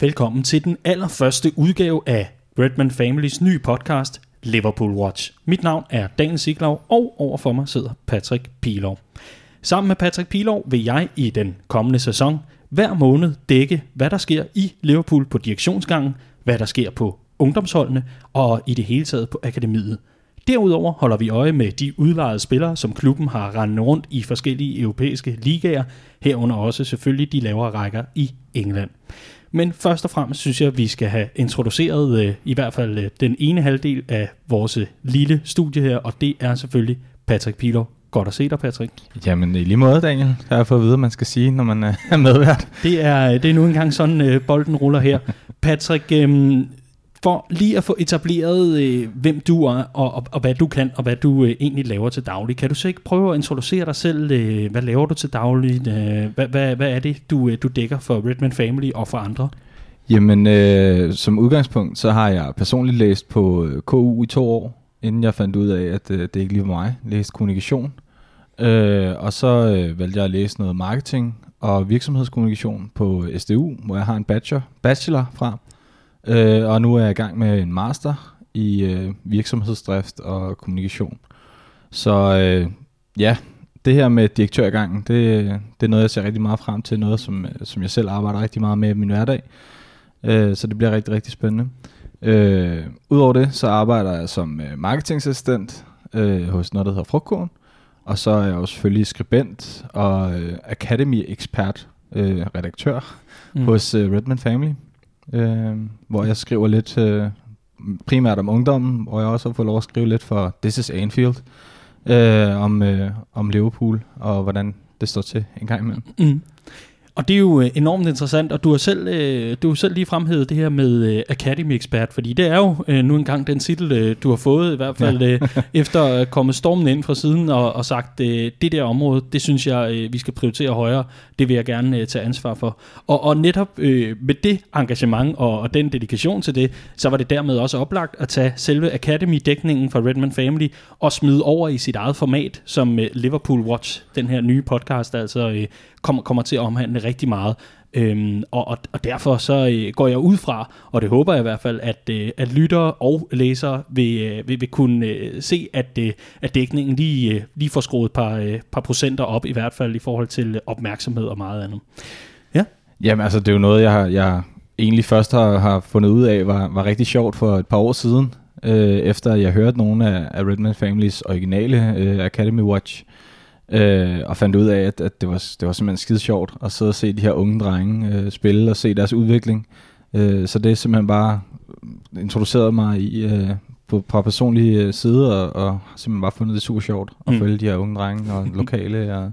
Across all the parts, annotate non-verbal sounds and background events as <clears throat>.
Velkommen til den allerførste udgave af Redman Families nye podcast, Liverpool Watch. Mit navn er Daniel Siglov, og overfor mig sidder Patrick Pilov. Sammen med Patrick Pilov vil jeg i den kommende sæson hver måned dække, hvad der sker i Liverpool på direktionsgangen, hvad der sker på ungdomsholdene og i det hele taget på akademiet. Derudover holder vi øje med de udlejede spillere, som klubben har rendet rundt i forskellige europæiske ligaer, herunder også selvfølgelig de lavere rækker i England. Men først og fremmest synes jeg, at vi skal have introduceret øh, i hvert fald øh, den ene halvdel af vores øh, lille studie her, og det er selvfølgelig Patrick Pilov. Godt at se dig, Patrick. Jamen i lige måde, Daniel. Jeg har fået at vide, hvad man skal sige, når man er medvært. Det er, det er nu engang sådan, øh, bolden ruller her. <laughs> Patrick, øh, for lige at få etableret, øh, hvem du er, og, og, og hvad du kan, og hvad du øh, egentlig laver til daglig. Kan du så ikke prøve at introducere dig selv? Øh, hvad laver du til daglig? Øh, hvad, hvad, hvad er det, du, øh, du dækker for Redman Family og for andre? Jamen, øh, som udgangspunkt, så har jeg personligt læst på øh, KU i to år, inden jeg fandt ud af, at øh, det ikke lige var mig. Læst kommunikation. Øh, og så øh, valgte jeg at læse noget marketing og virksomhedskommunikation på øh, SDU, hvor jeg har en bachelor, bachelor fra. Øh, og nu er jeg i gang med en master i øh, virksomhedsdrift og kommunikation. Så øh, ja, det her med direktørgangen, det, det er noget, jeg ser rigtig meget frem til. Noget, som, som jeg selv arbejder rigtig meget med i min hverdag. Øh, så det bliver rigtig, rigtig spændende. Øh, Udover det, så arbejder jeg som øh, marketingassistent øh, hos noget, der hedder Frugtkorn. Og så er jeg jo selvfølgelig skribent og øh, Academy-ekspert, øh, redaktør mm. hos øh, Redman Family øh, hvor jeg skriver lidt øh, primært om ungdommen, hvor jeg også har fået lov at skrive lidt for This is Anfield, øh, om, øh, om Liverpool og hvordan det står til en gang imellem. Mm. Og det er jo øh, enormt interessant, og du har selv, øh, du har selv lige fremhævet det her med øh, Academy Expert, fordi det er jo nu engang den titel, du har fået, i hvert fald ja. <laughs> efter at komme stormen ind fra siden og, og sagt, det der område, det synes jeg, vi skal prioritere højere, det vil jeg gerne tage ansvar for. Og, og netop med det engagement og, og den dedikation til det, så var det dermed også oplagt at tage selve Academy-dækningen fra Redman Family og smide over i sit eget format, som Liverpool Watch, den her nye podcast, altså kommer, kommer til at omhandle rigtig meget. Øhm, og, og, og derfor så øh, går jeg ud fra, og det håber jeg i hvert fald, at, øh, at lyttere og læsere vil, øh, vil, vil kunne øh, se, at, øh, at dækningen lige, øh, lige får skruet et par, øh, par procenter op, i hvert fald i forhold til øh, opmærksomhed og meget andet. Ja? Jamen altså, det er jo noget, jeg, har, jeg egentlig først har, har fundet ud af, var, var rigtig sjovt for et par år siden, øh, efter jeg hørte nogle af, af Redman Families originale øh, Academy Watch Øh, og fandt ud af, at, at det, var, det var simpelthen skide sjovt at sidde og se de her unge drenge øh, spille og se deres udvikling. Øh, så det er simpelthen bare introduceret mig i øh, på, på personlige øh, side, og, og simpelthen bare fundet det super sjovt at mm. følge de her unge drenge og <laughs> lokale, og,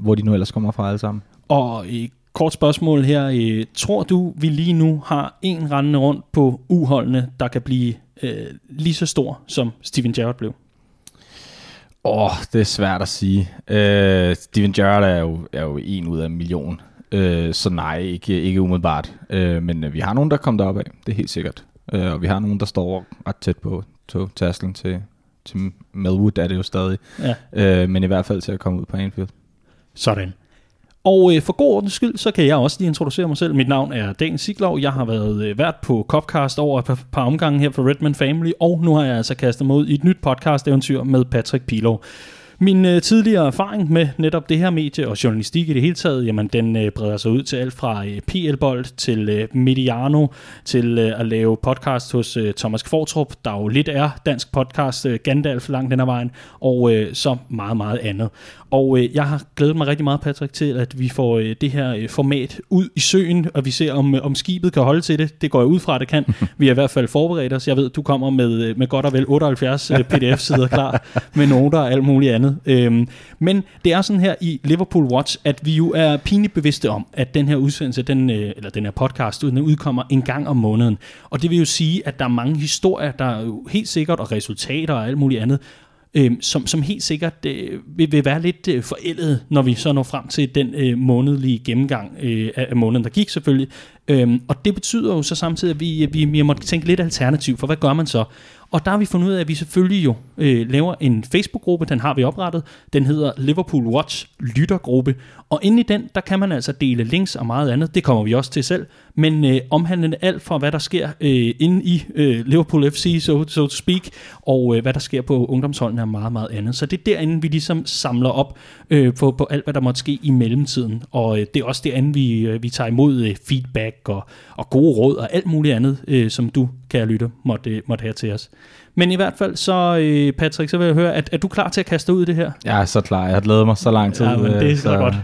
hvor de nu ellers kommer fra alle sammen. Og i kort spørgsmål her. Øh, tror du, vi lige nu har en rendende rundt på uholdene, der kan blive øh, lige så stor, som Steven Gerrard blev? Åh, oh, det er svært at sige. Uh, Steven Gerrard er jo, er jo en ud af en million. Uh, så nej, ikke, ikke umiddelbart. Uh, men uh, vi har nogen, der kommer derop af. Det er helt sikkert. Uh, og vi har nogen, der står ret tæt på tasken til, til Melwood, er det jo stadig. Ja. Uh, men i hvert fald til at komme ud på Anfield. Sådan. Og øh, for god ordens skyld, så kan jeg også lige introducere mig selv. Mit navn er Dan Siglov. Jeg har været øh, vært på Copcast over et par, par omgange her for Redman Family, og nu har jeg altså kastet mig ud i et nyt podcast-eventyr med Patrick Pilov. Min øh, tidligere erfaring med netop det her medie og journalistik i det hele taget, jamen den øh, breder sig ud til alt fra øh, PL-bold til øh, Mediano, til øh, at lave podcast hos øh, Thomas Kvartrup, der jo lidt er dansk podcast, øh, Gandalf langt den ad vejen, og øh, så meget, meget andet. Og øh, jeg har glædet mig rigtig meget, Patrick, til at vi får øh, det her øh, format ud i søen, og vi ser, om, øh, om skibet kan holde til det. Det går jeg ud fra, at det kan. <laughs> Vi har i hvert fald forberedt os. Jeg ved, du kommer med, øh, med godt og vel 78 øh, pdf-sider klar, med noter og alt muligt andet. Øhm, men det er sådan her i Liverpool Watch, at vi jo er pinligt bevidste om, at den her udsendelse, den, øh, eller den her podcast, den udkommer en gang om måneden. Og det vil jo sige, at der er mange historier, der er jo helt sikkert, og resultater og alt muligt andet, øh, som, som helt sikkert øh, vil, vil være lidt øh, forældet, når vi så når frem til den øh, månedlige gennemgang øh, af måneden, der gik selvfølgelig. Øh, og det betyder jo så samtidig, at vi, vi, vi må tænke lidt alternativ, for hvad gør man så? Og der har vi fundet ud af, at vi selvfølgelig jo øh, laver en Facebook-gruppe, den har vi oprettet. Den hedder Liverpool Watch Lyttergruppe. Og inde i den, der kan man altså dele links og meget andet. Det kommer vi også til selv. Men øh, omhandlende alt fra, hvad der sker øh, inde i øh, Liverpool FC, so, so to speak, og øh, hvad der sker på ungdomsholdene og meget, meget andet. Så det er derinde, vi ligesom samler op øh, på, på alt, hvad der måtte ske i mellemtiden. Og øh, det er også derinde, vi, øh, vi tager imod øh, feedback og, og gode råd og alt muligt andet, øh, som du, kære lytter, måtte, øh, måtte have til os. Men i hvert fald så, øh, Patrick, så vil jeg høre, at er du klar til at kaste ud i det her? Er så klar. Jeg har glædet mig så lang tid. Ja, men det er øh, så godt.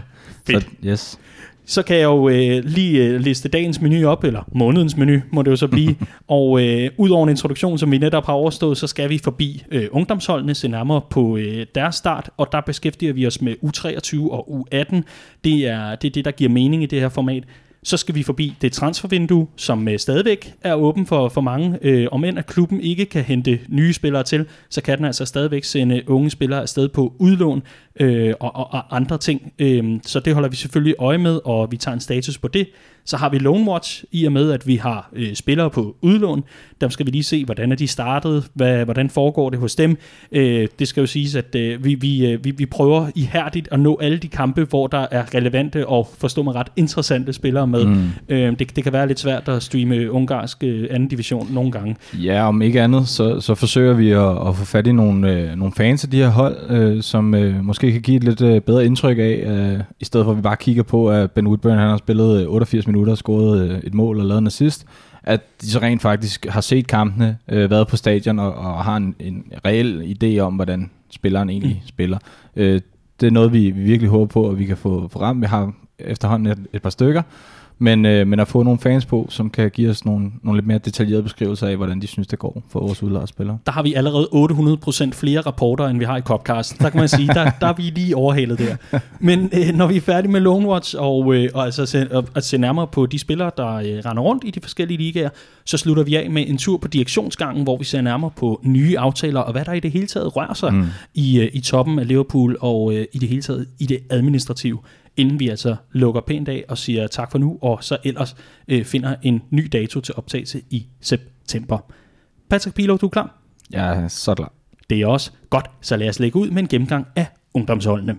Fedt. Så, yes. Så kan jeg jo øh, lige øh, liste dagens menu op, eller månedens menu må det jo så blive. <laughs> og øh, udover en introduktion, som vi netop har overstået, så skal vi forbi øh, ungdomsholdene, se nærmere på øh, deres start, og der beskæftiger vi os med U23 og U18. Det er, det er det, der giver mening i det her format. Så skal vi forbi det transfervindue, som øh, stadigvæk er åben for, for mange. Øh, om end at klubben ikke kan hente nye spillere til, så kan den altså stadigvæk sende unge spillere afsted på udlån øh, og, og, og andre ting. Øh, så det holder vi selvfølgelig øje med, og vi tager en status på det. Så har vi Lone Watch, i og med at vi har øh, spillere på udlån. Der skal vi lige se, hvordan er de startet, hvad, hvordan foregår det hos dem. Øh, det skal jo siges, at øh, vi, vi, øh, vi, vi prøver ihærdigt at nå alle de kampe, hvor der er relevante og forstå mig ret interessante spillere med. Mm. Øh, det, det kan være lidt svært at streame ungarsk øh, anden division nogle gange. Ja, om ikke andet, så, så forsøger vi at, at få fat i nogle, øh, nogle fans af de her hold, øh, som øh, måske kan give et lidt øh, bedre indtryk af, øh, i stedet for at vi bare kigger på, at Ben Woodburn han har spillet øh, 88 minutter og scoret øh, et mål og lavet en assist, at de så rent faktisk har set kampene, øh, været på stadion og, og har en, en reel idé om, hvordan spilleren egentlig mm. spiller. Øh, det er noget, vi, vi virkelig håber på, at vi kan få, ramt. Vi har efterhånden et, et par stykker, men, øh, men at få nogle fans på, som kan give os nogle, nogle lidt mere detaljerede beskrivelser af, hvordan de synes, det går for vores udlejrspillere. Der har vi allerede 800% flere rapporter, end vi har i Copcast. Der kan man sige, der, der er vi lige overhalet der. Men øh, når vi er færdige med Lone Watch, og, øh, og altså se, og, at se nærmere på de spillere, der øh, render rundt i de forskellige ligaer, så slutter vi af med en tur på direktionsgangen, hvor vi ser nærmere på nye aftaler, og hvad der i det hele taget rører sig mm. i, øh, i toppen af Liverpool, og øh, i det hele taget i det administrative inden vi altså lukker pænt af og siger tak for nu, og så ellers øh, finder en ny dato til optagelse i september. Patrick Pilo, du er klar? Er så klar. Det er også godt, så lad os lægge ud med en gennemgang af ungdomsholdene.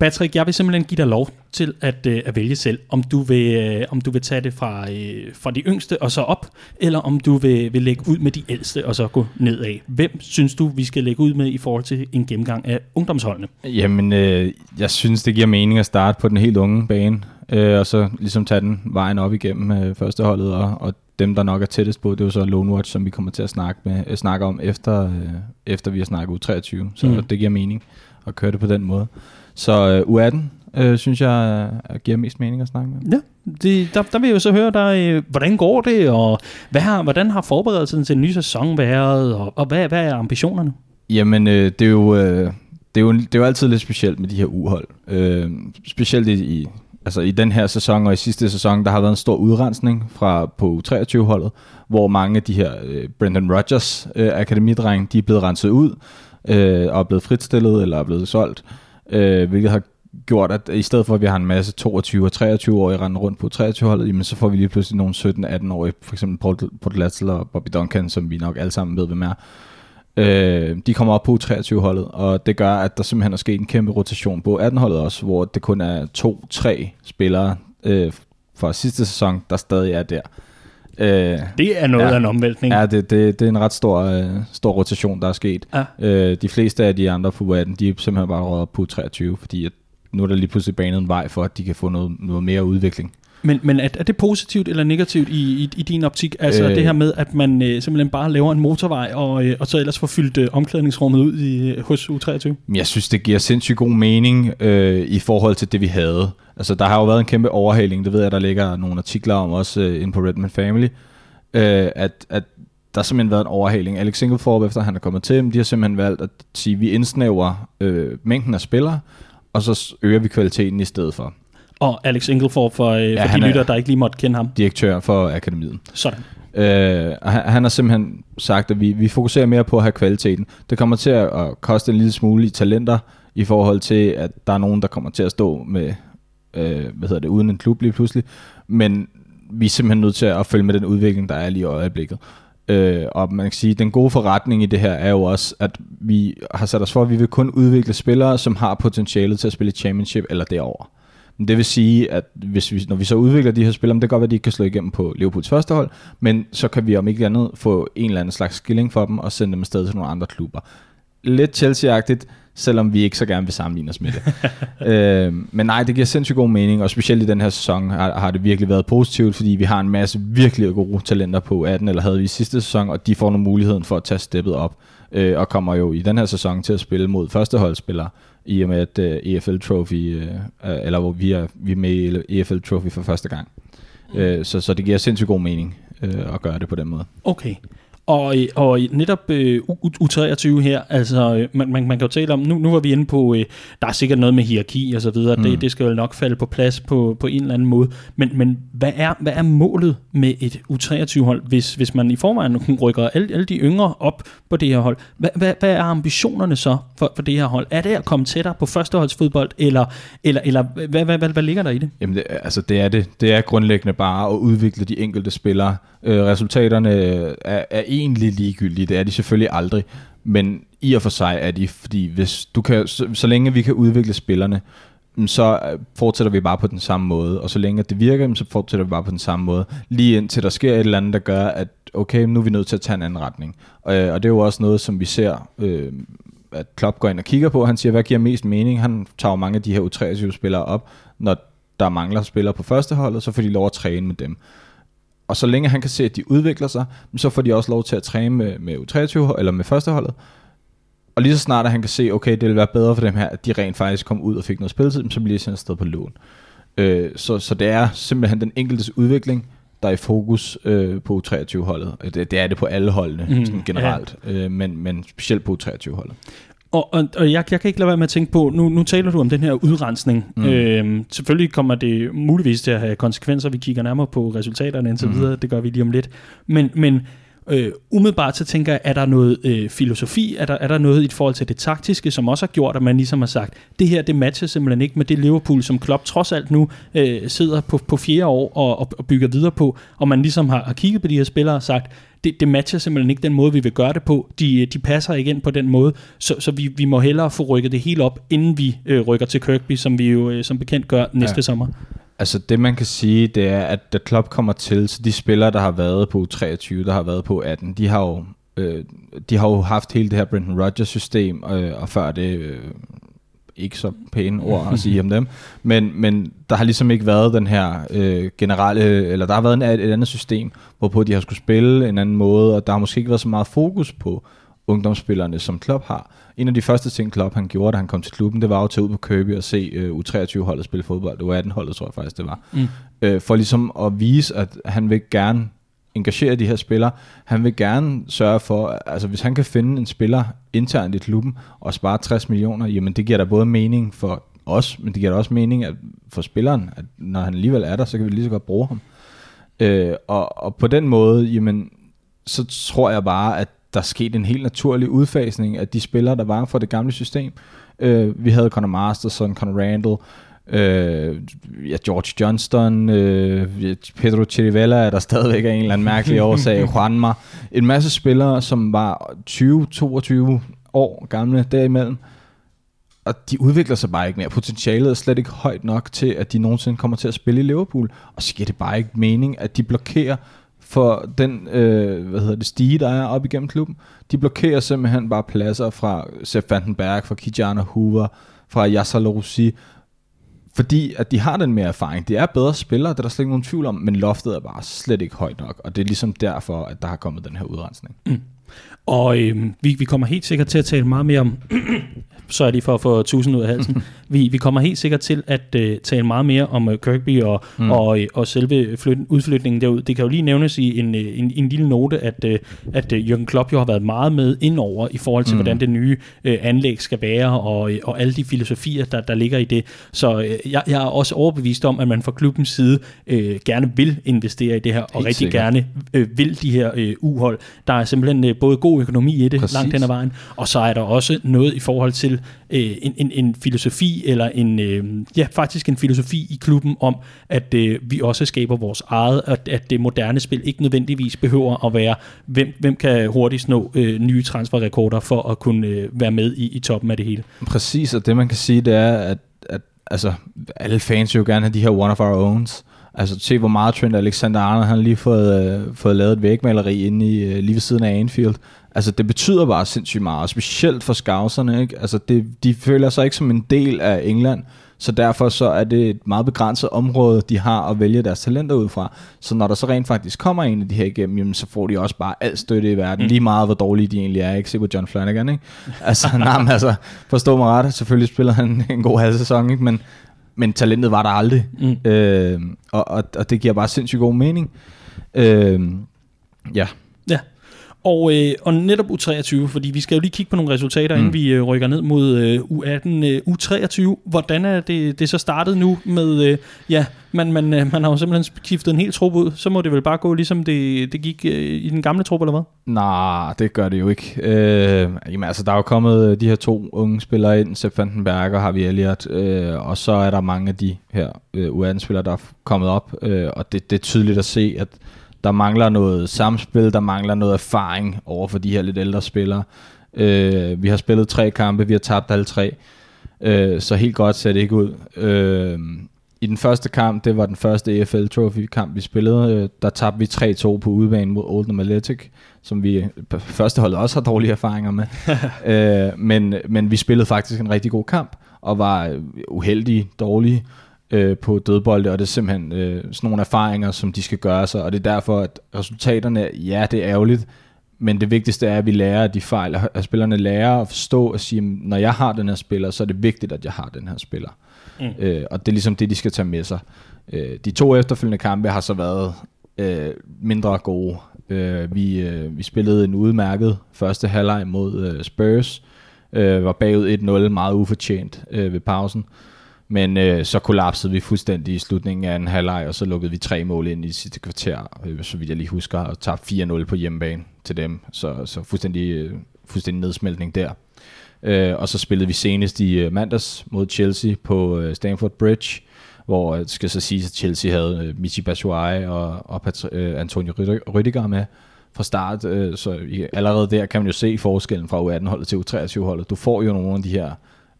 Patrick, jeg vil simpelthen give dig lov til at, øh, at vælge selv, om du vil, øh, om du vil tage det fra, øh, fra de yngste og så op, eller om du vil, vil lægge ud med de ældste og så gå nedad. Hvem synes du, vi skal lægge ud med i forhold til en gennemgang af ungdomsholdene? Jamen, øh, jeg synes, det giver mening at starte på den helt unge bane, øh, og så ligesom tage den vejen op igennem øh, førsteholdet, og, og dem, der nok er tættest på, det er jo så Lone Watch, som vi kommer til at snakke, med, øh, snakke om efter, øh, efter vi har snakket ud 23. Så mm. det giver mening at køre det på den måde. Så øh, U18 øh, synes jeg øh, giver mest mening at snakke med. Ja, det, der, der vil jeg jo så høre dig, øh, hvordan går det, og hvad har, hvordan har forberedelsen til en ny sæson været, og, og hvad, hvad er ambitionerne? Jamen, øh, det, er jo, øh, det, er jo, det er jo altid lidt specielt med de her uhold. Øh, specielt i, i, altså i den her sæson og i sidste sæson, der har været en stor udrensning fra på U23-holdet, hvor mange af de her øh, Brendan Rodgers øh, akademidrenge, de er blevet renset ud, øh, og er blevet fritstillet eller er blevet solgt øh, øh, hvilket har gjort, at i stedet for, at vi har en masse 22 og 23-årige rende rundt på 23-holdet, jamen så får vi lige pludselig nogle 17-18-årige, for eksempel Paul Latzel og Bobby Duncan, som vi nok alle sammen ved, hvem er. Øh, de kommer op på 23-holdet, og det gør, at der simpelthen er sket en kæmpe rotation på 18-holdet også, hvor det kun er to-tre spillere øh, fra sidste sæson, der stadig er der. Øh, det er noget ja, af en omvæltning. Ja, det, det, det er en ret stor, øh, stor rotation, der er sket. Ja. Øh, de fleste af de andre på 18, de er simpelthen bare røget på 23, fordi at nu er der lige pludselig banet en vej for, at de kan få noget, noget mere udvikling. Men, men er, er det positivt eller negativt i, i, i din optik? Altså øh, det her med, at man øh, simpelthen bare laver en motorvej, og, øh, og så ellers får fyldt øh, omklædningsrummet ud i, øh, hos U23? Jeg synes, det giver sindssygt god mening øh, i forhold til det, vi havde. Altså der har jo været en kæmpe overhaling, det ved jeg, der ligger nogle artikler om også øh, inde på Redman Family, øh, at, at der har simpelthen været en overhaling. Alex Singlethorpe, efter han er kommet til dem, de har simpelthen valgt at sige, at vi indsnæver øh, mængden af spillere, og så øger vi kvaliteten i stedet for. Og Alex Inglethorpe, for, øh, ja, for de lytter, der ikke lige måtte kende ham. Direktør for akademiet. Sådan. Øh, han, han har simpelthen sagt, at vi, vi fokuserer mere på at have kvaliteten. Det kommer til at, at koste en lille smule i talenter, i forhold til, at der er nogen, der kommer til at stå med, øh, hvad hedder det, uden en klub lige pludselig. Men vi er simpelthen nødt til at følge med den udvikling, der er lige i øjeblikket. Øh, og man kan sige, at den gode forretning i det her er jo også, at vi har sat os for, at vi vil kun udvikle spillere, som har potentialet til at spille championship eller derover. Det vil sige, at hvis vi, når vi så udvikler de her spillere, det kan godt være, at de ikke kan slå igennem på Liverpools første hold, men så kan vi om ikke andet få en eller anden slags skilling for dem og sende dem afsted til nogle andre klubber. Lidt Chelsea-agtigt, selvom vi ikke så gerne vil sammenligne os med det. <laughs> øh, men nej, det giver sindssygt god mening, og specielt i den her sæson har, har det virkelig været positivt, fordi vi har en masse virkelig gode talenter på 18, eller havde vi i sidste sæson, og de får nogle muligheden for at tage steppet op, øh, og kommer jo i den her sæson til at spille mod førsteholdsspillere, i og med at øh, EFL Trophy, uh, eller hvor vi er, vi er med i EFL Trophy for første gang. Mm. Uh, så, så det giver sindssygt god mening uh, at gøre det på den måde. Okay. Og, og netop øh, U23 her, altså øh, man, man, man kan jo tale om, nu, nu var vi inde på, øh, der er sikkert noget med hierarki og så videre, mm. det, det skal jo nok falde på plads på, på en eller anden måde, men, men hvad, er, hvad er målet med et U23-hold, hvis, hvis man i forvejen rykker alle, alle de yngre op på det her hold? Hvad, hvad, hvad er ambitionerne så for, for det her hold? Er det at komme tættere på førsteholdsfodbold, eller, eller, eller hvad, hvad, hvad, hvad, hvad ligger der i det? Jamen det, altså det er det. Det er grundlæggende bare at udvikle de enkelte spillere. Øh, resultaterne er, er egentlig ligegyldige, det er de selvfølgelig aldrig, men i og for sig er de, fordi hvis du kan, så, så længe vi kan udvikle spillerne, mm, så øh, fortsætter vi bare på den samme måde, og så længe det virker, mm, så fortsætter vi bare på den samme måde, lige indtil der sker et eller andet, der gør, at okay, nu er vi nødt til at tage en anden retning. Og, øh, og det er jo også noget, som vi ser, øh, at Klopp går ind og kigger på, han siger, hvad giver mest mening? Han tager jo mange af de her U23-spillere op, når der mangler spillere på førsteholdet, så får de lov at træne med dem. Og så længe han kan se, at de udvikler sig, så får de også lov til at træne med, med U23 eller med førsteholdet. Og lige så snart at han kan se, okay, det vil være bedre for dem her, at de rent faktisk kom ud og fik noget spilletid, så bliver de sendt afsted på lån. Øh, så, så det er simpelthen den enkeltes udvikling, der er i fokus øh, på U23-holdet. Det, det er det på alle holdene mm, sådan generelt, ja. øh, men, men specielt på U23-holdet. Og, og, og jeg, jeg kan ikke lade være med at tænke på, nu, nu taler du om den her udrensning. Mm. Øhm, selvfølgelig kommer det muligvis til at have konsekvenser. Vi kigger nærmere på resultaterne indtil mm. videre. Det gør vi lige om lidt. Men, men øh, umiddelbart så tænker jeg, er der noget øh, filosofi? Er der, er der noget i forhold til det taktiske, som også har gjort, at man ligesom har sagt, det her det matcher simpelthen ikke med det Liverpool, som Klopp trods alt nu øh, sidder på, på fjerde år og, og, og bygger videre på. Og man ligesom har, har kigget på de her spillere og sagt, det, det matcher simpelthen ikke den måde, vi vil gøre det på. De, de passer ikke ind på den måde, så, så vi, vi må hellere få rykket det hele op, inden vi øh, rykker til Kirkby, som vi jo øh, som bekendt gør næste ja. sommer. Altså det man kan sige, det er, at da Klopp kommer til, så de spillere, der har været på 23, der har været på 18, de har jo, øh, de har jo haft hele det her Brendan Rodgers system, øh, og før det, øh, ikke så pæne ord at sige om dem, men, men der har ligesom ikke været den her øh, generelle, eller der har været en, et andet system, hvorpå de har skulle spille en anden måde, og der har måske ikke været så meget fokus på ungdomsspillerne, som Klopp har. En af de første ting, Klopp han gjorde, da han kom til klubben, det var at tage ud på Kirby og se øh, U23-holdet spille fodbold. Det var 18-holdet, tror jeg faktisk, det var. Mm. Øh, for ligesom at vise, at han vil gerne engagere de her spillere. Han vil gerne sørge for, altså hvis han kan finde en spiller internt i klubben og spare 60 millioner, jamen det giver da både mening for os, men det giver da også mening at for spilleren, at når han alligevel er der, så kan vi lige så godt bruge ham. Øh, og, og på den måde, jamen, så tror jeg bare, at der skete en helt naturlig udfasning af de spillere, der var fra det gamle system. Øh, vi havde Conor Masterson, Conor Randall, Øh, ja, George Johnston, øh, Pedro Chirivella er der stadigvæk af en eller anden mærkelig <laughs> årsag, Juanma, en masse spillere, som var 20-22 år gamle derimellem, og de udvikler sig bare ikke mere. Potentialet er slet ikke højt nok til, at de nogensinde kommer til at spille i Liverpool, og så giver det bare ikke mening, at de blokerer for den øh, hvad hedder det, stige, der er op igennem klubben. De blokerer simpelthen bare pladser fra Sepp Vandenberg, fra Kijana Hoover, fra Yasser Rossi, fordi at de har den mere erfaring. De er bedre spillere, det er der slet ikke nogen tvivl om, men loftet er bare slet ikke højt nok, og det er ligesom derfor, at der har kommet den her udrensning. Mm. Og øh, vi, vi kommer helt sikkert til at tale meget mere om, <clears throat> så er det for at få tusind ud af halsen. <laughs> vi, vi kommer helt sikkert til at uh, tale meget mere om uh, Kirkby og, mm. og, og selve flyt, udflytningen derud. Det kan jo lige nævnes i en, en, en lille note, at, uh, at uh, Jürgen Klopp jo har været meget med indover i forhold til, mm. hvordan det nye uh, anlæg skal være, og, og alle de filosofier, der, der ligger i det. Så uh, jeg, jeg er også overbevist om, at man fra klubbens side uh, gerne vil investere i det her, og helt rigtig sikkert. gerne uh, vil de her uh, uhold. Der er simpelthen uh, både god økonomi i det, Præcis. langt hen ad vejen, og så er der også noget i forhold til uh, en, en, en filosofi eller en, øh, ja, faktisk en filosofi i klubben om, at øh, vi også skaber vores eget, at, at det moderne spil ikke nødvendigvis behøver at være, hvem, hvem kan hurtigst nå øh, nye transferrekorder for at kunne øh, være med i, i toppen af det hele. Præcis, og det man kan sige, det er, at, at altså, alle fans vil jo gerne have de her one of our owns. Altså se hvor meget Trent Alexander-Arnold han har lige fået, øh, fået lavet et vægmaleri inde i, øh, lige ved siden af Anfield. Altså, det betyder bare sindssygt meget, specielt for scouserne, ikke? Altså, det, de føler sig ikke som en del af England, så derfor så er det et meget begrænset område, de har at vælge deres talenter ud fra. Så når der så rent faktisk kommer en af de her igennem, jamen, så får de også bare alt støtte i verden, mm. lige meget hvor dårlige de egentlig er. Ikke se på John Flanagan, ikke? Altså, <laughs> nej, altså, forstå mig ret, selvfølgelig spiller han en god halv sæson, ikke? Men, men talentet var der aldrig. Mm. Øh, og, og, og det giver bare sindssygt god mening. Øh, ja. Ja. Og, øh, og netop U23, fordi vi skal jo lige kigge på nogle resultater, mm. inden vi øh, rykker ned mod øh, U18. Øh, U23, hvordan er det, det så startet nu med, øh, ja, man, man, øh, man har jo simpelthen skiftet en hel trup ud, så må det vel bare gå ligesom det, det gik øh, i den gamle trup, eller hvad? Nej, det gør det jo ikke. Øh, jamen altså, der er jo kommet øh, de her to unge spillere ind, Sepp Vandenberg og Harvey Elliott, øh, og så er der mange af de her øh, U18-spillere, der er kommet op, øh, og det, det er tydeligt at se, at der mangler noget samspil, der mangler noget erfaring over for de her lidt ældre spillere. Øh, vi har spillet tre kampe, vi har tabt alle tre, øh, så helt godt ser det ikke ud. Øh, I den første kamp, det var den første EFL Trophy kamp, vi spillede, øh, der tabte vi 3-2 på udebane mod Oldham Athletic, som vi på første hold også har dårlige erfaringer med. <laughs> øh, men, men vi spillede faktisk en rigtig god kamp, og var uheldige, dårlige, øh, på dødbolde, og det er simpelthen øh, sådan nogle erfaringer, som de skal gøre sig, og det er derfor, at resultaterne, ja, det er ærgerligt, men det vigtigste er, at vi lærer de fejl, at spillerne lærer at forstå og sige, når jeg har den her spiller, så er det vigtigt, at jeg har den her spiller. Mm. Øh, og det er ligesom det, de skal tage med sig. Øh, de to efterfølgende kampe har så været øh, mindre gode. Øh, vi, øh, vi spillede en udmærket første halvleg mod øh, Spurs, øh, var bagud 1-0, meget ufortjent øh, ved pausen. Men øh, så kollapsede vi fuldstændig i slutningen af en halvleg, og så lukkede vi tre mål ind i sidste kvarter, øh, så vidt jeg lige husker, og tabte 4-0 på hjemmebane til dem. Så, så fuldstændig, øh, fuldstændig nedsmeltning der. Øh, og så spillede vi senest i øh, mandags mod Chelsea på øh, Stamford Bridge, hvor øh, det skal så sige, at Chelsea havde øh, Michi Batshuayi og, og Pat- øh, Antonio Rüdiger med fra start. Øh, så allerede der kan man jo se forskellen fra U18-holdet til U23-holdet. Du får jo nogle af de her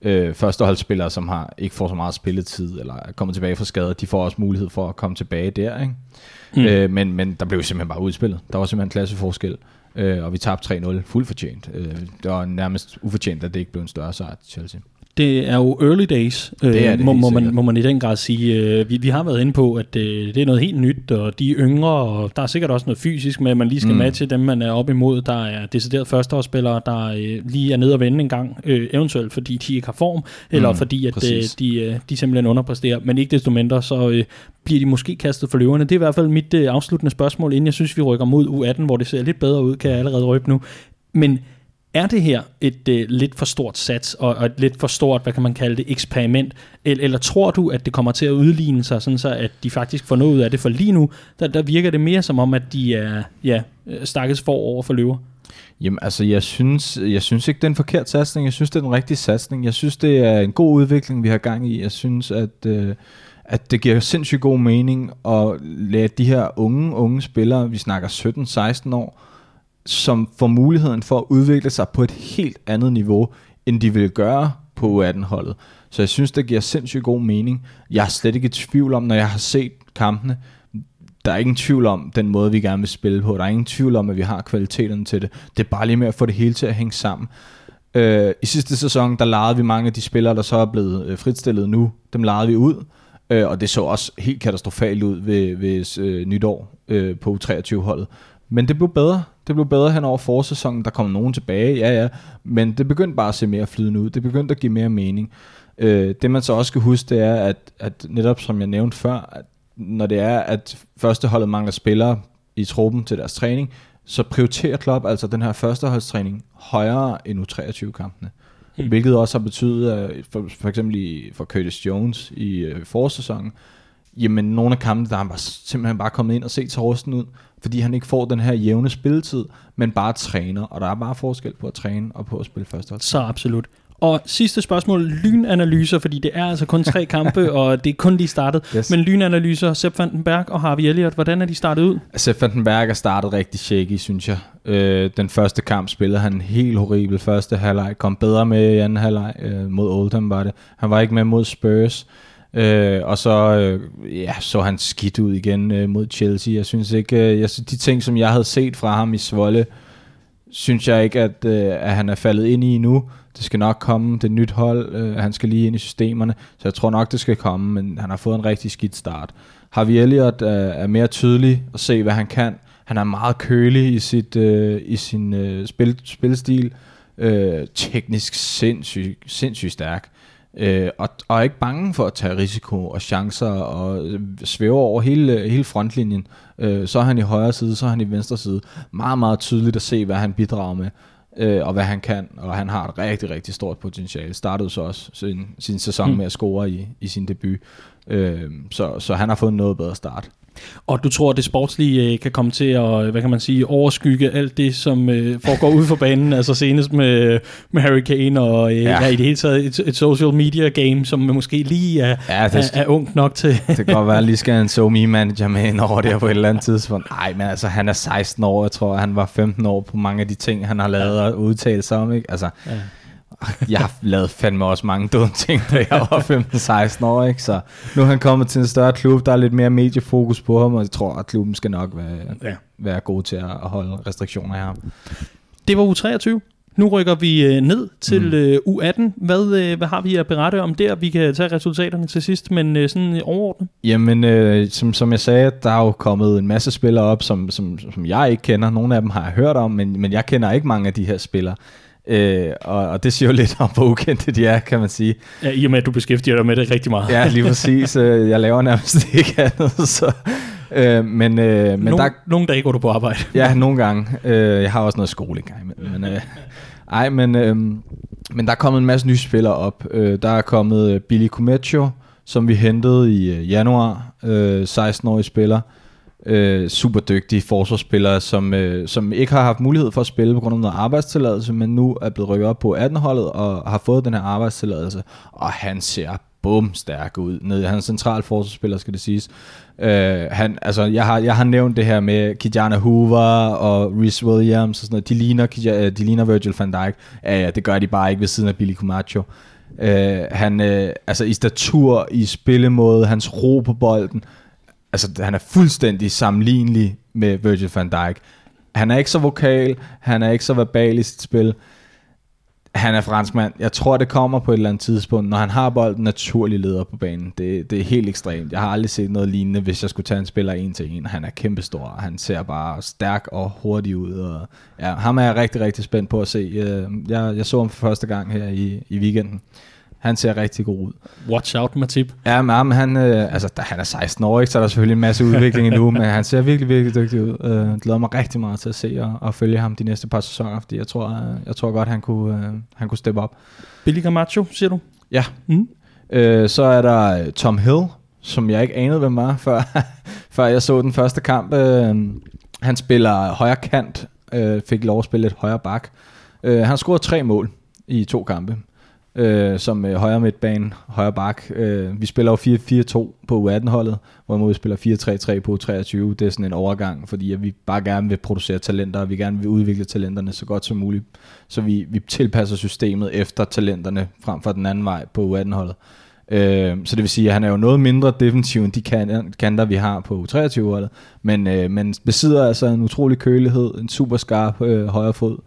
øh, førsteholdsspillere, som har ikke får så meget spilletid, eller er kommet tilbage fra skader, de får også mulighed for at komme tilbage der. Ikke? Mm. Øh, men, men der blev simpelthen bare udspillet. Der var simpelthen klasseforskel, øh, og vi tabte 3-0 fuldt fortjent. Øh, det var nærmest ufortjent, at det ikke blev en større sejr til Chelsea det er jo early days, det er øh, det, må, må, man, må man i den grad sige. Øh, vi, vi har været inde på, at det, det er noget helt nyt, og de er yngre, og der er sikkert også noget fysisk med, at man lige skal mm. matche dem, man er op imod. Der er decideret førsteårsspillere, der øh, lige er nede og vende en gang, eventuelt fordi de ikke har form, eller mm, fordi at de, de simpelthen underpresterer. Men ikke desto mindre, så bliver de måske kastet for løverne. Det er i hvert fald mit afsluttende spørgsmål, inden jeg synes, vi rykker mod U18, hvor det ser lidt bedre ud, kan jeg allerede røbe nu. Men er det her et øh, lidt for stort sats, og, og et lidt for stort, hvad kan man kalde det, eksperiment? Eller, eller tror du, at det kommer til at udligne sig, sådan så at de faktisk får noget ud af det? For lige nu, der, der virker det mere som om, at de er ja, øh, stakkels for over for løver. Jamen altså, jeg synes, jeg synes ikke, det er en forkert satsning. Jeg synes, det er en rigtig satsning. Jeg synes, det er en god udvikling, vi har gang i. Jeg synes, at, øh, at det giver sindssygt god mening at lade de her unge, unge spillere, vi snakker 17-16 år, som får muligheden for at udvikle sig på et helt andet niveau, end de vil gøre på U18-holdet. Så jeg synes, det giver sindssygt god mening. Jeg er slet ikke i tvivl om, når jeg har set kampene, der er ingen tvivl om den måde, vi gerne vil spille på. Der er ingen tvivl om, at vi har kvaliteten til det. Det er bare lige med at få det hele til at hænge sammen. Øh, I sidste sæson, der lejede vi mange af de spillere, der så er blevet øh, fritstillet nu. Dem lejede vi ud. Øh, og det så også helt katastrofalt ud ved, ved øh, nytår øh, på U23-holdet men det blev bedre. Det blev bedre hen over forsæsonen. Der kom nogen tilbage, ja ja. Men det begyndte bare at se mere flydende ud. Det begyndte at give mere mening. Øh, det man så også skal huske, det er, at, at netop som jeg nævnte før, at når det er, at førsteholdet mangler spillere i truppen til deres træning, så prioriterer Klopp altså den her førsteholdstræning højere end U23-kampene. Mm. Hvilket også har betydet, for, for eksempel i, for Curtis Jones i øh, forsæsonen, jamen nogle af kampene, der er han bare, simpelthen bare kommet ind og set til rusten ud, fordi han ikke får den her jævne spilletid, men bare træner, og der er bare forskel på at træne og på at spille førstehold. Så absolut. Og sidste spørgsmål, lynanalyser, fordi det er altså kun tre <laughs> kampe, og det er kun lige startet. Yes. Men lynanalyser, Sepp Vandenberg og Harvey Elliott, hvordan er de startet ud? Sepp Vandenberg er startet rigtig shaky, synes jeg. Øh, den første kamp spillede han helt horribel første halvleg, kom bedre med i anden halvleg øh, mod Oldham var det. Han var ikke med mod Spurs. Øh, Øh, og så øh, ja, så han skidt ud igen øh, mod Chelsea. Jeg synes ikke, øh, jeg de ting, som jeg havde set fra ham i Svolle, synes jeg ikke, at, øh, at han er faldet ind i nu. Det skal nok komme, det er nyt hold, øh, han skal lige ind i systemerne, så jeg tror nok, det skal komme, men han har fået en rigtig skidt start. Harvey Elliott øh, er mere tydelig at se, hvad han kan. Han er meget kølig i, sit, øh, i sin øh, spil, spilstil, øh, teknisk sindssygt sindssyg stærk. Øh, og, og er ikke bange for at tage risiko og chancer og svæve over hele, hele frontlinjen. Øh, så er han i højre side, så er han i venstre side. Meget, meget tydeligt at se, hvad han bidrager med øh, og hvad han kan, og han har et rigtig, rigtig stort potentiale. Startede så også sin, sin sæson mm. med at score i, i sin debut, øh, så, så han har fået noget bedre start. Og du tror, at det sportslige øh, kan komme til at, hvad kan man sige, overskygge alt det, som øh, foregår ud for banen, altså senest med, med Harry Kane og øh, ja. Ja, i det hele taget et, et social media game, som måske lige er, ja, det, er, er ungt nok til. <laughs> det kan godt være, at lige skal en SoMe manager med ind over det på et eller andet tidspunkt. Nej, men altså, han er 16 år, jeg tror, han var 15 år på mange af de ting, han har lavet og udtalt sig om, ikke? Altså, ja <laughs> jeg har lavet fandme også mange dumme ting, da jeg var 15-16 år, ikke? Så nu er han kommet til en større klub, der er lidt mere mediefokus på ham, og jeg tror, at klubben skal nok være, ja. være god til at holde restriktioner ham. Det var U23. Nu rykker vi øh, ned til mm. øh, U18. Hvad, øh, hvad har vi at berette om der? Vi kan tage resultaterne til sidst, men øh, sådan overordnet. Jamen, øh, som, som jeg sagde, der er jo kommet en masse spillere op, som, som, som jeg ikke kender. Nogle af dem har jeg hørt om, men, men jeg kender ikke mange af de her spillere. Øh, og, og det siger jo lidt om, hvor ukendte de er, kan man sige. Ja, i og med, at du beskæftiger dig med det rigtig meget. ja, lige præcis. <laughs> Øh, jeg laver nærmest ikke andet, <laughs> så... Øh, men, øh, men nogle, der, nogle dage går du på arbejde. ja, nogle gange. Øh, jeg har også noget skole engang. Men, øh, ej, men, øh, men der er kommet en masse nye spillere op. Øh, der er kommet Billy Cometio, som vi hentede i øh, januar. Øh, 16-årig spiller øh, øh, super dygtige forsvarsspillere, som, øh, som ikke har haft mulighed for at spille på grund af noget arbejdstilladelse, men nu er blevet rykket op på 18-holdet og har fået den her arbejdstilladelse, og han ser bum stærk ud. Nede, han er central forsvarsspiller, skal det siges. Øh, han, altså, jeg, har, jeg har nævnt det her med Kijana Hoover og Rhys Williams og sådan noget. De ligner, øh, de ligner Virgil van Dijk. Ja, ja, det gør de bare ikke ved siden af Billy Camacho. Øh, han, øh, altså i statur, i spillemåde, hans ro på bolden, altså han er fuldstændig sammenlignelig med Virgil van Dijk. Han er ikke så vokal, han er ikke så verbal i sit spil. Han er franskmand. Jeg tror, det kommer på et eller andet tidspunkt, når han har bolden naturlig leder på banen. Det, det er helt ekstremt. Jeg har aldrig set noget lignende, hvis jeg skulle tage en spiller en til en. Han er kæmpestor. Han ser bare stærk og hurtig ud. Og ja, ham er jeg rigtig, rigtig spændt på at se. Øh, jeg, jeg så ham for første gang her i, i weekenden. Han ser rigtig god ud. Watch out, Matip. Ja, men han, øh, altså, da han er 16 år, ikke, så er der selvfølgelig en masse udvikling endnu, <laughs> men han ser virkelig, virkelig dygtig ud. Øh, jeg glæder mig rigtig meget til at se og, og følge ham de næste par sæsoner, fordi jeg tror, øh, jeg tror godt, han kunne, øh, han kunne steppe op. Billy Camacho, siger du? Ja. Mm. Øh, så er der øh, Tom Hill, som jeg ikke anede, hvem var, <laughs> før, før jeg så den første kamp. Øh, han spiller højre kant, øh, fik lov at spille lidt højre bak. Øh, han scoret tre mål i to kampe øh, som øh, højre midtbane, højre bak. Øh, vi spiller jo 4-4-2 på U18-holdet, hvorimod vi spiller 4-3-3 på U23. Det er sådan en overgang, fordi at vi bare gerne vil producere talenter, og vi gerne vil udvikle talenterne så godt som muligt. Så vi, vi tilpasser systemet efter talenterne, frem for den anden vej på U18-holdet. Øh, så det vil sige, at han er jo noget mindre defensiv end de kanter, vi har på U23-holdet, men, øh, men besidder altså en utrolig kølighed, en super skarp øh, højre fod,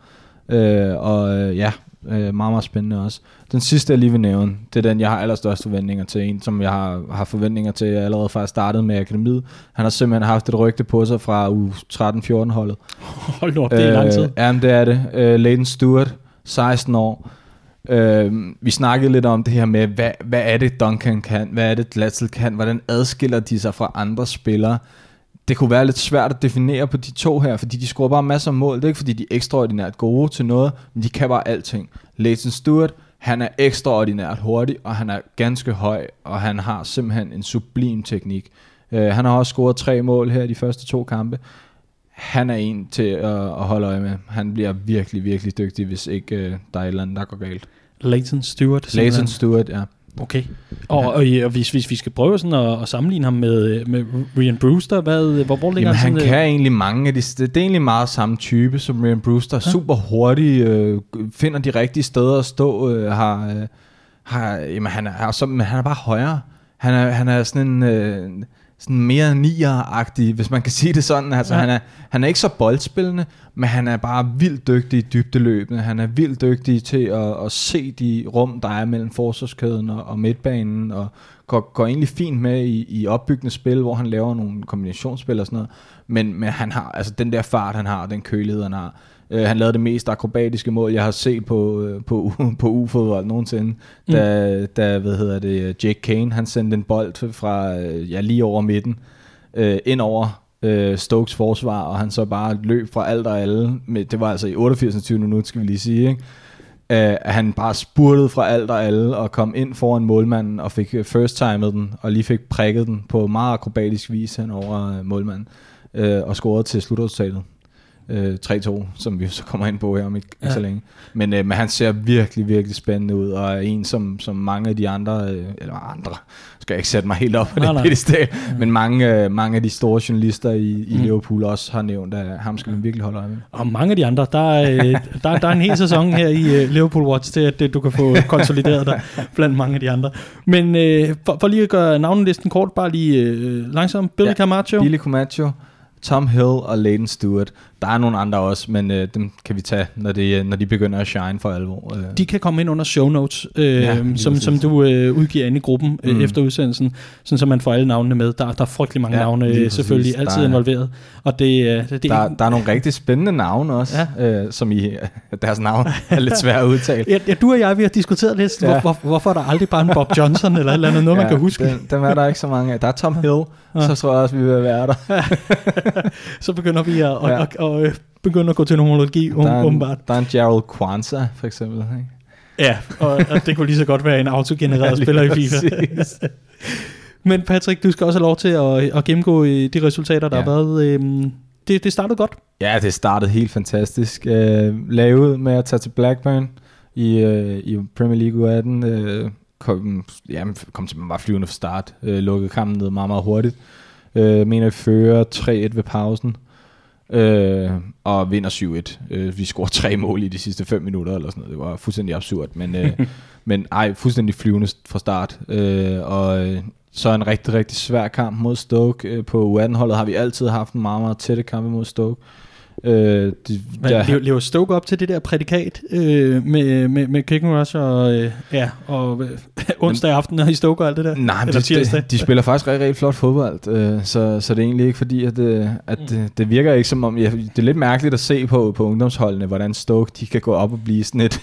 øh, og øh, ja, Øh, meget, meget spændende også. Den sidste, jeg lige vil nævne, det er den, jeg har allerstørste forventninger til. En, som jeg har, har forventninger til jeg allerede fra jeg startede med akademiet. Han har simpelthen haft et rygte på sig fra u 13-14 holdet. <laughs> Hold op, det er øh, lang tid. Jamen, det er det. Øh, Leighton Stewart, 16 år. Øh, vi snakkede lidt om det her med, hvad, hvad er det Duncan kan, hvad er det Glatzel kan, hvordan adskiller de sig fra andre spillere. Det kunne være lidt svært at definere på de to her, fordi de scorer bare masser af mål. Det er ikke fordi, de er ekstraordinært gode til noget, men de kan bare alting. Leighton Stewart, han er ekstraordinært hurtig, og han er ganske høj, og han har simpelthen en sublim teknik. Uh, han har også scoret tre mål her i de første to kampe. Han er en til at, at holde øje med. Han bliver virkelig, virkelig dygtig, hvis ikke uh, der er et eller andet, der går galt. Leighton Stewart. Leighton Stewart, ja. Okay. Og, og, og hvis, hvis vi skal prøve sådan at, at sammenligne ham med, med Ryan Brewster, hvad, hvor, hvor ligger Jamen, han? han kan egentlig mange af de, det er egentlig meget samme type som Ryan Brewster. Ja. Super hurtig, øh, finder de rigtige steder at stå, øh, har, øh, har, jamen, han, er, altså, men han er bare højere. Han er, han er sådan en... Øh, sådan mere nier hvis man kan sige det sådan. Altså, ja. han, er, han er ikke så boldspillende, men han er bare vildt dygtig i dybdeløbende. Han er vildt dygtig til at, at se de rum, der er mellem forsvarskæden og, og midtbanen, og går, går egentlig fint med i, i opbyggende spil, hvor han laver nogle kombinationsspil og sådan noget. Men, men han har, altså den der fart, han har, den kølighed, han har, Uh, han lavede det mest akrobatiske mål, jeg har set på, uh, på, <laughs> på U-fodbold nogensinde, mm. da, da, hvad hedder det, Jake Kane, han sendte en bold fra, uh, ja, lige over midten, uh, ind over uh, Stokes forsvar, og han så bare løb fra alt og alle, med, det var altså i 88. minut, skal vi lige sige, ikke? Uh, han bare spurtede fra alt og alle, og kom ind foran målmanden, og fik first timet den, og lige fik prikket den på meget akrobatisk vis hen over målmanden, uh, og scorede til slutresultatet øh, 3-2, som vi så kommer ind på her om ikke, ja. så længe. Men, øh, men han ser virkelig, virkelig spændende ud, og er en, som, som mange af de andre, øh, eller andre, skal jeg ikke sætte mig helt op på nej, det pedestal, ja. men mange, øh, mange af de store journalister i, i mm. Liverpool også har nævnt, at ham skal man virkelig holde øje med. Og mange af de andre, der er, øh, der, der er en hel sæson her i uh, Liverpool Watch til, at uh, du kan få konsolideret dig blandt mange af de andre. Men øh, for, for lige at gøre navnelisten kort, bare lige øh, langsomt. Billy ja, Camacho. Billy Camacho. Tom Hill og Leighton Stewart. Der er nogle andre også, men øh, dem kan vi tage, når de, når de begynder at shine for alvor. Øh. De kan komme ind under show notes, øh, ja, som, som du øh, udgiver ind i gruppen øh, mm. efter udsendelsen, sådan så man får alle navnene med. Der, der er frygtelig mange ja, navne øh, selvfølgelig, altid der er, involveret. Og det, øh, det, der, der er nogle rigtig spændende navne også, ja. øh, som i <laughs> deres navn er lidt svært at udtale. ja, ja, du og jeg vi har diskuteret lidt, ja. hvor, hvor, hvorfor er der aldrig bare en Bob Johnson eller et eller andet, noget ja, man kan huske. Den, dem er der ikke så mange af. Der er Tom Hill, ja. så tror jeg også, vi vil være der. <laughs> så begynder vi at, ja. og, og, og, øh, begynder at gå til nomologi, der er en, åbenbart. Der er en Gerald Kwanzaa, for eksempel. Ikke? Ja, og, og det kunne lige så godt være en autogenereret <laughs> ja, spiller i FIFA. <laughs> Men Patrick, du skal også have lov til at, at gennemgå øh, de resultater, der ja. har været. Øhm, det, det startede godt. Ja, det startede helt fantastisk. Øh, lavet med at tage til Blackburn i, øh, i Premier League 18. Øh, kom, ja, kom til, var flyvende fra start. Øh, lukkede kampen ned meget, meget hurtigt. Øh, mener, vi fører 3-1 ved pausen. Øh, og vinder 7-1. Øh, vi scorer tre mål i de sidste 5 minutter, eller sådan noget. Det var fuldstændig absurd. Men, øh, <laughs> men ej, fuldstændig flyvende fra start. Øh, og øh, så en rigtig, rigtig svær kamp mod Stoke. Øh, på U18-holdet har vi altid haft en meget, meget tætte kamp mod Stoke. Øh, de, Men der, lever Stoke op til det der prædikat øh, med, med, med Kick Rush og, øh, ja, og øh, <laughs> onsdag aften i Stoke og alt det der? Nej, men de, de, de spiller faktisk rigtig, rigtig flot fodbold, øh, så, så det er egentlig ikke fordi, at, øh, at mm. det, det virker ikke som om, ja, det er lidt mærkeligt at se på, på ungdomsholdene, hvordan Stoke de kan gå op og blive sådan et,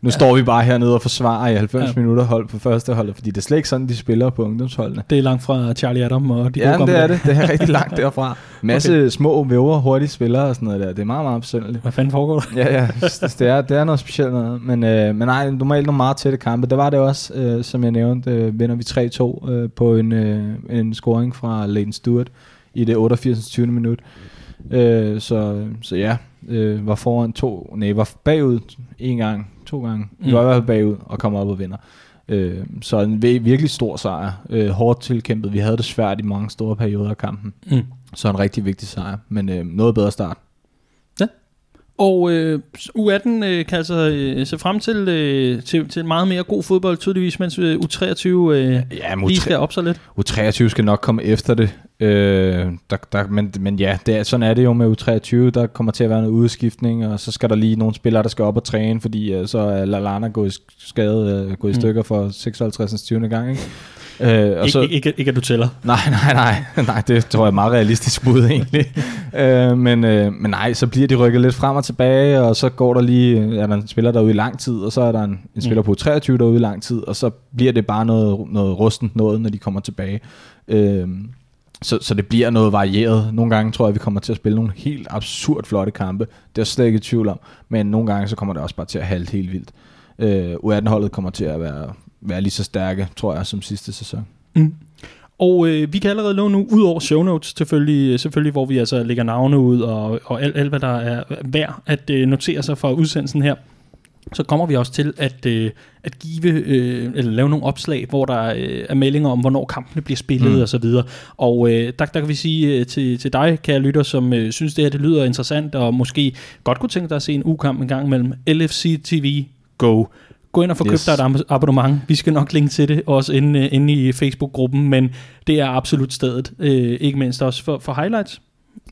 nu ja. står vi bare hernede og forsvarer i 90 ja. minutter hold på første hold, fordi det er slet ikke sådan, de spiller på ungdomsholdene. Det er langt fra Charlie Adam og de Ja, det er det. Det er rigtig langt <laughs> derfra. Masse okay. små væver, hurtige spillere og sådan noget der. Det er meget, meget besynderligt. Hvad fanden foregår der? ja, ja. Det er, det er noget specielt noget. Men, øh, men nej, normalt nogle meget tætte kampe. Det var det også, øh, som jeg nævnte, øh, vinder vi 3-2 øh, på en, øh, en scoring fra Leighton Stewart i det 88. 20. minut. Øh, så, så ja, øh, var foran to, nej, var bagud en gang, to gange. Mm. Var i hvert fald bagud og kommer op og vinder. Øh, så en virkelig stor sejr. Øh, hårdt tilkæmpet. Vi havde det svært i mange store perioder af kampen. Mm. Så en rigtig vigtig sejr, men øh, noget bedre start. Og øh, U18 øh, kan altså øh, se frem til, øh, til, til meget mere god fodbold, tydeligvis, mens øh, U23 øh, Ja, men lige U3 skal op så lidt. U23 skal nok komme efter det. Øh, der, der, men, men ja, det er, sådan er det jo med U23. Der kommer til at være noget udskiftning, og så skal der lige nogle spillere, der skal op og træne, fordi øh, så er Lallana gået i skade, øh, gået i Mm. stykker for 56. 20. gang. Ikke? Øh, Ikke, ikke, ikke, ikke at du tæller. <laughs> Nej, nej, nej, nej, det tror jeg er meget realistisk bud <laughs> egentlig. øh, men, øh, men nej, så bliver de rykket lidt frem og tilbage, og så går der lige, er der en spiller derude i lang tid, og så er der en, en spiller på 23 derude i lang tid, og så bliver det bare noget, noget rustent noget, når de kommer tilbage. Øh, så, så det bliver noget varieret. Nogle gange tror jeg, vi kommer til at spille nogle helt absurd flotte kampe. Det er jeg slet ikke i tvivl om. Men nogle gange så kommer det også bare til at halte helt vildt. Øh, U18-holdet kommer til at være, være lige så stærke, tror jeg, som sidste sæson. Mm. Og øh, vi kan allerede love nu, ud over show notes selvfølgelig, selvfølgelig hvor vi altså lægger navne ud, og, og alt, alt, hvad der er værd at øh, notere sig fra udsendelsen her, så kommer vi også til at, øh, at give, øh, eller lave nogle opslag, hvor der øh, er meldinger om, hvornår kampene bliver spillet mm. og så videre. Og øh, der, der kan vi sige øh, til, til dig, kære lytter, som øh, synes det her det lyder interessant, og måske godt kunne tænke dig at se en ukamp en gang mellem LFC TV Go. Gå ind og få Yes. købt dig et ab- abonnement. Vi skal nok linke til det, også inde, øh, inde i Facebook-gruppen, men det er absolut stedet. Øh, ikke mindst også for, for highlights.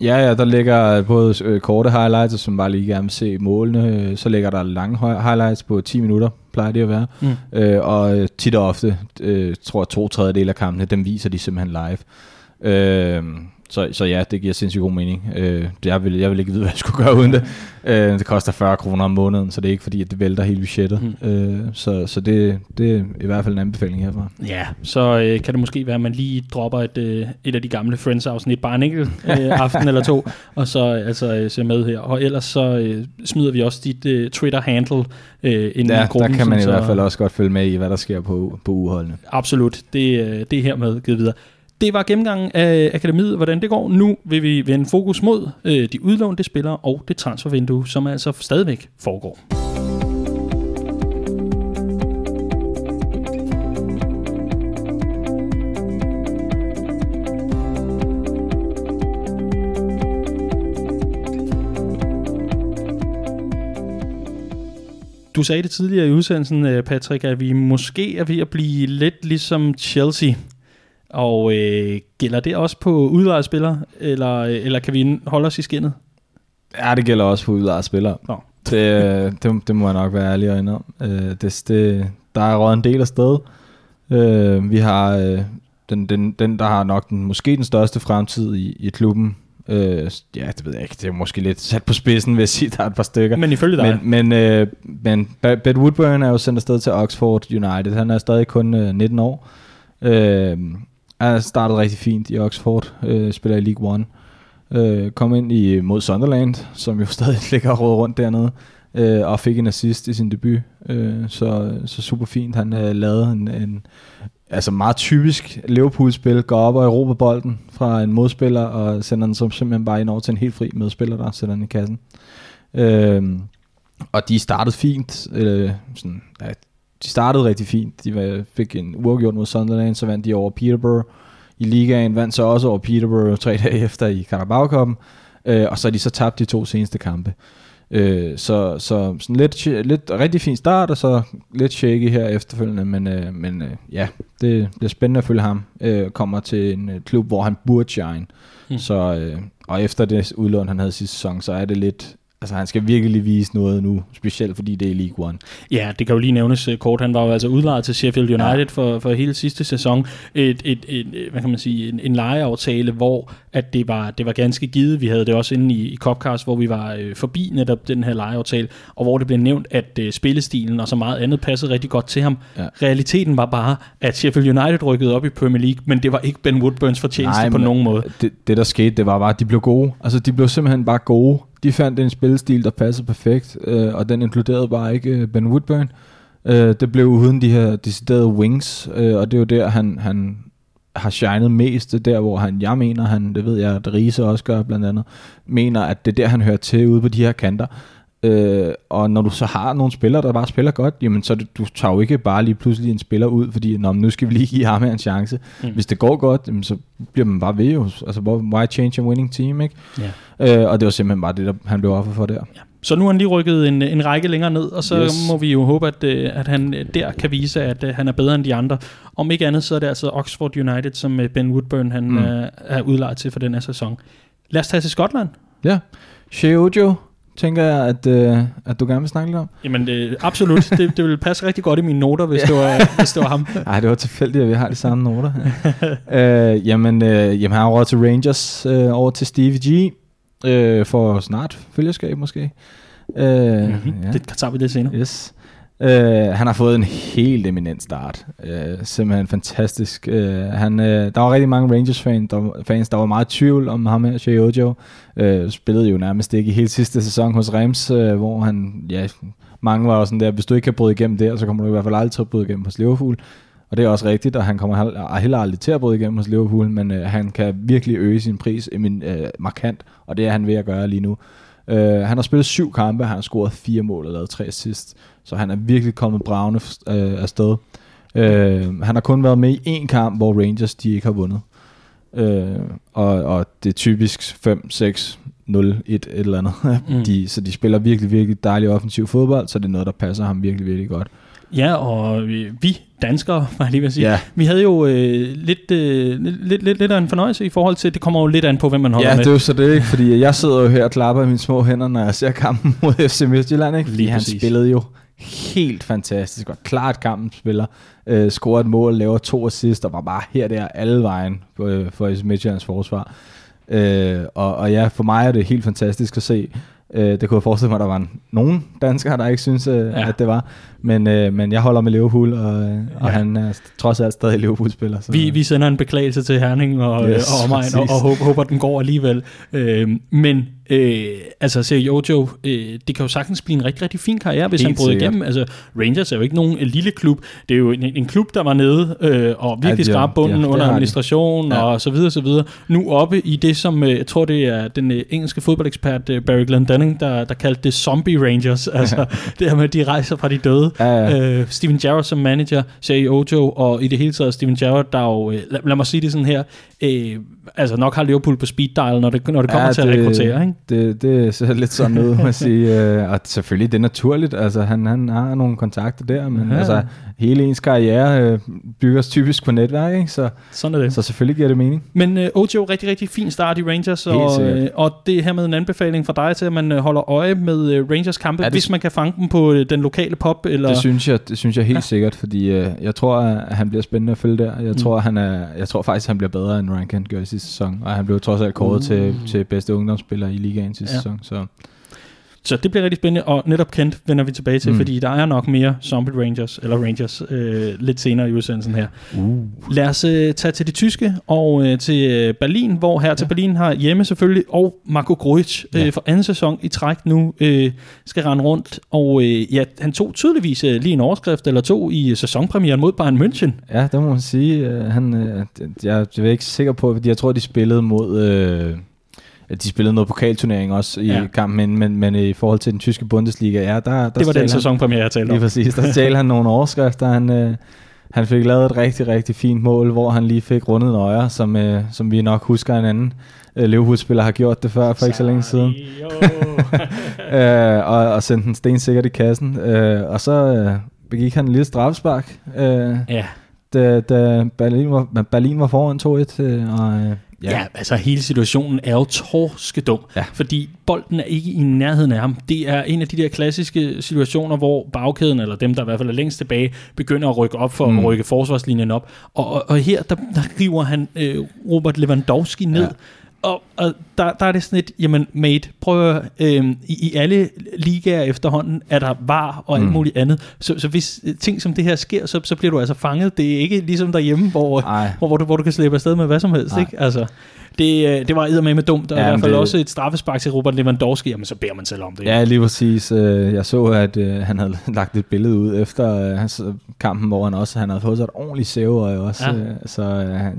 Ja, ja, der ligger både øh, korte highlights, som bare lige gerne vil se målene. Øh, Så ligger der lange hi- highlights på 10 minutter, plejer det at være. Mm. Øh, og øh, tit og ofte, øh, tror jeg, to tredjedel af kampene, dem viser de simpelthen live. Øh, så, så ja, det giver sindssygt god mening. Øh, det- jeg, vil, jeg vil ikke vide, <laughs> hvad jeg skulle gøre uden det. Øh, det koster 40 kroner om måneden, så det er ikke fordi, at det vælter hele budgettet. Mm. Øh, så så det, det er i hvert fald en anbefaling herfra. Ja, så øh, kan det måske være, at man lige dropper et, øh, et af de gamle Friends-afsnit, bare en enkelt <laughs> øh, aften eller to, og så altså øh, se med her. Og ellers så øh, smider vi også dit øh, Twitter-handle øh, ind Ja, i gruppen. der kan man i sådan hvert så- fald også godt følge med i, hvad der sker på, på uholdene. Absolut, det, øh, det er hermed givet videre. Det var gennemgangen af akademiet, hvordan det går. Nu vil vi vende fokus mod øh, de udlånte spillere og det transfervindue, som altså stadigvæk foregår. Du sagde det tidligere i udsendelsen, øh, Patrick, at vi måske er ved at blive lidt ligesom Chelsea. Og øh, gælder det også på udlejrspillere, eller, øh, eller kan vi holde os i skinnet? Ja, det gælder også for udlejrede spillere. Nå. Det, det, det må jeg nok være ærlig og indrømme. Øh, det, det, der er røget en del af sted. Øh, vi har øh, den, den, den, der har nok den, måske den største fremtid i, i klubben. Øh, ja, det ved jeg ikke. Det er måske lidt sat på spidsen, vil jeg sige. Der er et par stykker. Men ifølge dig, Men, men, øh, men Be- Ben Woodburn er jo sendt afsted til Oxford United. Han er stadig kun øh, 19 år. Øh, han startede rigtig fint i Oxford. Øh, spiller i League One. Øh, kom ind i mod Sunderland, som jo <laughs> stadig ligger og rundt dernede. Øh, og fik en assist i sin debut. Øh, så, så super fint. Han øh, lavede en, en altså meget typisk Liverpool-spil. Går op og erobrer bolden fra en modspiller og sender den så simpelthen bare ind over til en helt fri medspiller, der sætter den i kassen. Øh, og de startede fint. Øh, sådan, ja, de startede rigtig fint. De var, fik en uafgjort mod Sunderland, så vandt de over Peterborough i ligaen, vandt så også over Peterborough tre <laughs> dage efter i Carabao Cup'en, øh, og så har de så tabt de to seneste kampe. Øh, så, så sådan lidt, lidt rigtig fin start, og så lidt shaky her efterfølgende, men, øh, men øh, ja, det bliver spændende at følge ham. Øh, kommer til en øh, klub, hvor han burde shine. Mm. Så, øh, og efter det udlån, han havde sidste sæson, så er det lidt, altså han skal virkelig vise noget nu, specielt fordi det er League One. Ja, det kan jo lige nævnes øh, kort. Han var jo altså udlejet til Sheffield United Ja. for, for hele sidste sæson. Et, et, et, et, hvad kan man sige, en, en lejeaftale, hvor at det, var, det var ganske givet. Vi havde det også inde i, i Copcast, hvor vi var øh, forbi netop den her lejeaftale, og hvor det blev nævnt, at øh, spillestilen og så meget andet passede rigtig godt til ham. Ja. Realiteten var bare, at Sheffield United rykkede op i Premier League, men det var ikke Ben Woodburns fortjeneste Nej, på nogen måde. Det, det der skete, det var bare, at de blev gode. Altså de blev simpelthen bare gode. De fandt en spillestil, der passede perfekt, øh, og den inkluderede bare ikke øh, Ben Woodburn. Øh, det blev uden de her deciderede wings, øh, og det er jo der, han, han har shined mest, det der, hvor han, jeg mener, han, det ved jeg, at Riese også gør blandt andet, mener, at det er der, han hører til ude på de her kanter. Øh, og når du så har nogle spillere, der bare spiller godt, jamen så du tager jo ikke bare lige pludselig en spiller ud, fordi Nå, nu skal vi lige give ham her en chance. Mm. Hvis det går godt, jamen, så bliver man bare ved jo. Altså, why change a winning team, ikke? Ja. Øh, og det var simpelthen bare det, der han blev offer for der. Ja. Så nu har han lige rykket en, en række længere ned, og så Yes. må vi jo håbe, at, øh, at han øh, der kan vise, at øh, han er bedre end de andre. Om ikke andet, så er det altså Oxford United, som Ben Woodburn han, Mm. er, er udlejet til for den her sæson. Lad os tage til Skotland. Ja. Shea Ojo, tænker jeg, at, øh, at du gerne vil snakke lidt om. Jamen, øh, absolut. det, det vil passe rigtig godt i mine noter, hvis, det, var, hvis det var ham. <laughs> Nej, det var tilfældigt, at vi har de samme noter. <laughs> øh, jamen, øh, jamen, han har råd til Rangers øh, over til Stevie G. Øh, for snart følgeskab måske. Øh, Mm-hmm. Ja. Det tager vi det senere. Yes. Øh, han har fået en helt eminent start. Øh, simpelthen fantastisk. Øh, han, øh, der var rigtig mange Rangers-fans, der, fans, der var meget tvivl om ham her, Shea Ojo. Øh, spillede jo nærmest ikke i hele sidste sæson hos Rams, øh, hvor han, ja, mange var jo sådan der, hvis du ikke kan bryde igennem der, så kommer du i hvert fald aldrig til at bryde igennem hos Liverpool. Og det er også rigtigt, og han kommer heller aldrig til at bryde igennem hos Liverpool, men øh, han kan virkelig øge sin pris øh, markant, og det er han ved at gøre lige nu. Øh, han har spillet syv kampe, han har scoret fire mål og lavet tre assist, så han er virkelig kommet bravende uh, afsted. Uh, han har kun været med i én kamp, hvor Rangers de ikke har vundet. Uh, og, og det er typisk 5, 6, 0, 1 et eller andet. <laughs> Mm. de, så de spiller virkelig, virkelig dejlig offensiv fodbold, så det er noget, der passer ham virkelig, virkelig godt. Ja, og øh, vi danskere, <laughs> var jeg lige ved at sige, Ja. vi havde jo øh, lidt, øh, lidt, lidt, lidt af en fornøjelse i forhold til, det kommer jo lidt an på, hvem man holder Ja, med. det er jo så det, ikke? <laughs> Fordi jeg sidder jo her og klapper i mine små hænder, når jeg ser kampen mod FC Midtjylland, ikke? Fordi Lige han præcis. spillede jo helt fantastisk, og klart kampen spiller, øh, scorer et mål, laver to assist, og var bare her der alle vejen for, øh, for FC Midtjyllands forsvar. Øh, og, og ja, for mig er det helt fantastisk at se. Øh, det kunne jeg forestille mig, at der var nogen danskere, der ikke synes, øh, Ja. at det var. Men, øh, men jeg holder med Liverpool, og, øh, og Ja. han er trods alt stadig Liverpool-spiller. Så. Vi, vi sender en beklagelse til Herning og, yes, Yes, og omegn, og, og håber, håber, den går alligevel. Øh, men øh, altså, ser Jojo, øh, det kan jo sagtens blive en rigtig, rigtig fin karriere, hvis Helt han bryder sikkert. igennem. Altså, Rangers er jo ikke nogen øh, lille klub. Det er jo en, en klub, der var nede øh, og virkelig Ja, skrab bunden ja, under administration Ja. og så videre, så videre. Nu oppe i det, som øh, jeg tror, det er den øh, engelske fodboldekspert øh, Barry Glendenning, der, der kaldte det Zombie Rangers. <laughs> Altså, det her med, at de rejser fra de døde. Ja, ja. Øh, Steven Gerrard som manager, Shea Ojo, og i det hele taget Steven Gerrard, der jo, øh, lad, lad mig sige det sådan her, øh, altså nok har Liverpool på speed dial, når det, når det kommer Ja, til at rekruttere, ikke? Det, det ser lidt sådan ud, må jeg <laughs> sige. Øh, Og selvfølgelig, det er naturligt. Altså, han, han har nogle kontakter der, men ja. altså, hele ens karriere øh, bygges typisk på netværk, ikke? Så, Sådan er det. så selvfølgelig giver det mening. Men øh, Ojo, rigtig, rigtig fin start i Rangers, og, øh, og det er hermed en anbefaling fra dig til, at man øh, holder øje med øh, Rangers kampe, Ja, det- hvis man kan fange dem på øh, den lokale pop, eller... Det synes jeg, det synes jeg helt Ja. sikkert, fordi øh, jeg tror, at han bliver spændende at følge der. Jeg, Mm. mm. tror, han er, jeg tror faktisk, at han bliver bedre, end Rankin gjorde i sidste sæson. Og han blev trods alt kåret uh. til, til bedste ungdomsspiller i ligaen sidste ja. sæson. Så Så det bliver rigtig spændende, og netop kendt vender vi tilbage til, mm. Fordi der er nok mere Zombie Rangers, eller Rangers, øh, lidt senere i udsendelsen her. uh. Lad os øh, tage til det tyske og øh, til øh, Berlin, hvor her ja. til. Berlin har hjemme selvfølgelig, og Marco Grujic øh, Ja. for anden sæson i træk nu øh, skal rende rundt. Og øh, ja, han tog tydeligvis øh, lige en overskrift eller to i øh, sæsonpremieren mod Bayern München. Ja, det må man sige. Øh, Han, øh, jeg, jeg er ikke sikker på, fordi jeg tror, de spillede mod... Øh, de spillede noget pokalturnering også i Ja. kampen, men, men, men i forhold til den tyske Bundesliga, ja, der, der Det var den sæsonpremiere, jeg talte Lige om. præcis, der stjal han nogle overskrifter. Han, øh, han fik lavet et rigtig, rigtig fint mål, hvor han lige fik rundet en øje, som, øh, som vi nok husker en anden øh, Liverpool-spiller har gjort det før, for ikke så længe siden. <laughs> øh, og, og sendte den stensikkert i kassen. Øh, og så øh, begik han en lille straffespark, øh, Ja. da, da Berlin, var, Berlin var foran 2-1. Øh, og, øh, Ja. ja, altså hele situationen er jo torskedum, ja. Fordi bolden er ikke i nærheden af ham. Det er en af de der klassiske situationer, hvor bagkæden, eller dem, der i hvert fald er længst tilbage, begynder at rykke op for mm. at rykke forsvarslinjen op. Og, og, og her, der, der river han øh, Robert Lewandowski ned. Ja. Og, og der, der er det sådan et, jamen mate, prøv at, øh, i, i alle ligaer efterhånden er der var og alt Mm. muligt andet. Så, så hvis øh, ting som det her sker, så, så bliver du altså fanget. Det er ikke ligesom derhjemme, hvor, Ej. hvor, hvor, du, hvor du kan slippe afsted med hvad som helst. Ikke? Altså, det, øh, det var eddermame med dumt, og ja, i hvert fald det... også et straffespark til Robert Lewandowski, jamen så beder man selv om det. Ja, lige præcis. Øh, Jeg så, at han havde <laughs> lagt et billede ud efter kampen, hvor han også han havde fået sig et ordentligt sæveøje også. Ja. Så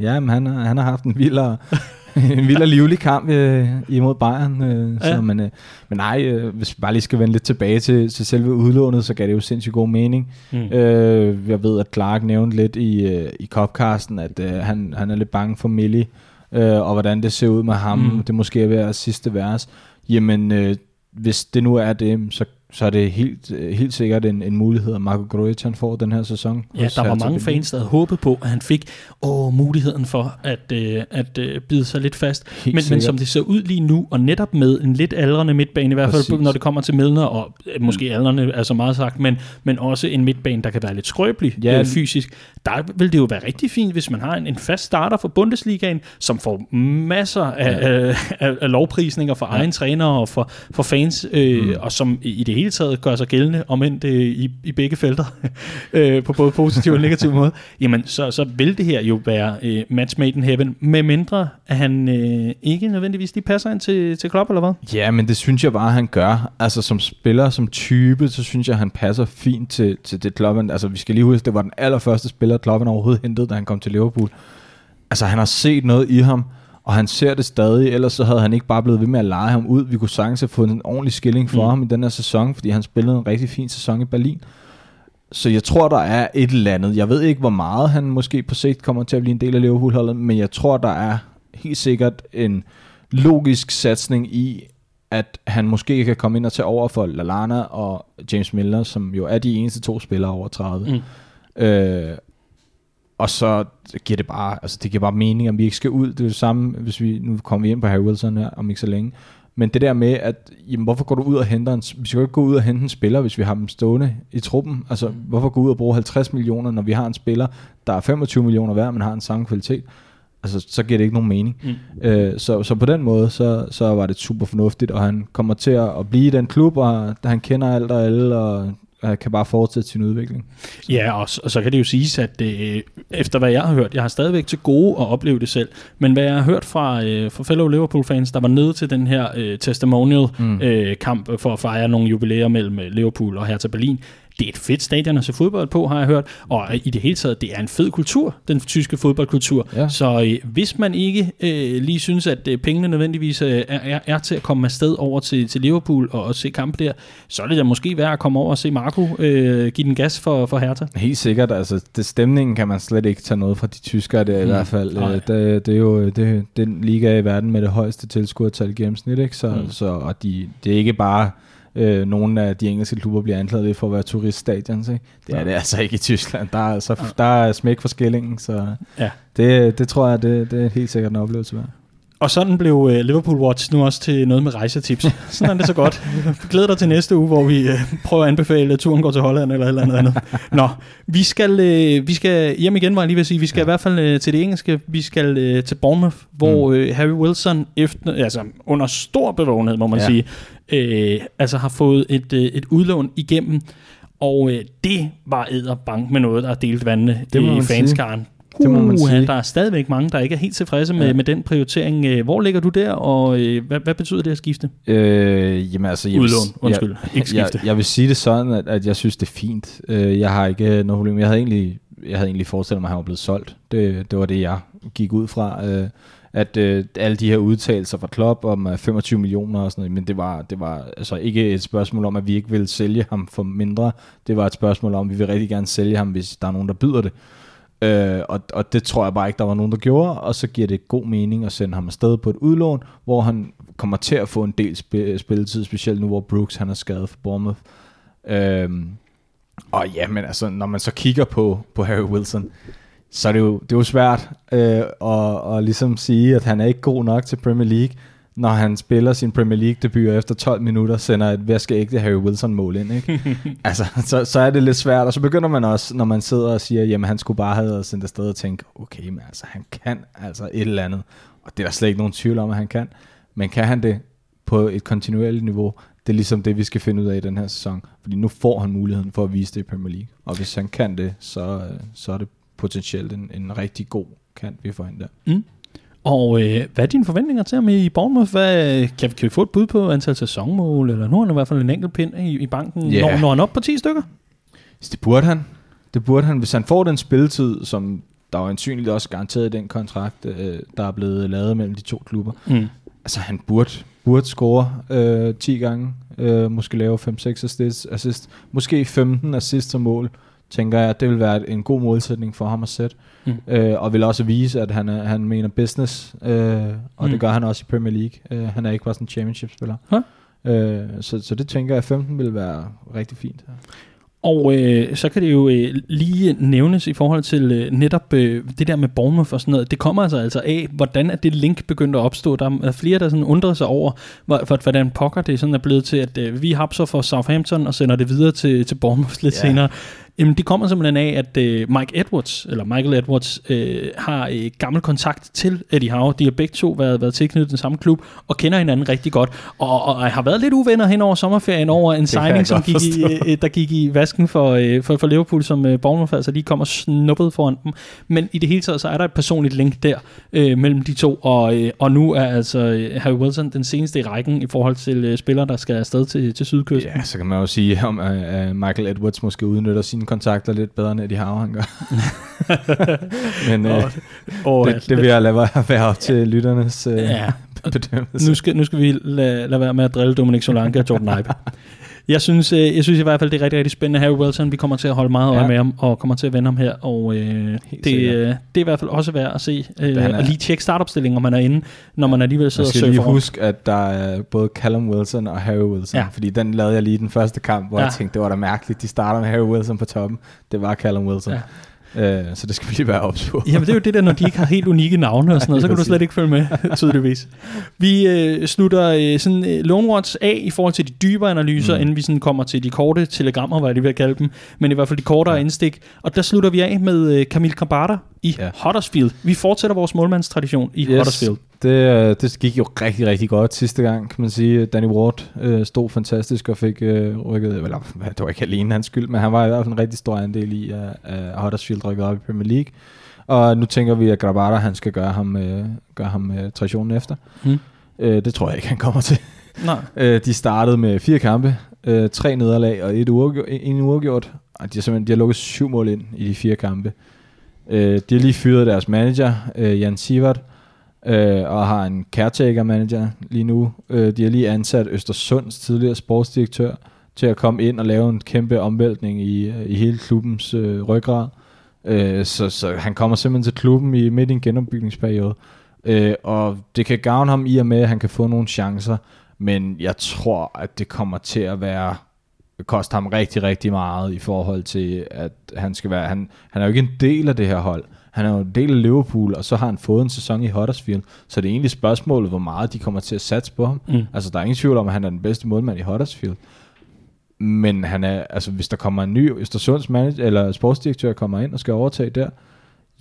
ja, men han, har- han har haft en vildere, <laughs> <laughs> en vildere livlig kamp øh, imod Bayern. Øh, Ja. så, men, øh, men nej, øh, hvis vi bare lige skal vende lidt tilbage til, til selve udlånet, så gav det jo sindssygt god mening. Mm. Øh, jeg ved, at Clark nævnte lidt i, øh, i Copcasten, at øh, han, han er lidt bange for Millie, øh, og hvordan det ser ud med ham. Mm. Det måske er ved at sidste vers. Jamen, øh, hvis det nu er det, så så er det helt, helt sikkert en, en mulighed, at Marco Grujic han får den her sæson. Ja, der var mange fans, der havde håbet på, at han fik åh, muligheden for at, øh, at øh, bide sig lidt fast. men, men som det ser ud lige nu, og netop med en lidt aldrende midtbane, i hvert fald Præcis. når det kommer til Milner, og øh, måske aldrende er så meget sagt, men, men også en midtbane, der kan være lidt skrøbelig ja, øh, fysisk, der vil det jo være rigtig fint, hvis man har en, en fast starter for Bundesligaen, som får masser af, ja. af, af, af lovprisninger for ja. egen træner og for, for fans, øh, mm. og som i det hele taget gør sig gældende, om end det i, i begge felter, <laughs> øh, på både positiv og negativ måde, jamen så, så vil det her jo være øh, match made in heaven, med mindre at han øh, ikke nødvendigvis lige passer ind til, til Klopp, eller hvad? Ja, men det synes jeg bare, han gør. Altså som spiller, som type, så synes jeg, han passer fint til, til det Klopp. Altså vi skal lige huske, det var den allerførste spiller, Klopp overhovedet hentede, da han kom til Liverpool. Altså han har set noget i ham, og han ser det stadig, ellers så havde han ikke bare blevet ved med at lege ham ud. Vi kunne sagtens have fået en ordentlig skilling for mm. ham i den her sæson, fordi han spillede en rigtig fin sæson i Berlin. Så jeg tror, der er et eller andet. Jeg ved ikke, hvor meget han måske på sigt kommer til at blive en del af Liverpool-holdet, men jeg tror, der er helt sikkert en logisk satsning i, at han måske kan komme ind og tage over for Lalana og James Milner, som jo er de eneste to spillere over 30. Mm. Øh, og så giver det bare, altså det giver bare mening, at vi ikke skal ud. Det er det samme, hvis vi, nu kommer vi ind på Harry Wilson her om ikke så længe. Men det der med, at jamen, hvorfor går du ud og henter en, vi skal jo ikke gå ud og hente en spiller, hvis vi har dem stående i truppen. Altså, hvorfor gå ud og bruge 50 millioner, når vi har en spiller, der er 25 millioner værd, men har en samme kvalitet? Altså, så giver det ikke nogen mening. Mm. Øh, så, så på den måde, så, så var det super fornuftigt, og han kommer til at blive i den klub, og han kender alt og alle, og øh, kan bare fortsætte sin udvikling. Så. Ja, og, og så kan det jo siges, at øh, efter hvad jeg har hørt, jeg har stadigvæk til gode at opleve det selv, men hvad jeg har hørt fra, øh, fra fellow Liverpool-fans, der var nede til den her øh, testimonial-kamp mm. øh, for at fejre nogle jubilæer mellem øh, Liverpool og Hertha Berlin, det er et fedt stadion at se fodbold på, har jeg hørt. Og i det hele taget, det er en fed kultur, den tyske fodboldkultur. Ja. Så øh, hvis man ikke øh, lige synes, at øh, pengene nødvendigvis øh, er, er til at komme afsted over til, til Liverpool og, og se kamp der, så er det da måske værd at komme over og se Marco øh, give den gas for, for Hertha. Helt sikkert. Altså, det stemningen kan man slet ikke tage noget fra de tyskere, det er mm. i hvert fald. Øh, det, det, er jo det, den liga i verden med det højeste tilskuertal gennemsnit, ikke? Så, mm. så, og de, det er ikke bare øh, nogle af de engelske klubber bliver anklaget for at være turiststadions. Ikke? Det er ja. det altså ikke i Tyskland. Der er, så, ja. der er smæk for skillingen, så ja. det, det tror jeg, det, det er helt sikkert en oplevelse værd. Og sådan blev uh, Liverpool Watch nu også til noget med rejsetips. Sådan er det så godt. <laughs> Glæder dig til næste uge, hvor vi uh, prøver at anbefale, at turen går til Holland eller et eller andet andet. Nå, vi skal, uh, vi skal hjem igen, var jeg lige vil sige. Vi skal ja. i hvert fald uh, til det engelske. Vi skal uh, til Bournemouth, hvor uh, Harry Wilson efter, altså, under stor bevågenhed, må man ja. sige, uh, altså har fået et, uh, et udlån igennem. Og uh, det var æderbank med noget, der har delt vandene det i fanskaren. Sige det må man uh, sige. Der er stadigvæk mange, der ikke er helt tilfredse med, ja. med den prioritering. Øh, hvor ligger du der, og øh, hvad, hvad betyder det at skifte? Øh, jamen altså... Jeg Udlån, undskyld. Jeg, ikke skifte. Jeg, jeg vil sige det sådan, at, at jeg synes, det er fint. Jeg har ikke noget problem. Jeg havde egentlig, jeg havde egentlig forestillet mig, at han var blevet solgt. Det, det var det, jeg gik ud fra. At øh, alle de her udtalelser fra Klopp om 25 millioner og sådan noget, men det var, det var altså ikke et spørgsmål om, at vi ikke vil sælge ham for mindre. Det var et spørgsmål om, at vi vil rigtig gerne sælge ham, hvis der er nogen, der byder det. Øh, og, og det tror jeg bare ikke, der var nogen, der gjorde, og så giver det god mening at sende ham afsted på et udlån, hvor han kommer til at få en del sp- spilletid, specielt nu, hvor Brooks han er skadet for Bournemouth. Øh, og ja, men altså, når man så kigger på, på Harry Wilson, så er det jo, det er jo svært øh, at, at ligesom sige, at han er ikke god nok til Premier League når han spiller sin Premier League debut efter 12 minutter, sender et vaskeægte Harry Wilson mål ind. Ikke? <laughs> altså, så, så er det lidt svært, og så begynder man også, når man sidder og siger, jamen han skulle bare have sendt afsted og tænke, okay, men altså han kan altså et eller andet, og det er der slet ikke nogen tvivl om, at han kan, men kan han det på et kontinuerligt niveau, det er ligesom det, vi skal finde ud af i den her sæson, fordi nu får han muligheden for at vise det i Premier League, og hvis han kan det, så, så er det potentielt en, en rigtig god kant, vi får ind der. Mm. Og øh, hvad er dine forventninger til ham i Bournemouth? Hvad, kan, kan vi få et bud på antal sæsonmål? Eller nu har han i hvert fald en enkelt pind i, i banken. Yeah. Når, når han op på 10 stykker? Det burde han. Det burde han. Hvis han får den spilletid, som der var ansynligt også garanteret i den kontrakt, øh, der er blevet lavet mellem de to klubber. Mm. Altså han burde, burde score øh, 10 gange. Øh, måske lave 5-6 assist, assist. Måske 15 assist som mål tænker jeg, at det vil være en god målsætning for ham at sætte. Mm. Øh, og vil også vise, at han, er, han mener business, øh, og mm. det gør han også i Premier League. Øh, han er ikke bare sådan en championship-spiller. Huh? Øh, så, så det tænker jeg, at 15 vil være rigtig fint. Og øh, så kan det jo øh, lige nævnes i forhold til øh, netop øh, det der med Bournemouth og sådan noget. Det kommer altså altså af, hvordan er det link begyndt at opstå. Der er flere, der sådan undrer sig over, hvordan pokker det sådan er blevet til, at øh, vi hapser for Southampton og sender det videre til, til Bournemouth lidt ja. senere. Jamen, det kommer simpelthen af, at øh, Mike Edwards, eller Michael Edwards, øh, har øh, gammel kontakt til Eddie Howe. De har begge to været, været tilknyttet den samme klub, og kender hinanden rigtig godt. Og, og, har været lidt uvenner hen over sommerferien over en signing, som gik i, øh, der gik i vasken for, øh, for, for Liverpool, som øh, Bournemouth, altså de kommer snuppet foran dem. Men i det hele taget, så er der et personligt link der øh, mellem de to, og, øh, og nu er altså øh, Harry Wilson den seneste i rækken i forhold til øh, spillere, der skal afsted til, til Sydkysten. Ja, så kan man jo sige, om uh, Michael Edwards måske udnytter sine kontakter lidt bedre, end Eddie Howe han gør. <laughs> Men øh, oh, det, det vil jeg lade være op til lytternes øh, ja. bedømmelse. Nu skal, nu skal vi lade, lade være med at drille Dominic Solanke og Jordan Ibe. <laughs> Jeg synes, øh, jeg synes i hvert fald, det er rigtig, rigtig spændende. Harry Wilson, vi kommer til at holde meget øje ja. med ham, og kommer til at vende ham her. Og øh, det, øh, det er i hvert fald også værd at se. Øh, og lige tjekke startopstillingen, om man er inde, når ja. man alligevel sidder og søger lige huske, at der er både Callum Wilson og Harry Wilson. Ja. Fordi den lavede jeg lige den første kamp, hvor ja. jeg tænkte, det var da mærkeligt. De starter med Harry Wilson på toppen. Det var Callum Wilson. Ja. Øh, så det skal vi lige være ops på. Jamen det er jo det der, når de ikke har helt unikke navne og sådan noget, så kan du slet ikke følge med, <laughs> tydeligvis. Vi øh, slutter øh, sådan øh, Lone Watch af i forhold til de dybere analyser, mm. inden vi sådan kommer til de korte telegrammer, hvad jeg lige vil kalde dem, men i hvert fald de kortere ja. indstik. Og der slutter vi af med øh, Camille Cabada i ja. Huddersfield. Vi fortsætter vores målmandstradition i yes. Huddersfield. Det, øh, det gik jo rigtig, rigtig godt sidste gang, kan man sige. Danny Ward øh, stod fantastisk og fik øh, rykket, eller <laughs> det var ikke alene hans skyld, men han var i hvert fald en rigtig stor andel i, at, at Huddersfield rykkede op i Premier League. Og nu tænker vi, at Grabada, han skal gøre ham, øh, gøre ham øh, traditionen efter. Mm. Øh, det tror jeg ikke, han kommer til. Nej. <laughs> øh, de startede med fire kampe, øh, tre nederlag og et uafgjort, en uafgjort. Og de har simpelthen de har lukket syv mål ind i de fire kampe. Øh, de har lige fyret deres manager, øh, Jan Sivert, øh, og har en caretaker manager lige nu. Øh, de har lige ansat Østersunds tidligere sportsdirektør til at komme ind og lave en kæmpe omvæltning i, øh, i hele klubbens øh, ryggrad. Øh, så, så han kommer simpelthen til klubben i midt i en genopbygningsperiode. Øh, og det kan gavne ham i og med, at han kan få nogle chancer. Men jeg tror, at det kommer til at være koste ham rigtig, rigtig meget i forhold til, at han skal være, han, han er jo ikke en del af det her hold. Han er jo en del af Liverpool, og så har han fået en sæson i Huddersfield. Så det er egentlig spørgsmålet, hvor meget de kommer til at satse på ham. Mm. Altså, der er ingen tvivl om, at han er den bedste målmand i Huddersfield. Men han er, altså, hvis der kommer en ny Østersunds manager, eller sportsdirektør kommer ind og skal overtage der,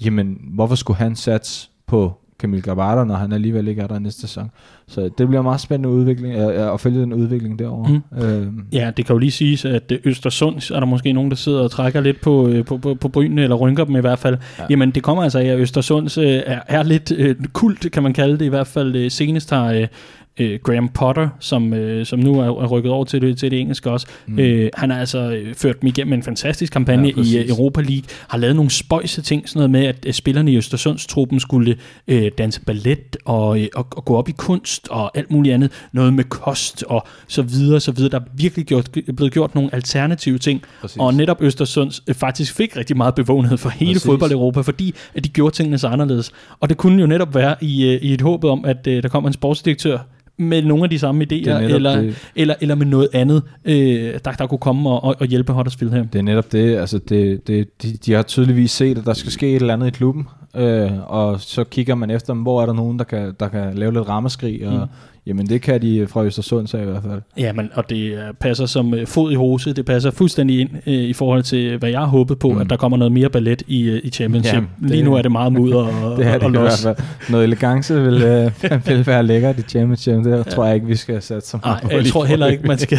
jamen, hvorfor skulle han satse på Camille Gabata, når han alligevel ikke er der næste sæson. Så det bliver meget spændende udvikling, at, at følge den udvikling derovre. Mm. Øhm. Ja, det kan jo lige siges, at Østersund er der måske nogen, der sidder og trækker lidt på, øh, på, på, på brynene, eller rynker dem i hvert fald. Ja. Jamen, det kommer altså af, at Østersund øh, er, er lidt øh, kult, kan man kalde det i hvert fald. Øh, senest har øh, øh, Graham Potter, som, øh, som nu er, er rykket over til det, til det engelske også. Mm. Øh, han har altså øh, ført dem igennem en fantastisk kampagne ja, i uh, Europa League, har lavet nogle spøjse ting, sådan noget med, at uh, spillerne i Østersundstruppen skulle øh, danse ballet og, øh, og, og gå op i kunst og alt muligt andet, noget med kost og så videre, så videre. Der er virkelig gjort, blevet gjort nogle alternative ting, præcis. og netop Østersund øh, faktisk fik rigtig meget bevågenhed for hele præcis. fodbold Europa, fordi at de gjorde tingene så anderledes. Og det kunne jo netop være i, øh, i et håb om, at øh, der kommer en sportsdirektør, med nogle af de samme idéer, eller, eller, eller med noget andet, øh, der, der kunne komme og, og hjælpe Huddersfield her. Det er netop det, altså det, det, de, de har tydeligvis set, at der skal ske et eller andet i klubben, øh, og så kigger man efter, hvor er der nogen, der kan, der kan lave lidt rammeskrig, og mm. Jamen det kan de fra Østersund så i hvert fald. Ja, men, og det øh, passer som øh, fod i hose. Det passer fuldstændig ind øh, i forhold til, hvad jeg håbet på, mm. at der kommer noget mere ballet i, øh, i Championship. Ja, det, Lige nu er det meget mudder og, <laughs> det er det og los. I hvert fald. Noget elegance vil, øh, <laughs> vil være lækkert i Championship. Det ja. tror jeg ikke, vi skal sætte så meget Nej, jeg tror heller ikke, man skal,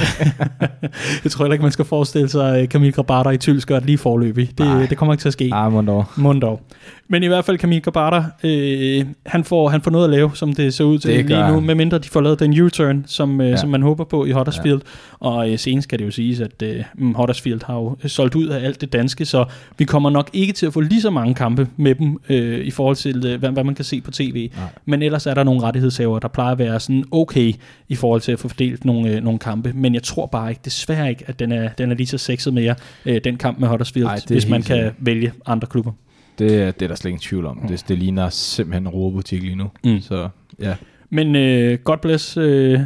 <laughs> jeg tror heller ikke, man skal forestille sig Camille Grabater i Tylskørt lige forløbig. Det, det kommer ikke til at ske. Nej, Mondor. Mondor. Men i hvert fald Camille Grabater, øh, han, får, han får noget at lave, som det ser ud til det lige nu, medmindre de får lavet den U-turn, som, øh, ja. som man håber på i Huddersfield. Ja. Og øh, senest kan det jo siges, at øh, mm, Huddersfield har jo solgt ud af alt det danske, så vi kommer nok ikke til at få lige så mange kampe med dem, øh, i forhold til, øh, hvad, hvad man kan se på tv. Nej. Men ellers er der nogle rettighedshaver, der plejer at være sådan okay, i forhold til at få fordelt nogle, øh, nogle kampe. Men jeg tror bare ikke, desværre ikke, at den er, den er lige så sexet mere, øh, den kamp med Huddersfield, Ej, hvis man kan vælge andre klubber. Det, det er der slet ingen tvivl om. Mm. Det, det ligner simpelthen en robobutik lige nu. Mm. Så ja. Men uh, God bless uh,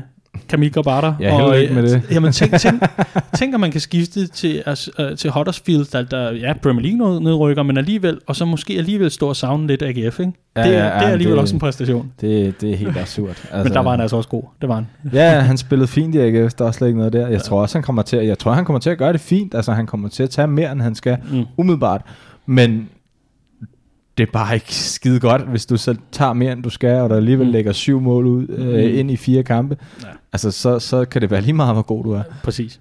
Camille Grabata. Ja, heller ikke med det. Jamen, tænk, tænk, <laughs> tænk, at man kan skifte til, uh, til Huddersfield, der, der ja, Premier League nedrykker, men alligevel, og så måske alligevel stå og savne lidt AGF, ikke? Ja, det, ja, det er ja, alligevel det- også en præstation. Det, det er helt absurd. Altså, <laughs> Men der var han altså også god. Det var han. <laughs> Ja, han spillede fint i AGF, der er slet ikke noget der. Jeg tror også, han kommer til, at- jeg tror, han kommer til at gøre det fint. Altså, han kommer til at tage mere, end han skal, Mm. umiddelbart. Men det er bare ikke skide godt, hvis du så tager mere, end du skal, og der alligevel Mm. lægger syv mål ud øh, Mm. ind i fire kampe. Ja. Altså, så, så kan det være lige meget, hvor god du er. Præcis.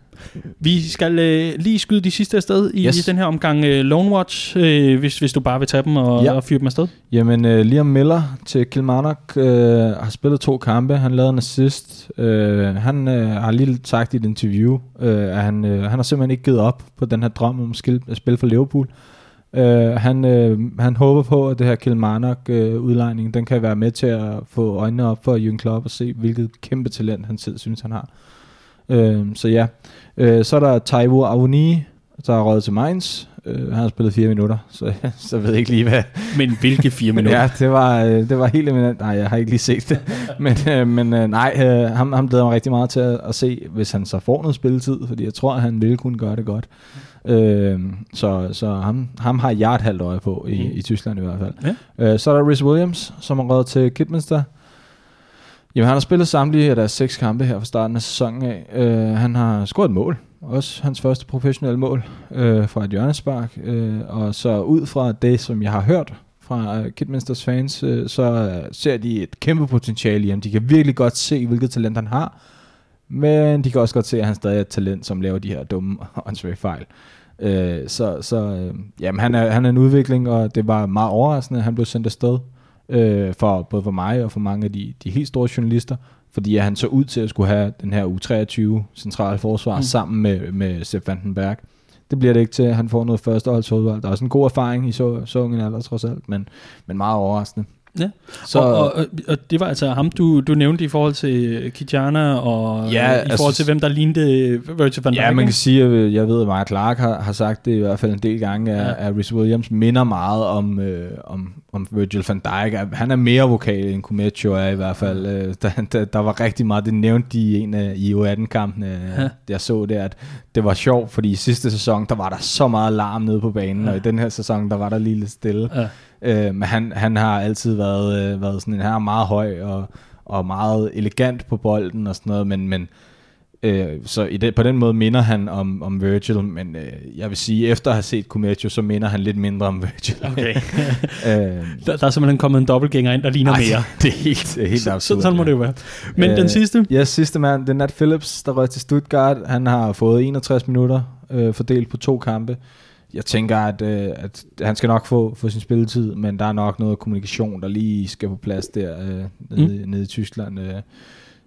Vi skal øh, lige skyde de sidste afsted i, Yes. yes. den her omgang øh, Lone Watch, øh, hvis, hvis du bare vil tage dem og, Ja. og fyre dem afsted. Jamen, øh, Liam Miller til Kilmarnock øh, har spillet to kampe. Han lavede en assist. Øh, han øh, har lige sagt i et interview, øh, at han, øh, han har simpelthen ikke givet op på den her drøm om at spille, at spille for Liverpool. Øh, han, øh, han håber på, at det her Kilmarnock øh, den kan være med til at få øjnene op for Jürgen Klopp og se, hvilket kæmpe talent han selv synes, han har. Øh, så ja. Øh, så er der Taiwo Avoni, der er røget til Mainz. Øh, han har spillet fire minutter, så, <laughs> så ved jeg ikke lige, hvad, Men hvilke fire <laughs> minutter? Ja, det var, øh, det var helt eminent. Nej, jeg har ikke lige set det. <laughs> men øh, men øh, nej, øh, ham, ham glæder mig rigtig meget til at, at se, hvis han så får noget spilletid, fordi jeg tror, at han ville kunne gøre det godt. Øh, så så ham, ham har jeg et halvt øje på, i, Mm. i Tyskland i hvert fald. Ja. Øh, så er der Rhys Williams, som er røget til Kidminster. Jamen, han har spillet samtlige af deres seks kampe her fra starten af sæsonen af. Øh, han har scoret et mål. Også hans første professionelle mål øh, fra et hjørnespark. Øh, og så ud fra det, som jeg har hørt fra øh, Kidminsters fans, øh, så ser de et kæmpe potentiale i ham. De kan virkelig godt se, hvilket talent han har. Men de kan også godt se, at han stadig er et talent, som laver de her dumme <laughs> åndssvage fejl. Øh, så så øh, jamen, han, er, han er en udvikling, og det var meget overraskende, at han blev sendt afsted. Øh, for, både for mig og for mange af de, de helt store journalister. Fordi han så ud til at skulle have den her U23 centrale forsvar Mm. mm. sammen med, med Sepp Vandenberg. Det bliver det ikke til. Han får noget førsteholdsfodbold. Der er også en god erfaring i så, så ung en alder trods alt, men, men meget overraskende. Ja. Så, og, og, og, det var altså ham, du, du nævnte i forhold til Kijana, og Ja, ja, i altså- forhold til, hvem der lignede Virgil van Dijk. Ja, man kan sige, at jeg ved, at Mark Clark har, har sagt det i hvert fald en del gange, at, Ja. at Rhys Williams minder meget om, øh, om, om Virgil van Dijk. Han er mere vokal end Kumecho er i hvert fald. Øh, <laughs> der, der, der var rigtig meget, det nævnte de i en af i U18-kampene, Ja. ja. jeg så det, at det var sjovt, fordi i sidste sæson, der var der så meget larm nede på banen, Ja. og i den her sæson, der var der lige lidt stille. Ja. Øh, men han, han har altid været, øh, været sådan en her meget høj og, og meget elegant på bolden og sådan noget, men, men øh, så i det, på den måde minder han om, om Virgil, men øh, jeg vil sige, efter at have set Kumetio, så minder han lidt mindre om Virgil. <laughs> Okay. <laughs> øh, der, der er simpelthen kommet en dobbeltgænger ind, der ligner ej, mere. det er helt, <laughs> det er helt Så, absurd. så, sådan må det jo være. Men Øh, den sidste? Ja, sidste mand, det er Nat Phillips, der røg til Stuttgart. Han har fået 61 minutter øh, fordelt på to kampe. Jeg tænker, at, øh, at han skal nok få, få sin spilletid, men der er nok noget kommunikation, der lige skal på plads der øh, nede, mm. nede i Tyskland øh,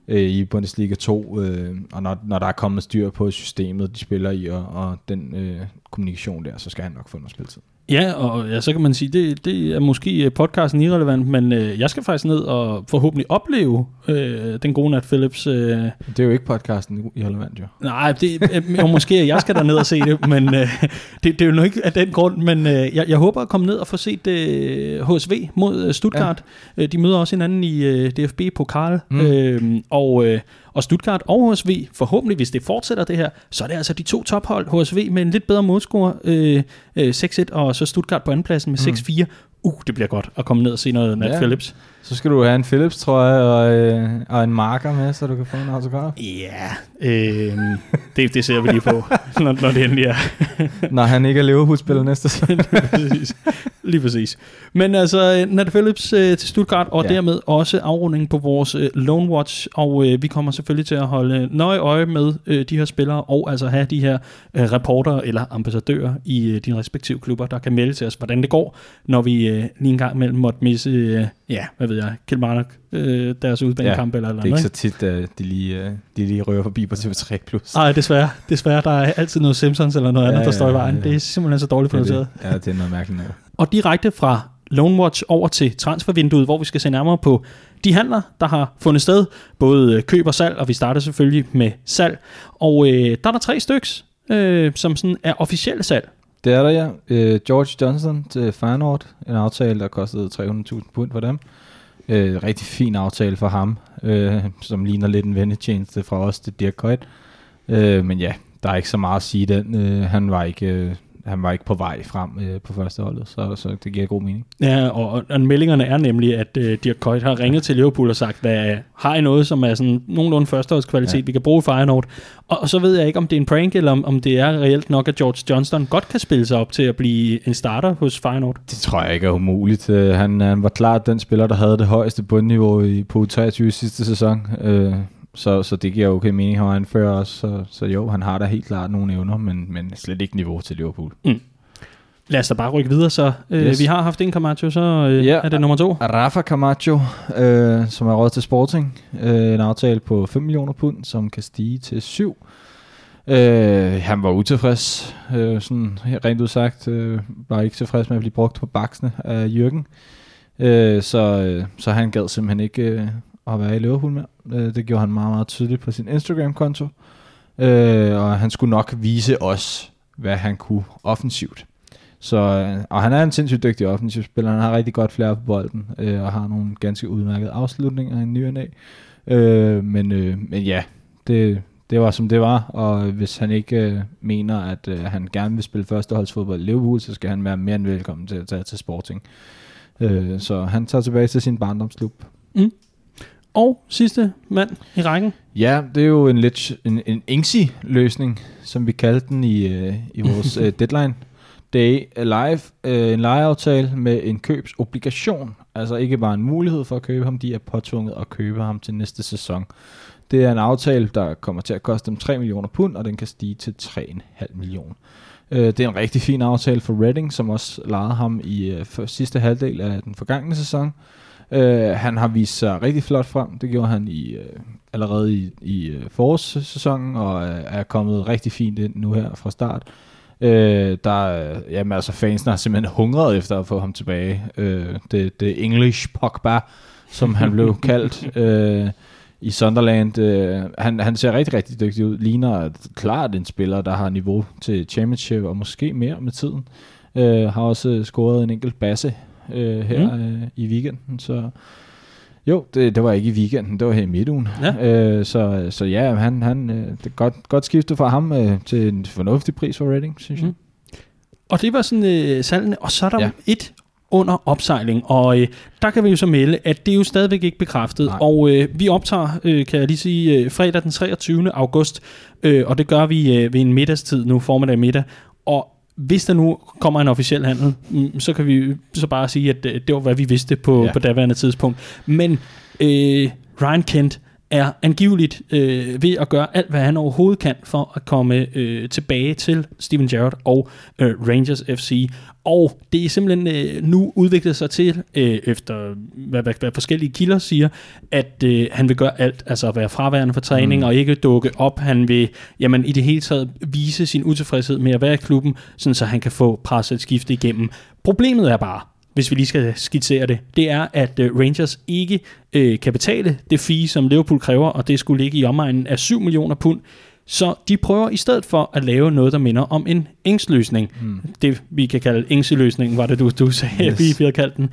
øh, i Bundesliga 2. Øh, og når, når der er kommet styr på systemet, de spiller i, og, og den øh, kommunikation der, så skal han nok få noget spilletid. Ja, og ja, så kan man sige, det, det er måske øh, podcasten irrelevant, men øh, jeg skal faktisk ned og forhåbentlig opleve øh, den gode Nat Phillips. Øh, Det er jo ikke podcasten i Holland, jo. nej, det, øh, måske jeg skal derned og se det, men øh, det, det er jo nok ikke af den grund, men øh, jeg, jeg håber at komme ned og få set øh, HSV mod øh, Stuttgart. Ja. De møder også hinanden i øh, DFB-pokal. Mm. øh, og, øh, og Stuttgart og HSV, forhåbentlig hvis det fortsætter det her, så er det altså de to tophold, HSV med en lidt bedre målscore, øh, øh, 6-1, og så Stuttgart på andenpladsen med Mm. 6-4. Uh, det bliver godt at komme ned og se noget Nat Ja. Phillips. Så skal du have en Philips trøje og, øh, og en marker med, så du kan få en autograf. Ja, øh, <laughs> det, det ser vi lige på, når, når det endelig er. <laughs> Når han ikke er Liverpool-spiller næste <laughs> sæson. præcis. Lige præcis. Men altså, Nat Phillips øh, til Stuttgart, og ja. Dermed også afrunding på vores øh, Lone Watch, og øh, vi kommer selvfølgelig til at holde nøje øje med øh, de her spillere, og altså have de her øh, reporter eller ambassadører i øh, de respektive klubber, der kan melde til os, hvordan det går, når vi øh, lige en gang imellem måtte misse, øh, ja, hvad ved jeg, Kilmarnock, øh, deres udbanekamp ja, eller eller Det er andet. ikke så tit, at de lige, øh, de lige rører forbi på TV3+. Plus. Nej, desværre. Desværre, der er altid noget Simpsons eller noget Ja, andet, der står i ja, vejen. ja. Det er simpelthen så dårligt er det. Ja, det er noget mærkeligt noget. Og direkte fra Lone Watch over til transfervinduet, hvor vi skal se nærmere på de handler, der har fundet sted. Både øh, køb og salg, og vi starter selvfølgelig med salg. Og øh, der er der tre styks, øh, som sådan er officielle salg. Det er der, ja. Øh, George Johnson til Feyenoord. En aftale, der kostede 300.000 pund for dem. Øh, rigtig fin aftale for ham, øh, som ligner lidt en vendetjeneste fra os til Dirk Kuyt. Øh, men ja, der er ikke så meget at sige den. Øh, han var ikke... Øh, han var ikke på vej frem øh, på første holdet, så, så det giver god mening. Ja, og, og meldingerne er nemlig, at øh, Dirk Kuyt har ringet til Liverpool og sagt, hvad, har I noget, som er sådan nogenlunde førsteholdskvalitet, ja. vi kan bruge i Feyenoord? Og, og så ved jeg ikke, om det er en prank, eller om, om det er reelt nok, at George Johnston godt kan spille sig op til at blive en starter hos Feyenoord. Det tror jeg ikke er umuligt. Uh, han, han var klart den spiller, der havde det højeste bundniveau i, på 23 sidste sæson. Uh, så, så det giver okay mening, han anfører også. Så, så jo, han har da helt klart nogle evner, men, men slet ikke niveau til Liverpool. Mm. Lad os da bare rykke videre, så øh, yes. vi har haft en Camacho, så øh, ja, er det nummer to. Rafa Camacho, øh, som er råd til Sporting. Øh, en aftale på 5 millioner pund, som kan stige til 7. Øh, han var utilfreds, øh, sådan rent udsagt. Øh, var ikke tilfreds med at blive brugt på baksene af Jørgen. Øh, så, øh, så han gad simpelthen ikke øh, at være i Liverpool med. Øh, det gjorde han meget, meget tydeligt på sin Instagram-konto. Øh, og han skulle nok vise os, hvad han kunne offensivt. Så, øh, og han er en sindssygt dygtig offensiv spiller. Han har rigtig godt flere på bolden, øh, og har nogle ganske udmærkede afslutninger i ny og næ. Øh, men, øh, men ja, det, det var som det var, og hvis han ikke øh, mener, at øh, han gerne vil spille førsteholdsfodbold i Liverpool, så skal han være mere end velkommen til at tage til Sporting. Øh, så han tager tilbage til sin barndomsklub. Mm. Og sidste mand i rækken. Ja, det er jo en lidt en, en INGSI-løsning, som vi kaldte den i, øh, i vores <laughs> øh, deadline Day Live, øh, en lejeaftale med en købsobligation. Altså ikke bare en mulighed for at købe ham, de er påtvunget at købe ham til næste sæson. Det er en aftale, der kommer til at koste dem 3 millioner pund, og den kan stige til 3,5 millioner. Øh, det er en rigtig fin aftale for Reading, som også lejede ham i øh, sidste halvdel af den forgangne sæson. Øh, han har vist sig rigtig flot frem. Det gjorde han i øh, allerede i, i øh, forårssæsonen, og øh, er kommet rigtig fint ind nu her fra start. Øh, der, jamen altså fansene har simpelthen hungret efter at få ham tilbage. Øh, det, det English Pogba, som han blev <laughs> kaldt øh, i Sunderland. Øh, han, han ser rigtig, rigtig dygtig ud. Ligner klart en spiller, der har niveau til championship, og måske mere med tiden. Øh, har også scoret en enkelt basse øh, her mm. øh, i weekenden, så jo, det, det var ikke i weekenden, det var her i midtugen. Ja. Øh, så, så ja, han, han, øh, det er godt, godt skiftet fra ham øh, til en fornuftig pris for Reading, synes mm. jeg. Og det var sådan øh, salgene, og så er der ja. et under opsejling, og øh, der kan vi jo så melde, at det er jo stadigvæk ikke bekræftet, Nej. og øh, vi optager, øh, kan jeg lige sige, øh, fredag den 23. august, øh, og det gør vi øh, ved en middagstid nu, formiddag middag, og hvis der nu kommer en officiel handel, mm, så kan vi så bare sige, at øh, det var, hvad vi vidste på, ja. på daværende tidspunkt. Men øh, Ryan Kent er angiveligt øh, ved at gøre alt, hvad han overhovedet kan for at komme øh, tilbage til Steven Gerrard og øh, Rangers FC. Og det er simpelthen øh, nu udviklet sig til, øh, efter hvad, hvad, hvad forskellige kilder siger, at øh, han vil gøre alt, altså være fraværende for træning mm. og ikke dukke op. Han vil jamen, i det hele taget vise sin utilfredshed med at være i klubben, sådan så han kan få presset skifte igennem. Problemet er bare, hvis vi lige skal skitsere det, det er, at uh, Rangers ikke uh, kan betale det fee, som Liverpool kræver, og det skulle ligge i omegnen af 7 millioner pund. Så de prøver i stedet for at lave noget, der minder om en engsløsning. Mm. Det vi kan kalde engseløsningen, var det du, du sagde, yes. <laughs> vi, vi havde kaldt den.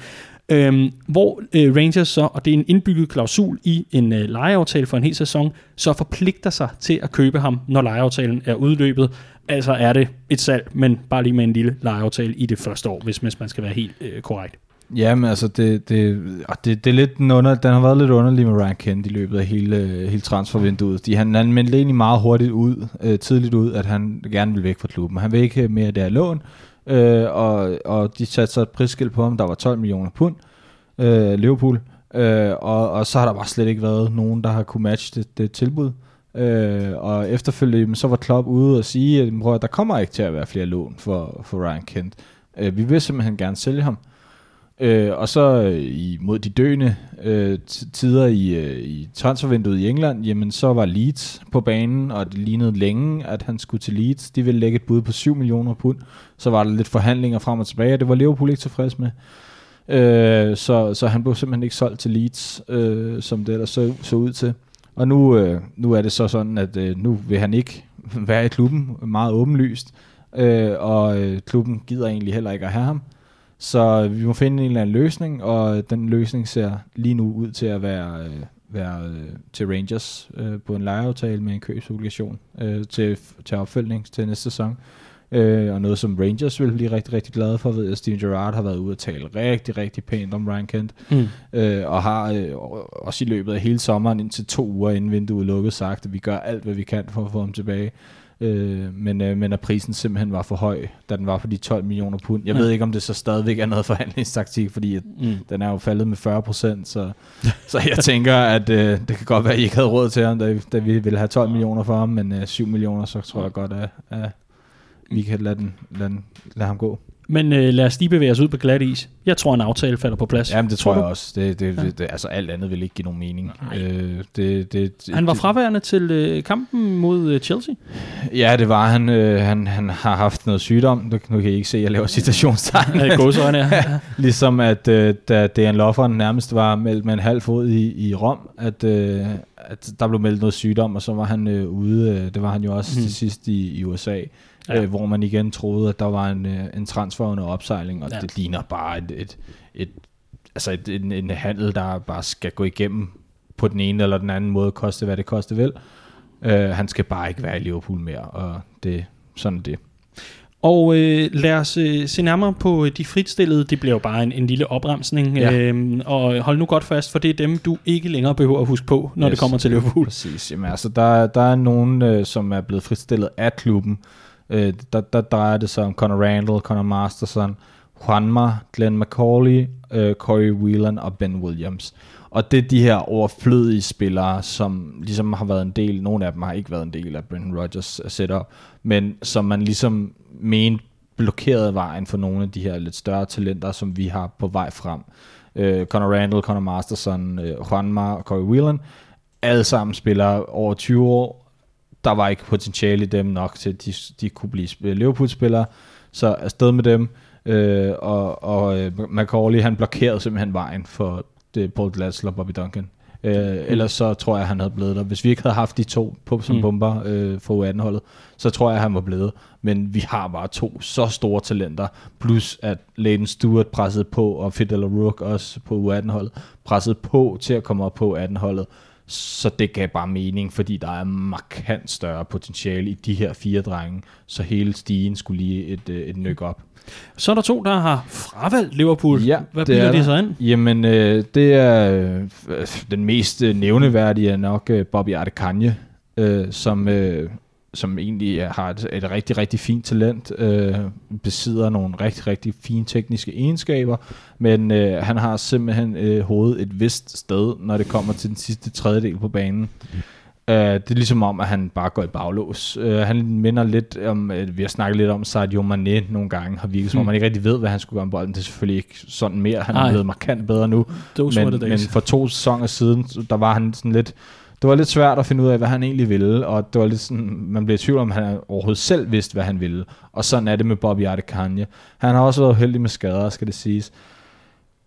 Øhm, hvor øh, Rangers så, og det er en indbygget klausul i en øh, lejeaftale for en hel sæson, så forpligter sig til at købe ham, når lejeaftalen er udløbet. Altså er det et salg, men bare lige med en lille lejeaftale i det første år, hvis, hvis man skal være helt øh, korrekt. Jamen altså, det, det, det, det er lidt den, under, den har været lidt underlig med Ryan Kent i løbet af hele, øh, hele transfervinduet. De, han, han meldte egentlig meget hurtigt ud, øh, tidligt ud, at han gerne vil væk fra klubben. Han vil ikke mere der lån, øh, og, og de satte så et prisskilt på ham, der var 12 millioner pund, øh, Liverpool, øh, og, og så har der bare slet ikke været nogen, der har kunne matche det, det tilbud. Øh, og efterfølgende så var Klopp ude og sige, at prøv, der kommer ikke til at være flere lån for, for Ryan Kent. Øh, vi vil simpelthen gerne sælge ham. Øh, og så øh, i, mod de døende øh, tider i, øh, i transfervinduet i England, jamen så var Leeds på banen, og det lignede længe, at han skulle til Leeds. De ville lægge et bud på 7 millioner pund. Så var der lidt forhandlinger frem og tilbage, og det var Liverpool ikke tilfreds med. Øh, så, så han blev simpelthen ikke solgt til Leeds, øh, som det ellers så, så ud til. Og nu, øh, nu er det så sådan, at øh, nu vil han ikke <laughs> være i klubben, meget åbenlyst, øh, og øh, klubben gider egentlig heller ikke at have ham. Så vi må finde en eller anden løsning, og den løsning ser lige nu ud til at være, øh, være øh, til Rangers øh, på en lejeaftale med en købsobligation øh, til, til opfølgning til næste sæson. Øh, og noget som Rangers vil blive rigtig, rigtig glade for, ved at Steven Gerrard har været ude og tale rigtig, rigtig pænt om Ryan Kent, Mm. øh, og har øh, også i løbet af hele sommeren, indtil to uger inden vinduet lukket, sagt, at vi gør alt, hvad vi kan for at få ham tilbage. Øh, men, øh, men at prisen simpelthen var for høj, da den var på de 12 millioner pund. Jeg Ja. ved ikke, om det så stadigvæk er noget <laughs> forhandlingstaktik, fordi at Mm. den er jo faldet med 40 procent, så, så jeg tænker, at øh, det kan godt være, at I ikke havde råd til ham, da, da vi ville have 12 millioner for ham, men øh, 7 millioner, så tror jeg godt, at, at vi kan lade, den, lade, den, lade ham gå. Men øh, lad os lige bevæge os ud på glat is. Jeg tror, en aftale falder på plads. Jamen, det tror du? jeg også. Det, det, Ja. det, det, altså, alt andet vil ikke give nogen mening. Øh, det, det, Han var det- fraværende til øh, kampen mod øh, Chelsea. Ja, det var han. Øh, han. Han har haft noget sygdom. Nu, nu kan I ikke se, at jeg laver citationstegn. Øh, Gåsøjne, <laughs> ja. Ligesom at øh, da Dan Lofferen nærmest var meldt med en halv fod i, i Rom, at, øh, at der blev meldt noget sygdom, og så var han øh, ude. Øh, det var han jo også mm. til sidst i, i USA, Ja. øh, hvor man igen troede, at der var en, øh, en transfer under opsejling, og Ja. det ligner bare et, et, et, altså et, en, en handel, der bare skal gå igennem på den ene eller den anden måde, koste hvad det koste vil. Øh, han skal bare ikke være i Liverpool mere, og det sådan det. Og øh, lad os øh, se nærmere på øh, de fritstillede. Det bliver jo bare en, en lille opremsning. Ja. Øhm, og hold nu godt fast, for det er dem, du ikke længere behøver at huske på, når yes. det kommer til Liverpool. Præcis. Jamen, altså, der, der er nogen, øh, som er blevet fristillet af klubben. Øh, der, der drejer det sig om Conor Randall, Conor Masterson, Juanma, Glenn McCauley, øh, Corey Whelan og Ben Williams. Og det er de her overflødige spillere, som ligesom har været en del, nogle af dem har ikke været en del af Brendan Rodgers setup, men som man ligesom mente blokerede vejen for nogle af de her lidt større talenter, som vi har på vej frem. Øh, Conor Randall, Conor Masterson, øh, Juanma og Corey Whelan, alle sammen spillere over 20 år. Der var ikke potentiale i dem nok til, at de, de kunne blive sp- Liverpool-spillere. Så afsted med dem. Øh, og og øh, Macaulay, han blokerede simpelthen vejen for det, Paul Glasl og Bobby Duncan. Øh, ellers så tror jeg, han havde blevet der. Hvis vi ikke havde haft de to på som Mm. mm. bomber øh, for U18-holdet, så tror jeg, han var blevet. Men vi har bare to så store talenter, plus at Leighton Stewart pressede på, og Fidel Rook også på U18-holdet, pressede på til at komme op på U18-holdet. Så det gav bare mening, fordi der er markant større potentiale i de her fire drenge, så hele stigen skulle lige et, øh, et nyk op. Så er der to, der har fravalgt Liverpool. Ja, Hvad det bilder er de så ind? Jamen, øh, det er øh, den mest øh, nævneværdige er nok øh, Bobby Adekanje, øh, som, øh, som egentlig har et, et rigtig, rigtig fint talent, øh, besidder nogle rigtig, rigtig fine tekniske egenskaber, men øh, han har simpelthen øh, hovedet et vist sted, når det kommer til den sidste tredjedel på banen. Uh, det er ligesom om, at han bare går i baglås. Uh, han minder lidt om, uh, vi har snakket lidt om Sadio Mane nogle gange, har virket som om, Hmm. man ikke rigtig ved, hvad han skulle gøre med bolden. Det er selvfølgelig ikke sådan mere. Han er blevet markant bedre nu. Those Men, men for to sæsoner siden, der var han sådan lidt... Det var lidt svært at finde ud af, hvad han egentlig ville, og det var lidt sådan, man blev i tvivl om, han overhovedet selv vidste, hvad han ville. Og sådan er det med Bobby Adekanje. Han har også været heldig med skader, skal det siges.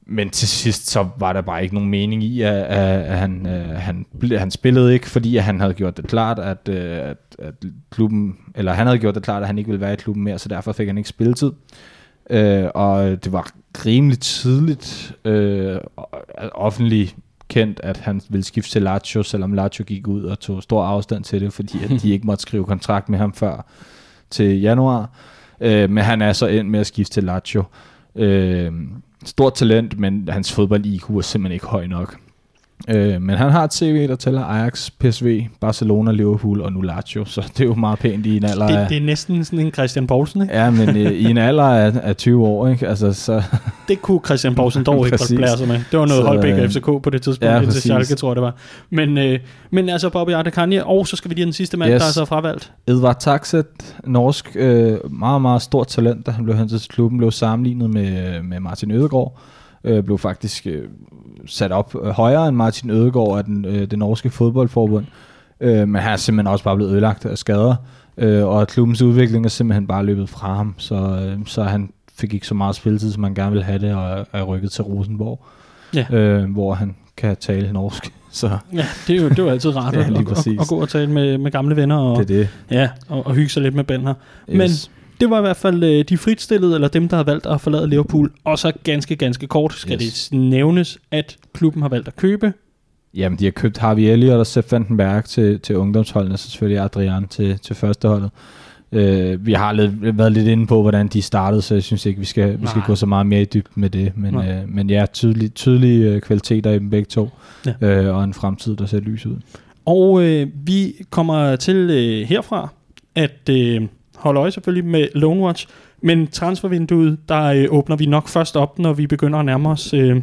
Men til sidst, så var der bare ikke nogen mening i, at, at, han, at han, øh, han spillede ikke, fordi at han havde gjort det klart, at, øh, at, at klubben, eller han havde gjort det klart, at han ikke ville være i klubben mere, så derfor fik han ikke spilletid. Øh, og det var rimelig tidligt øh, offentligt kendt, at han ville skifte til Lazio, selvom Lazio gik ud og tog stor afstand til det, fordi at de <laughs> ikke måtte skrive kontrakt med ham før til januar. Øh, men han er så endt med at skifte til Lazio. Øh, stort talent, men hans fodbold-IQ er simpelthen ikke høj nok. Øh, men han har et CV, der tæller Ajax, PSV, Barcelona, Liverpool og nu Lazio, så det er jo meget pænt i en alder Det, af... det er næsten sådan en Christian Poulsen, ikke? Ja, men øh, i en <laughs> alder af, af 20 år, ikke? Altså, så, Det kunne Christian Poulsen dog ikke godt blære sig med. Det var noget Så, Holbæk og øh, FCK på det tidspunkt, ja, indtil. Schalke, tror jeg det var. Men, øh, men altså Bobby Adekanje, og så skal vi lige den sidste mand, Yes. der er så fravalgt. Edvard Taxet, norsk, øh, meget, meget stort talent, da han blev hentet til klubben, blev sammenlignet med, med Martin Ødegaard, øh, blev faktisk øh, sat op øh, højere end Martin Ødegaard af den, øh, det norske fodboldforbund, øh, men han er simpelthen også bare blevet ødelagt af skader, øh, og klubbens udvikling er simpelthen bare løbet fra ham, så, øh, så han fik ikke så meget spilletid, som man gerne ville have det, og er rykket til Rosenborg, Ja. øh, hvor han kan tale norsk, <laughs> så Ja, det er jo, det er jo altid rart <laughs> Ja, at, at, at, gå og tale med, med gamle venner og, det er det. ja, og, og hygge sig lidt med Ben her. Men Yes. Det var i hvert fald øh, de fritstillede, eller dem, der har valgt at forlade Liverpool. Og så ganske, ganske kort skal Yes. det nævnes, at klubben har valgt at købe. Jamen, de har købt Harvey Elliott og Sepp Vandenberg til, til ungdomsholdene, så selvfølgelig Adrian til, til førsteholdet. Øh, vi har lidt, været lidt inde på, hvordan de startede, så jeg synes ikke, vi skal, vi skal gå så meget mere i dybden med det. Men, Nej. øh, men ja, tydelige, tydelige øh, kvaliteter i dem begge to, Ja. øh, og en fremtid, der ser lys ud. Og øh, vi kommer til øh, herfra at øh, holde øje selvfølgelig med Lone Watch, men transfervinduet, der øh, åbner vi nok først op, når vi begynder at nærme os... Øh,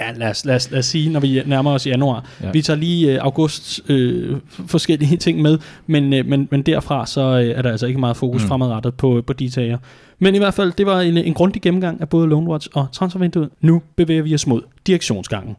Ja, lad os, lad, os, lad os sige, når vi nærmer os januar. Ja. Vi tager lige øh, august øh, forskellige ting med, men, øh, men, men derfra så øh, er der altså ikke meget fokus. Mm. fremadrettet på, på de tager. Men i hvert fald, det var en, en grundig gennemgang af både Lone Watch og transfervinduet. Nu bevæger vi os mod direktionsgangen.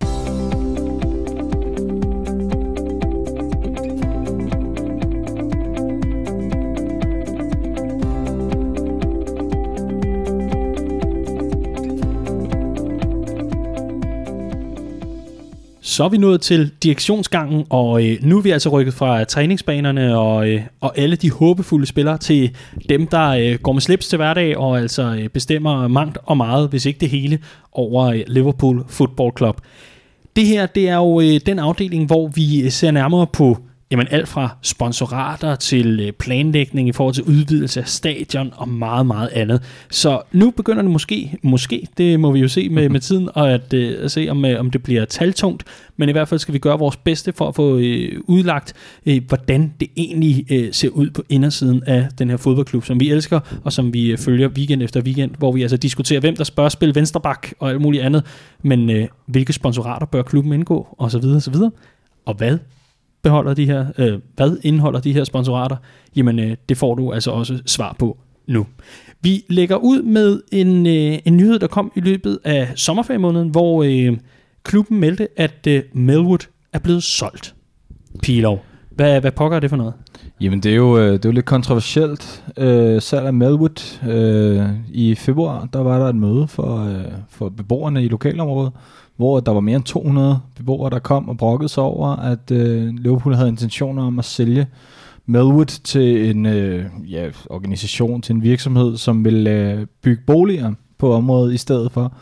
Så er vi nået til direktionsgangen, og øh, nu er vi altså rykket fra træningsbanerne og, øh, og alle de håbefulde spillere til dem, der øh, går med slips til hverdag og altså øh, bestemmer mangt og meget, hvis ikke det hele, over øh, Liverpool Football Club. Det her, det er jo øh, den afdeling, hvor vi øh, ser nærmere på jamen, alt fra sponsorater til øh, planlægning i forhold til udvidelse af stadion og meget, meget andet. Så nu begynder det måske, måske, det må vi jo se med, med tiden, og at, øh, at se, om, øh, om det bliver taltungt, men i hvert fald skal vi gøre vores bedste for at få øh, udlagt, øh, hvordan det egentlig øh, ser ud på indersiden af den her fodboldklub, som vi elsker, og som vi øh, følger weekend efter weekend, hvor vi altså diskuterer, hvem der spørger spille venstreback og alt muligt andet, men øh, hvilke sponsorater bør klubben indgå, og så videre, og så videre. Og hvad beholder de her, øh, hvad indeholder de her sponsorater? Jamen, øh, det får du altså også svar på nu. Vi lægger ud med en, øh, en nyhed, der kom i løbet af sommerferiemåneden, hvor øh, klubben meldte, at øh, Melwood er blevet solgt. Pilov. Hvad, hvad pokker er det for noget? Jamen, det er jo, øh, det er jo lidt kontroversielt. Øh, salg af Melwood. Øh, I februar, der var der et møde for, øh, for beboerne i lokalområdet, hvor der var mere end 200 beboere, der kom og brokkede sig over, at øh, Liverpool havde intentioner om at sælge Melwood til en øh, ja, organisation, til en virksomhed, som vil øh, bygge boliger på området i stedet for.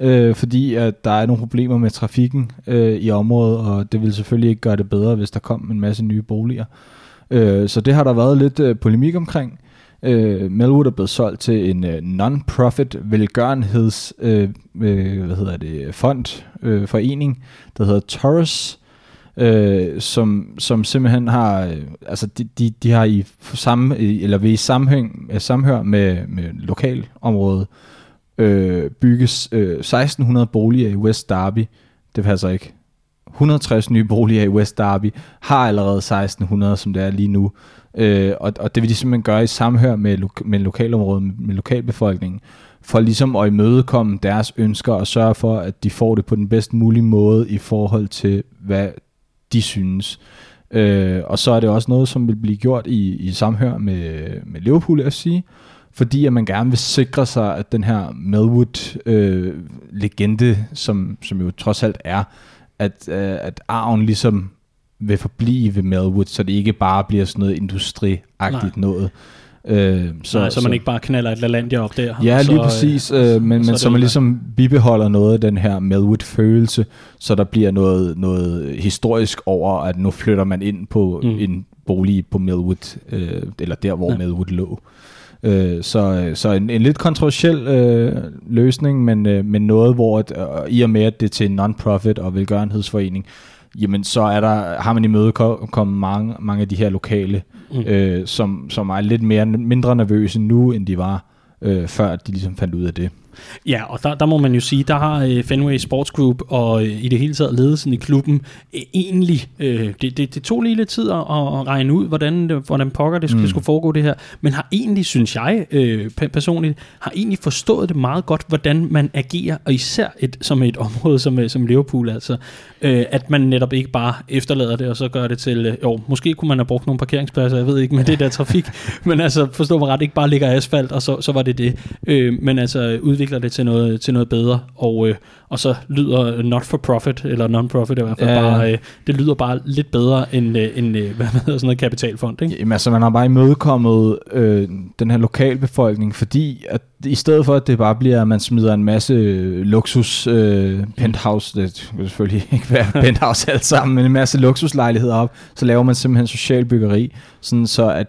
Øh, fordi at der er nogle problemer med trafikken øh, i området, og det ville selvfølgelig ikke gøre det bedre, hvis der kom en masse nye boliger. Øh, så det har der været lidt øh, polemik omkring. Øh, Melwood er blevet solgt til en øh, non-profit velgørenheds øh, øh, hvad hedder det, fond, øh, forening, der hedder Taurus, øh, som, som simpelthen har, øh, altså de, de, de har i samme, eller ved i sammenhæng, øh, samhør med, med lokalområdet øh, bygges øh, 1600 boliger i West Derby. Det passer ikke. 160 nye boliger i West Derby har allerede 1600, som det er lige nu. Øh, og, og det vil de simpelthen gøre i samhør med, lo- med lokalområdet, med, med lokalbefolkningen, for ligesom at imødekomme deres ønsker og sørge for, at de får det på den bedst mulige måde i forhold til, hvad de synes. Øh, og så er det også noget, som vil blive gjort i, i samhør med, med Liverpool FC, fordi at man gerne vil sikre sig, at den her Melwood-legende, øh, som, som jo trods alt er, at, øh, at arven ligesom vil forblive ved Melwood, så det ikke bare bliver sådan noget industriagtigt Nej. noget. Øh, Så, Nej, så man ikke bare knaller et LaLandia op der. Ja, så, lige præcis, øh, men, så men det så man ligesom bibeholder noget af den her Melwood-følelse, så der bliver noget, noget historisk over, at nu flytter man ind på Mm. en bolig på Melwood, øh, eller der, hvor Ja. Melwood lå. Øh, så så en, en lidt kontroversiel øh, løsning, men, øh, men noget, hvor at, øh, i og med, at det er til en non-profit og velgørenhedsforening, jamen så er der, har man imødekommet mange, mange af de her lokale, mm. øh, som, som er lidt mere, mindre nervøse nu, end de var, øh, før de ligesom fandt ud af det. Ja, og der, der må man jo sige, der har øh, Fenway Sports Group og øh, i det hele taget ledelsen i klubben øh, egentlig, øh, det, det, det tog lige lidt tid at, at regne ud, hvordan, det, hvordan pokker det, mm. det skulle foregå det her, men har egentlig, synes jeg øh, pe- personligt, har egentlig forstået det meget godt, hvordan man agerer, og især et, som et <laughs> område som, øh, som Liverpool, altså, øh, at man netop ikke bare efterlader det, og så gør det til, øh, jo, måske kunne man have brugt nogle parkeringspladser, jeg ved ikke, med det der trafik, <laughs> men altså, forstå mig ret, ikke bare ligger asfalt, og så, så var det det, øh, men altså udvikle udvikler det til noget, til noget bedre, og, øh, og så lyder not for profit, eller non-profit i hvert fald, Ja, bare, øh, det lyder bare lidt bedre end, øh, end øh, <laughs> hvad hedder sådan noget kapitalfond, ikke? Jamen altså, man har bare imødekommet øh, den her lokalbefolkning, fordi at i stedet for, at det bare bliver, at man smider en masse øh, luksus øh, penthouse, det vil selvfølgelig ikke være <laughs> penthouse alt sammen, men en masse luksuslejligheder op, så laver man simpelthen social byggeri, sådan så at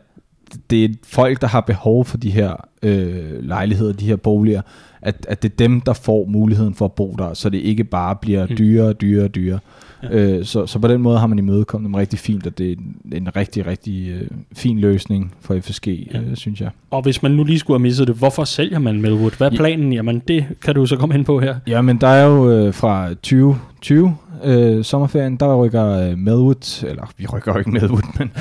det er folk, der har behov for de her øh, lejligheder, de her boliger, at, at det er dem, der får muligheden for at bo der, så det ikke bare bliver Mm. dyrere, dyrere, dyrere. Ja. Øh, så, så på den måde har man imødekommet dem rigtig fint, og det er en, rigtig, rigtig øh, fin løsning for FSG, Ja. ja. øh, synes jeg. Og hvis man nu lige skulle have misset det, hvorfor sælger man Melwood? Hvad er Ja. planen? Jamen, det kan du så komme ind på her. Ja, men der er jo øh, fra 2020, øh, sommerferien, der rykker øh, Melwood, eller vi rykker jo ikke Melwood, men.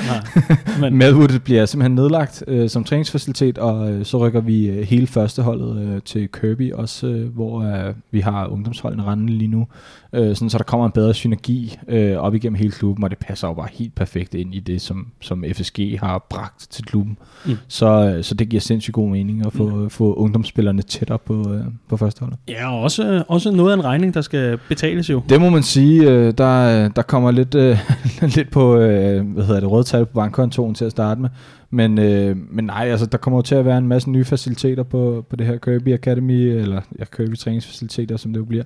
Men, <laughs> Melwood bliver simpelthen nedlagt øh, som træningsfacilitet, og øh, så rykker vi øh, hele førsteholdet øh, til Kirby også, øh, hvor øh, vi har ungdomsholdene rendende lige nu. Øh, sådan, så der kommer en bedre synergi øh, op igennem hele klubben, og det passer jo bare helt perfekt ind i det, som, som FSG har bragt til klubben. Mm. Mm. Så, øh, så det giver sindssygt god mening at få, mm. få ungdomsspillerne tættere på, øh, på førsteholdet. ja, og også, også noget af en regning, der skal betales jo. Det må man sige, øh, der, der kommer lidt, øh, <laughs> lidt på øh, hvad hedder det, rødtal på bankkontoen til at starte med. Men, øh, men nej, altså, der kommer jo til at være en masse nye faciliteter på, på det her Kirby Academy, eller ja, Kirby træningsfaciliteter, som det jo bliver.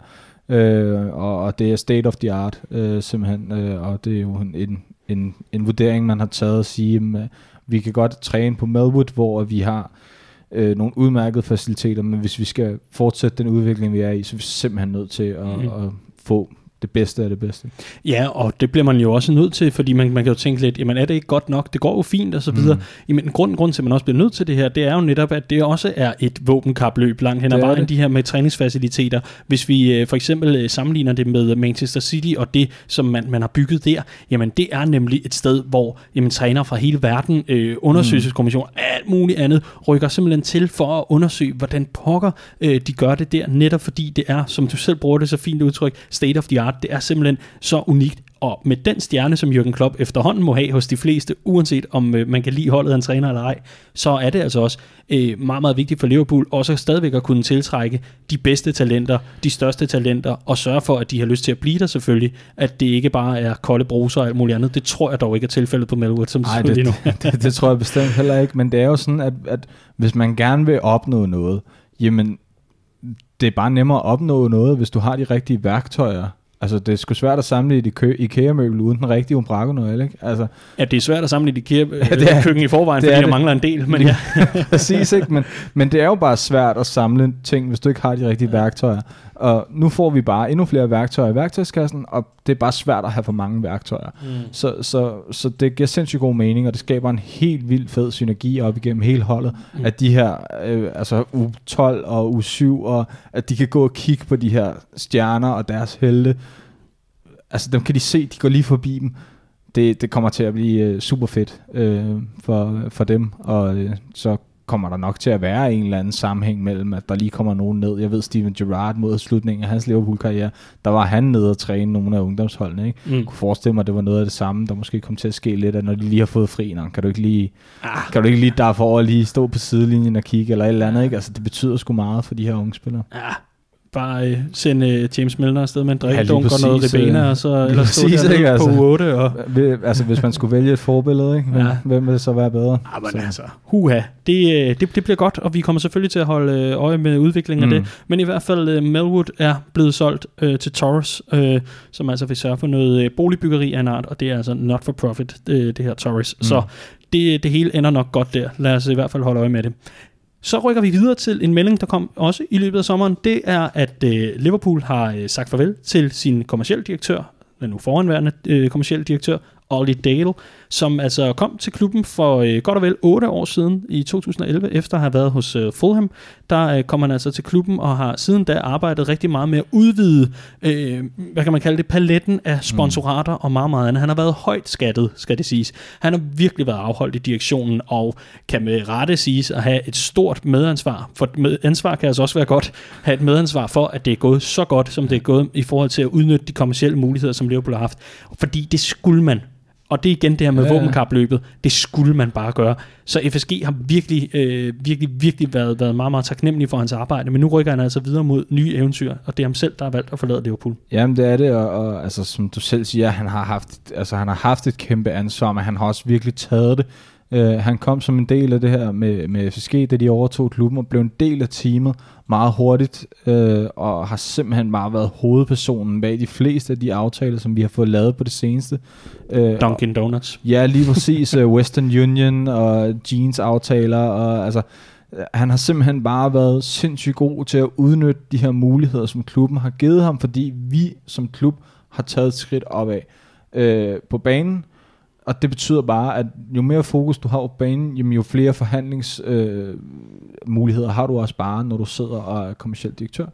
Øh, og, og det er state of the art, øh, simpelthen. Øh, og det er jo en, en, en, vurdering, man har taget at sige, at vi kan godt træne på Melwood, hvor vi har øh, nogle udmærkede faciliteter, men hvis vi skal fortsætte den udvikling, vi er i, så er vi simpelthen nødt til at, mm. at få det bedste af det bedste. Ja, og det bliver man jo også nødt til, fordi man, man kan jo tænke lidt, jamen er det ikke godt nok? Det går jo fint og så videre. Mm. Jamen grunden, grunden til, at man også bliver nødt til det her, det er jo netop, at det også er et våbenkapløb langt hen ad vejen, de her med træningsfaciliteter. Hvis vi øh, for eksempel øh, sammenligner det med Manchester City og det, som man, man har bygget der, jamen det er nemlig et sted, hvor jamen, træner fra hele verden, øh, undersøgelseskommission, alt muligt andet, rykker simpelthen til for at undersøge, hvordan pokker øh, de gør det der, netop fordi det er, som du selv bruger det så fint udtryk, state of the art. Det er simpelthen så unikt. Og med den stjerne, som Jürgen Klopp efterhånden må have hos de fleste, uanset om øh, man kan lide holdet, han træner eller ej, så er det altså også øh, meget, meget vigtigt for Liverpool, også stadigvæk at kunne tiltrække de bedste talenter, de største talenter, og sørge for, at de har lyst til at blive der selvfølgelig, at det ikke bare er kolde bruser og alt muligt andet. Det tror jeg dog ikke er tilfældet på Melwood, som ud det, lige nu. <laughs> det, det, det tror jeg bestemt heller ikke, men det er jo sådan, at, at hvis man gerne vil opnå noget, jamen det er bare nemmere at opnå noget, hvis du har de rigtige værktøjer. Altså, det er sgu svært at samle et Ikea- IKEA-møbel uden den rigtige umbraco ikke? Altså, Ja, det er svært at sammenligne IKEA <laughs> Ja, ja, i forvejen, det fordi er der mangler en del, men ja. <laughs> Præcis, ikke? Men, men det er jo bare svært at samle ting, hvis du ikke har de rigtige ja. værktøjer. Og nu får vi bare endnu flere værktøjer i værktøjskassen, og det er bare svært at have for mange værktøjer. Mm. Så, så, så det giver sindssygt god mening, og det skaber en helt vild fed synergi op igennem hele holdet, Mm. at de her, øh, altså U12 og U7, og at de kan gå og kigge på de her stjerner og deres helte. Altså dem kan de se, de går lige forbi dem. Det, det kommer til at blive øh, super fedt øh, for, for dem, og øh, så kommer der nok til at være en eller anden sammenhæng mellem, at der lige kommer nogen ned. Jeg ved, Steven Gerrard mod slutningen af hans Liverpool-karriere, der var han nede og træne nogle af ungdomsholdene. Ikke? Mm. Jeg kunne forestille mig, at det var noget af det samme, der måske kom til at ske lidt, at når de lige har fået fri, nå, kan du ikke lige, Ah, kan du ikke lige derfor lige stå på sidelinjen og kigge, eller et eller andet, ikke? Altså, det betyder sgu meget for de her unge spillere. ja, bare øh, sende øh, James Milner afsted med en Ja, drikkedunk og noget ribena, øh, og så eller stå præcis, der ikke, på altså. 8 og Altså, hvis man skulle vælge et forbillede, ikke? Hvem, Ja. ja. hvem vil så være bedre? Ah, men Så- altså, huha, det, øh, det, det bliver godt, og vi kommer selvfølgelig til at holde øje med udviklingen mm. af det. Men i hvert fald, Melwood er blevet solgt øh, til Torres, øh, som altså vil sørge for noget øh, boligbyggeri af en art, og det er altså not for profit, øh, det her Torres. Mm. Så det, det hele ender nok godt der. Lad os i hvert fald holde øje med det. Så rykker vi videre til en melding, der kom også i løbet af sommeren. Det er, at øh, Liverpool har øh, sagt farvel til sin kommersielle direktør, den nu foranværende øh, kommersielle direktør, Ollie Dale, som altså kom til klubben for øh, godt og vel 8 år siden i 2011, efter at have været hos øh, Fulham. Der øh, kom han altså til klubben og har siden da arbejdet rigtig meget med at udvide, øh, hvad kan man kalde det, paletten af sponsorater mm. og meget, meget andet. Han har været højt skattet, skal det siges. Han har virkelig været afholdt i direktionen og kan med rette siges at have et stort medansvar. For med, ansvar kan altså også være godt. Have et medansvar for, at det er gået så godt, som det er gået i forhold til at udnytte de kommercielle muligheder, som Liverpool har haft. Fordi det skulle man Og det er igen det her med Ja, våbenkapløbet. Det skulle man bare gøre. Så FSG har virkelig, øh, virkelig, virkelig været, været meget, meget taknemmelig for hans arbejde, men nu rykker han altså videre mod nye eventyr, og det er ham selv, der har valgt at forlade Liverpool. Jamen det er det, og, og altså, som du selv siger, han har haft, altså, han har haft et kæmpe ansvar, men han har også virkelig taget det. Uh, han kom som en del af det her med, med FSG, da de overtog klubben og blev en del af teamet meget hurtigt, uh, og har simpelthen bare været hovedpersonen bag de fleste af de aftaler, som vi har fået lavet på det seneste. Uh, Dunkin' Donuts. Ja, lige præcis. uh, <laughs> Western Union og Jeans aftaler. Og, altså, øh, han har simpelthen bare været sindssygt god til at udnytte de her muligheder, som klubben har givet ham, fordi vi som klub har taget et skridt opad øh, på banen. Og det betyder bare, at jo mere fokus du har på banen, jamen, jo flere forhandlingsmuligheder øh, har du også bare, når du sidder og er kommersiel direktør.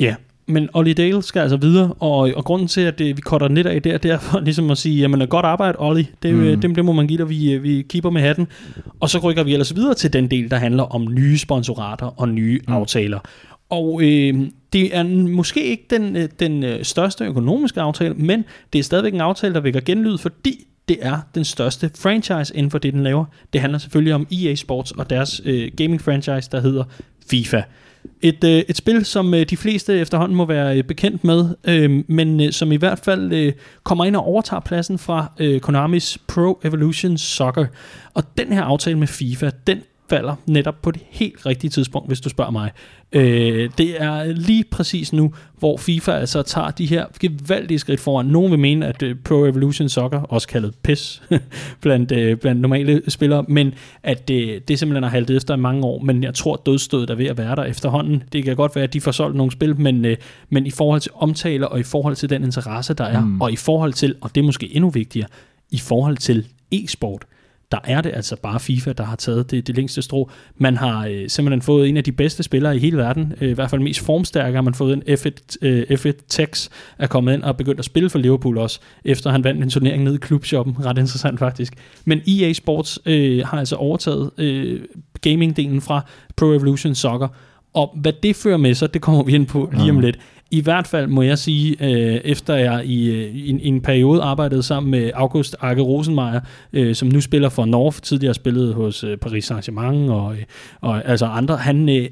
Ja, men Ollie Dale skal altså videre, og, og grunden til, at det, vi cutter lidt af der, det er for <laughs> ligesom at sige, jamen godt arbejde, Ollie, det, Mm. mm. dem, det må man give dig, vi, vi keeper med hatten. Og så rykker vi ellers videre til den del, der handler om nye sponsorater og nye Mm. aftaler. Og øh, det er måske ikke den, øh, den øh, største økonomiske aftale, men det er stadigvæk en aftale, der vækker genlyd, fordi det er den største franchise inden for det, den laver. Det handler selvfølgelig om EA Sports og deres øh, gaming franchise, der hedder FIFA. Et, øh, et spil, som øh, de fleste efterhånden må være øh, bekendt med, øh, men øh, som i hvert fald øh, kommer ind og overtager pladsen fra øh, Konamis Pro Evolution Soccer. Og den her aftale med FIFA, den falder netop på det helt rigtige tidspunkt, hvis du spørger mig. Øh, det er lige præcis nu, hvor FIFA altså tager de her gevaldige skridt foran. Nogen vil mene, at øh, Pro Evolution Soccer, også kaldet PES, <laughs> blandt, øh, blandt normale spillere, men at øh, det simpelthen har haltet efter i mange år, men jeg tror, dødstødet er ved at være der efterhånden. Det kan godt være, at de får solgt nogle spil, men, øh, men i forhold til omtaler, og i forhold til den interesse, der er, mm. og i forhold til, og det er måske endnu vigtigere, i forhold til e-sport, der er det altså bare FIFA, der har taget det, det længste strå. Man har øh, simpelthen fået en af de bedste spillere i hele verden, øh, i hvert fald mest formstærke har man fået en F1, øh, F1 Tex er kommet ind og begyndt at spille for Liverpool også, efter han vandt en turnering nede i klubshoppen. <laughs> Ret interessant faktisk. Men EA Sports øh, har altså overtaget øh, gaming-delen fra Pro Evolution Soccer, og hvad det fører med sig, det kommer vi ind på lige om lidt. I hvert fald må jeg sige, øh, efter jeg i, øh, i, en, i en periode arbejdede sammen med August Arke Rosenmeier, øh, som nu spiller for Norge, tidligere spillet hos øh, Paris Saint-Germain og, øh, og altså andre, han, øh,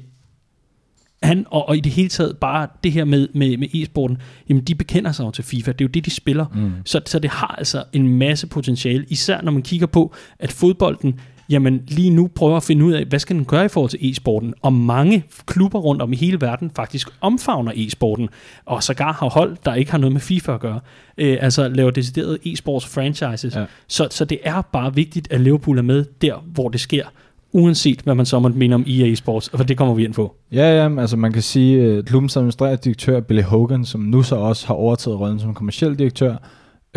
han og, og i det hele taget bare det her med, med, med e-sporten, jamen de bekender sig jo til FIFA, det er jo det, de spiller. Mm. Så, så det har altså en masse potentiale, især når man kigger på, at fodbolden, jamen lige nu prøver at finde ud af, hvad skal den gøre i forhold til e-sporten, og mange klubber rundt om i hele verden faktisk omfavner e-sporten, og sågar har hold, der ikke har noget med FIFA at gøre, øh, altså laver deciderede e-sports franchises. Ja. Så, så det er bare vigtigt, at Liverpool er med der, hvor det sker, uanset hvad man så måtte mene om EA Sports, og det kommer vi ind på. Ja, ja, altså man kan sige, at klubbens administrerende direktør, Billy Hogan, som nu så også har overtaget rollen som kommersiel direktør,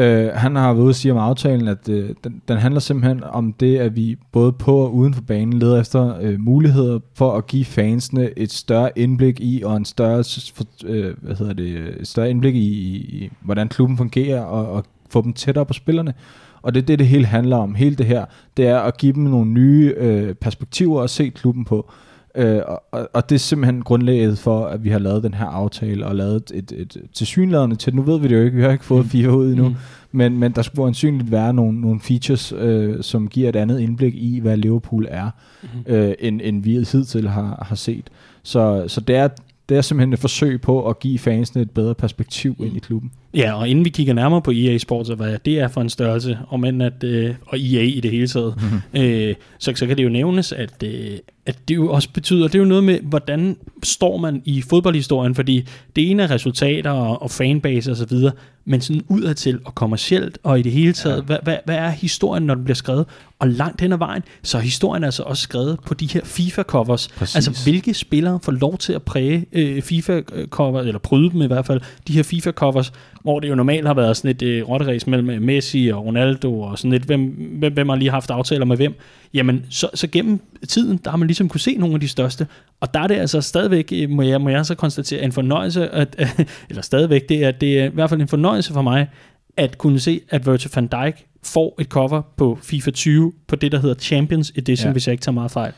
øh, han har været ude og sige om aftalen, at øh, den, den handler simpelthen om det, at vi både på og uden for banen leder efter øh, muligheder for at give fansene et større indblik i, og en større, for, øh, hvad hedder det, et større indblik i, i, i, hvordan klubben fungerer, og, og få dem tættere på spillerne. Og det er det, det hele handler om. Hele det her, det er at give dem nogle nye øh, perspektiver at se klubben på. Øh, og, og- det er simpelthen grundlaget for, at vi har lavet den her aftale, og lavet et, et, et tilsyneladende til, nu ved vi det jo ikke, vi har ikke fået Mm. fire ud endnu, Mm. men, men der skulle ansynligt være nogle, nogle features, øh, som giver et andet indblik i, hvad Liverpool er, Mhm. øh, end, end vi hidtil har, har set. Så, så det, er, det er simpelthen et forsøg på at give fansene et bedre perspektiv ind i klubben. Ja, og inden vi kigger nærmere på EA Sports og hvad det er for en størrelse, og, men at, øh, og EA i det hele taget, Mhm. <laughs> øh, så, så kan det jo nævnes, at, øh, at det jo også betyder, det er jo noget med, hvordan står man i fodboldhistorien, fordi det ene er resultater og, og fanbase og så videre, men sådan udadtil og kommercielt og i det hele taget, Ja. hvad, hvad, hvad er historien, når den bliver skrevet? Og langt hen ad vejen, så er historien altså også skrevet på de her FIFA-covers. Præcis. Altså, hvilke spillere får lov til at præge øh, FIFA-covers, eller bryde dem i hvert fald, de her FIFA-covers, hvor det jo normalt har været sådan et øh, rotteræs mellem Messi og Ronaldo, og sådan lidt, hvem, hvem, hvem har lige haft aftaler med hvem. Jamen, så, så gennem tiden, der har man ligesom kunne se nogle af de største, og der er det altså stadigvæk, øh, må jeg, må jeg så konstatere, en fornøjelse, at, <laughs> eller stadigvæk, det er, det er i hvert fald en fornøjelse for mig, at kunne se, at Virgil van Dijk får et cover på FIFA 20, på det, der hedder Champions Edition, Ja. hvis jeg ikke tager meget fejl.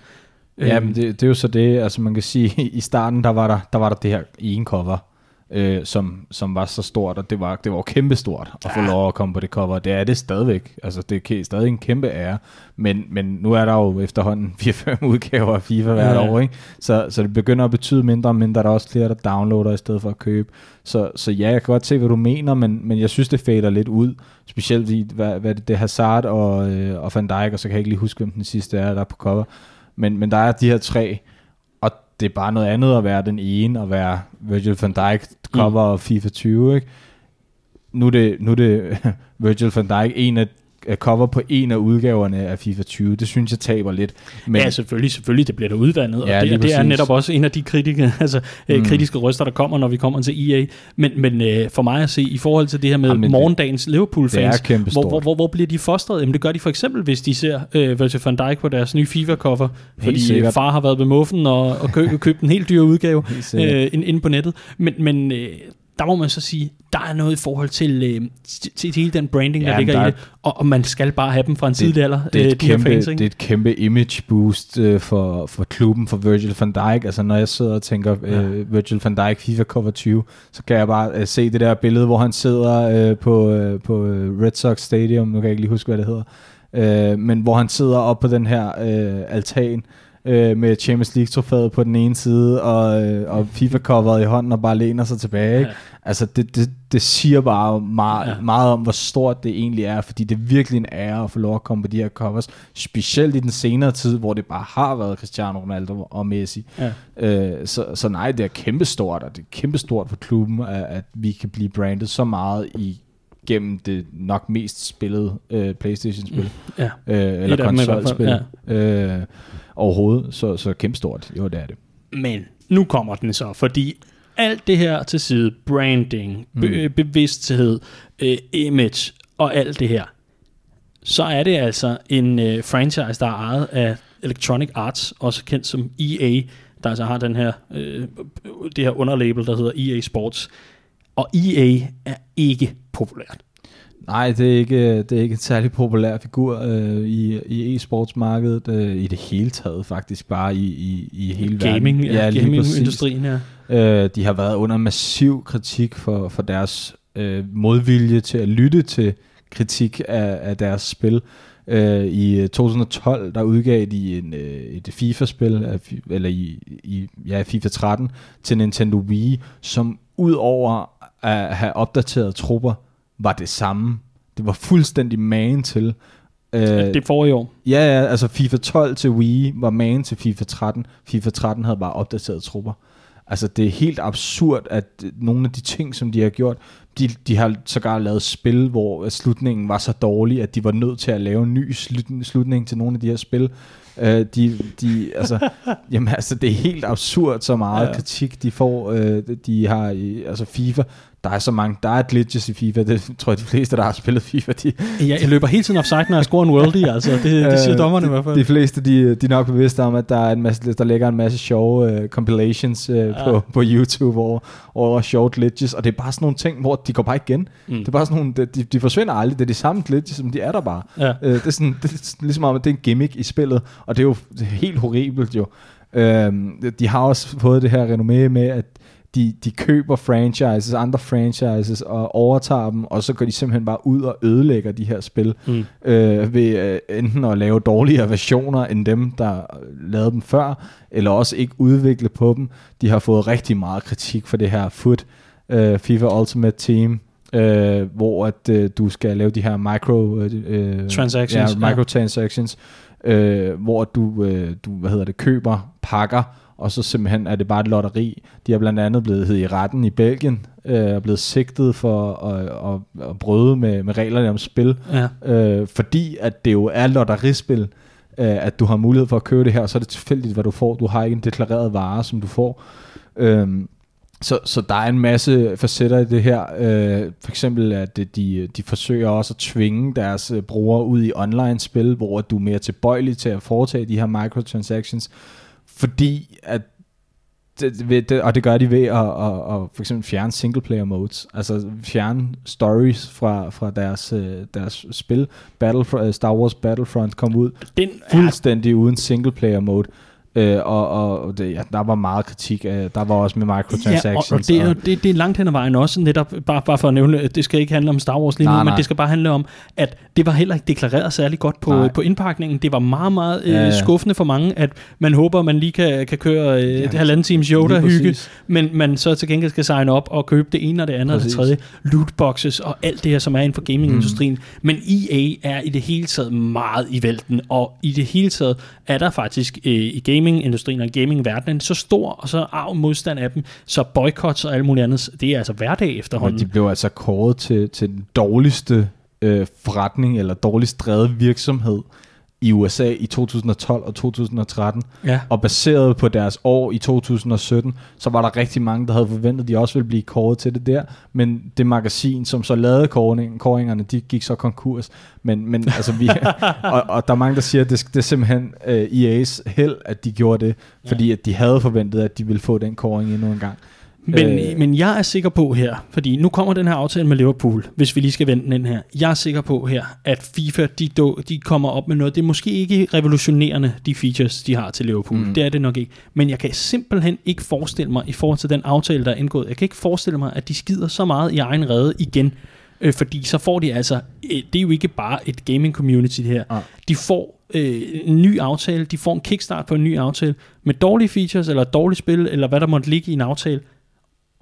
Ja, Øhm, men det, det er jo så det, altså man kan sige, <laughs> i starten, der var der, der, var der det her ene cover, øh, som, som var så stort, og det var, det var kæmpestort at få lov at komme på det cover. Det er det stadigvæk. Altså, det er stadig en kæmpe ære. Men, men nu er der jo efterhånden <laughs> 4-5 udgaver af FIFA hvert Ja. år, ikke? Så, så det begynder at betyde mindre og mindre. Der er også flere, der downloader i stedet for at købe. Så, så ja, jeg kan godt se, hvad du mener, men, men jeg synes, det fader lidt ud. Specielt i, hvad, hvad det, det er Hazard og, øh, og Van Dijk, og så kan jeg ikke lige huske, hvem den sidste er, der er på cover. Men, men der er de her tre, og det er bare noget andet at være den ene, og være Virgil van Dijk cover mm. FIFA 20, ikke? Nu er det, nu er det <laughs> Virgil van Dijk en af af cover på en af udgaverne af FIFA 20. Det synes jeg taber lidt. Men, ja, selvfølgelig, selvfølgelig, det bliver der udvandet, Ja, og det, det er netop også en af de kritike, <laughs> altså, mm. Mm. kritiske røster, der kommer, når vi kommer til EA. Men, men øh, for mig at se, i forhold til det her med Jamen, morgendagens Liverpool-fans, er hvor, hvor, hvor, hvor bliver de fostret? Jamen det gør de for eksempel, hvis de ser øh, Virgil van Dijk på deres nye FIFA-cover, fordi sikkert. far har været ved muffen og, og kø, købt en helt dyr udgave øh, inde på nettet. Men, men øh, der må man så sige, der er noget i forhold til, øh, til, til hele den branding, der Ja, ligger der i er- det, og, og man skal bare have dem fra en Det- tidlig alder, det er, øh, et de kæmpe, fans, det er et kæmpe image boost øh, for, for klubben, for Virgil van Dijk. Altså når jeg sidder og tænker øh, Virgil van Dijk FIFA cover 20, så kan jeg bare øh, se det der billede, hvor han sidder øh, på, øh, på øh, Red Sox Stadium, nu kan jeg ikke lige huske, hvad det hedder, øh, men hvor han sidder op på den her øh, altan, øh, med Champions League-trofæet på den ene side, og, øh, og FIFA-coveret i hånden, og bare læner sig tilbage. Ikke? Ja. Altså, det, det, det siger bare meget, Ja. ja. meget om, hvor stort det egentlig er, fordi det er virkelig en ære at få lov at komme på de her covers, specielt i den senere tid, hvor det bare har været Cristiano Ronaldo og Messi. Ja. Øh, så, så nej, det er kæmpestort, og det er kæmpestort for klubben, at, at vi kan blive brandet så meget i gennem det nok mest spillede øh, Playstation-spil, Ja. øh, eller konsolspil øh, overhovedet, så, så kæmpestort, jo det er det. Men nu kommer den så, fordi alt det her til side, branding, be- Mm. bevidsthed, øh, image og alt det her, så er det altså en øh, franchise, der er ejet af Electronic Arts, også kendt som EA, der altså har den her, øh, det her underlabel, der hedder EA Sports. Og EA er ikke populært. Nej, det er ikke, det er ikke en særlig populær figur øh, i, i e-sportsmarkedet, øh, i det hele taget faktisk, bare i, i, i hele Gaming, verden. ja, gamingindustrien her. Øh, de har været under massiv kritik for, for deres øh, modvilje til at lytte til kritik af, af deres spil. Øh, I 2012 der udgav de en, øh, et FIFA-spil, eller i, i ja, FIFA 13, til Nintendo Wii, som ud over at have opdateret trupper, var det samme. Det var fuldstændig magen til. Øh, Det er forrige år. Ja, ja, altså FIFA 12 til Wii var man til FIFA 13. FIFA 13 havde bare opdateret trupper. Altså det er helt absurd, at øh, nogle af de ting, som de har gjort, de, de har sågar lavet spil, hvor øh, slutningen var så dårlig, at de var nødt til at lave en ny slut, slutning til nogle af de her spil. Uh, de, de, altså, <laughs> jamen, altså, det er helt absurd, så meget Ja. kritik de får. Uh, de har i, altså FIFA, der er så mange, der er glitches i FIFA, det tror jeg de fleste, der har spillet FIFA, de, Jeg, jeg løber hele tiden offside, når jeg scorer en worldie, <laughs> altså. Det, det siger Øh, dommerne i hvert fald. De fleste, de, de er nok bevidste om, at der, er en masse, der ligger en masse sjove uh, compilations uh, ja. på, på YouTube over, over sjove glitches, og det er bare sådan nogle ting, hvor de går bare igen. Mm. Det er bare sådan nogle, de, de forsvinder aldrig, det er de samme glitches, som de er der bare. Ja. Uh, det, er sådan, det er ligesom om, at det er en gimmick i spillet, og det er jo det er helt horribelt jo. Uh, de har også fået det her renommé med, at de, de køber franchises, andre franchises, og overtager dem, og så går de simpelthen bare ud og ødelægger de her spil, Mm. øh, ved øh, enten at lave dårligere versioner end dem, der lavede dem før, eller også ikke udvikle på dem. De har fået rigtig meget kritik for det her FUT, øh, FIFA Ultimate Team, øh, hvor at øh, du skal lave de her micro øh, øh, Transactions, ja, ja. microtransactions, øh, hvor du, øh, du hvad hedder det, køber pakker, og så simpelthen er det bare et lotteri. De er blandt andet blevet hed i retten i Belgien, øh, og blevet sigtet for at, at, at bryde med, med reglerne om spil, Ja. øh, fordi at det jo er lotterispil, øh, at du har mulighed for at købe det her, og så er det tilfældigt, hvad du får. Du har ikke en deklareret vare, som du får. Øhm, så, så der er en masse facetter i det her. Øh, for eksempel at de, de forsøger også at tvinge deres øh, brugere ud i online-spil, hvor du er mere tilbøjelig til at foretage de her microtransactions, fordi at det, det, det, og det gør de ved at, at, at for eksempel fjerne singleplayer modes, altså fjerne stories fra, fra deres, øh, deres spil. Battle, Star Wars Battlefront kom ud Den fuldstændig uden singleplayer mode. Øh, og og det, ja, der var meget kritik af, der var også med microtransactions. Ja, og, og det, er, jo- det, det er langt hen ad vejen også netop, bare, bare for at nævne, at det skal ikke handle om Star Wars lige nu, Nej, men det skal bare handle om, at det var heller ikke deklareret særlig godt på, Nej. på indpakningen. Det var meget, meget Ja, øh, ja. skuffende for mange, at man håber, at man lige kan, kan køre øh, Ja, et halvanden times Yoda-hygge, men man så til gengæld skal signe op og købe det ene og det andet Præcis. og det tredje. Lootboxes og alt det her, som er inden for gamingindustrien. Mm. Men EA er i det hele taget meget i vælten, og i det hele taget er der faktisk øh, i gamingindustrien og gamingverdenen så stor og så arv modstand af dem, så boykots og alt muligt andet, det er altså hverdag Og efterhånden. de blev altså kåret til, til den dårligste øh, forretning, eller dårligst drevet virksomhed i USA i 2012 og 2013. Ja. Og baseret på deres år i 2017, så var der rigtig mange, der havde forventet, at de også ville blive kåret til det der. Men det magasin, som så lavede kåring, kåringerne, de gik så konkurs. Men, men <laughs> altså vi, og, og der er mange, der siger, at det, det er simpelthen øh, EA's held, at de gjorde det, fordi at de havde forventet, at de ville få den kåring endnu en gang. Men, Øh. men jeg er sikker på her, fordi nu kommer den her aftale med Liverpool, hvis vi lige skal vende den her. Jeg er sikker på her, at FIFA de, de kommer op med noget. Det er måske ikke revolutionerende, de features, de har til Liverpool. Mm. Det er det nok ikke. Men jeg kan simpelthen ikke forestille mig, i forhold til den aftale, der er indgået, jeg kan ikke forestille mig, at de skider så meget i egen redde igen. Øh, fordi så får de altså, øh, det er jo ikke bare et gaming community det her. Nej. De får øh, en ny aftale, de får en kickstart på en ny aftale, med dårlige features, eller dårligt spil, eller hvad der måtte ligge i en aftale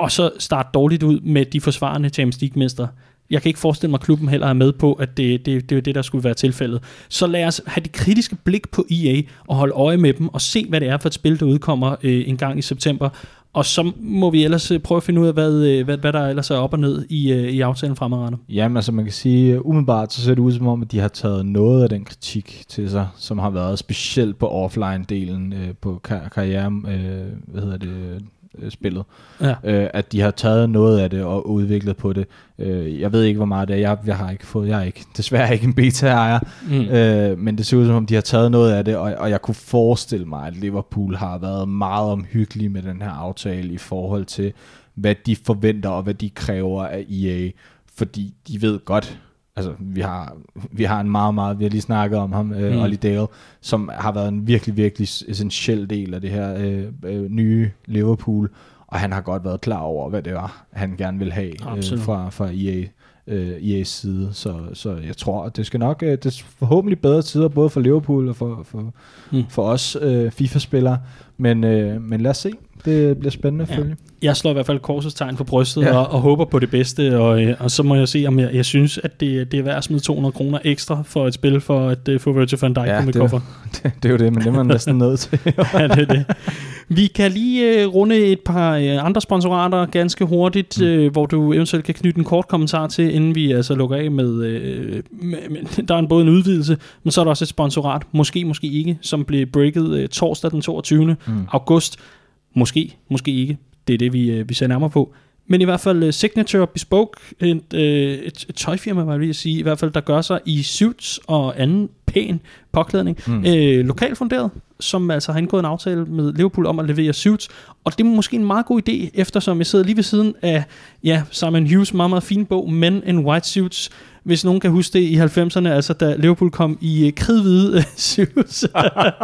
og så starte dårligt ud med de forsvarende Champions League-mester. Jeg kan ikke forestille mig, at klubben heller er med på, at det, det, det er det, der skulle være tilfældet. Så lad os have det kritiske blik på EA og holde øje med dem og se, hvad det er for et spil, der udkommer øh, en gang i september. Og så må vi ellers øh, prøve at finde ud af, hvad, øh, hvad, hvad der ellers er op og ned i, øh, i aftalen fremadrettet. Jamen altså man kan sige, umiddelbart så ser det ud som om, at de har taget noget af den kritik til sig, som har været specielt på offline-delen øh, på kar- karriere, øh, hvad hedder det, spillet. Ja. Øh, at de har taget noget af det og udviklet på det. Øh, jeg ved ikke, hvor meget det er. Jeg, jeg har ikke fået, jeg er ikke, desværre ikke en beta-ejer, Mm. øh, men det ser ud som om, de har taget noget af det, og, og jeg kunne forestille mig, at Liverpool har været meget omhyggelig med den her aftale i forhold til, hvad de forventer og hvad de kræver af EA, fordi de ved godt, altså vi har, vi har en meget, meget, vi har lige snakket om ham, øh, Mm. Ollie Dale, som har været en virkelig, virkelig essentiel del af det her øh, øh, nye Liverpool, og han har godt været klar over, hvad det var, han gerne vil have øh, fra, fra EA øh, EA's side. Så, så jeg tror, at det skal nok, øh, det er forhåbentlig bedre tider, både for Liverpool og for, for, mm. for os øh, FIFA-spillere. Men, øh, men lad os se. Det bliver spændende at Ja. følge. Jeg slår i hvert fald korsets tegn på brystet ja. Ja. og, og håber på det bedste, og, øh, og så må jeg se, om jeg, jeg synes, at det, det er værd at smide 200 kroner ekstra for et spil, for at uh, få Virgil van Dijk Ja, på mit det- koffer. <laughs> Det, det er jo det, men det er man <laughs> næsten nødt til. ja, det er det. Vi kan lige uh, runde et par uh, andre sponsorater ganske hurtigt, mm. uh, hvor du eventuelt kan knytte en kort kommentar til, inden vi altså lukker af med, uh, med, med <laughs> der er en, både en udvidelse, men så er der også et sponsorat, måske, måske ikke, som blev breaket uh, torsdag den 22. Mm. august. Måske, måske ikke. Det er det, vi, øh, vi ser nærmere på. Men i hvert fald uh, Signature Bespoke, et, øh, et, et tøjfirma, var jeg lige at sige, i hvert fald, der gør sig i suits og anden pæn påklædning. Mm. Øh, lokalt funderet, som altså har indgået en aftale med Liverpool om at levere suits. Og det er måske en meget god idé, eftersom jeg sidder lige ved siden af ja, Simon Hughes meget, meget fin bog, Men in White Suits. Hvis nogen kan huske det i 90'erne, altså da Liverpool kom i øh, kridhvide øh, suits.